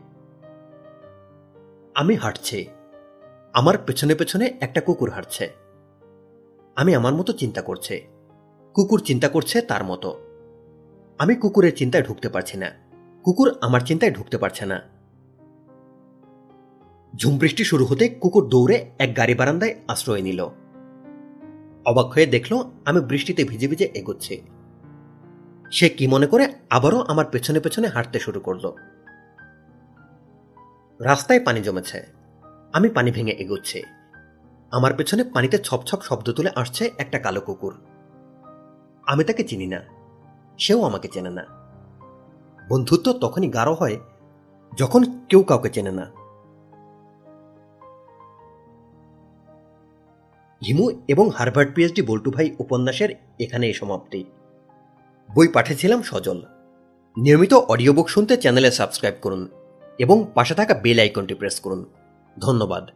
আমি হাঁটছি। আমার পেছনে পেছনে একটা কুকুর হাঁটছে। আমি আমার মতো চিন্তা করছে। কুকুর চিন্তা করছে তার মতো। আমি কুকুরের চিন্তায় ঢুকতে পারছি না। কুকুর আমার চিন্তায় ঢুকতে পারছে না। ঝুম বৃষ্টি শুরু হতে কুকুর দৌড়ে এক গাড়ি বারান্দায় আশ্রয় নিল। অবাক হয়ে দেখল, আমি বৃষ্টিতে ভিজে ভিজে এগোচ্ছি। সে কি মনে করে আবারও আমার পেছনে পেছনে হাঁটতে শুরু করল। রাস্তায় পানি জমেছে। আমি পানি ভেঙে এগোচ্ছি। আমার পেছনে পানিতে ছপ ছপ শব্দ তুলে আসছে একটা কালো কুকুর। আমি তাকে চিনি না। সেও আমাকে চেনে না। বন্ধুত্ব তখনই গাঢ় হয় যখন কেউ কাউকে চেনে না। হিমু এবং হার্ভার্ড পিএইচডি বল্টু ভাই উপন্যাসের এখানেই সমাপ্তি। বই পাঠিয়েছিলাম সজল। নিয়মিত অডিও বুক শুনতে চ্যানেলে সাবস্ক্রাইব করুন এবং পাশে থাকা বেল আইকনটি প্রেস করুন। ধন্যবাদ।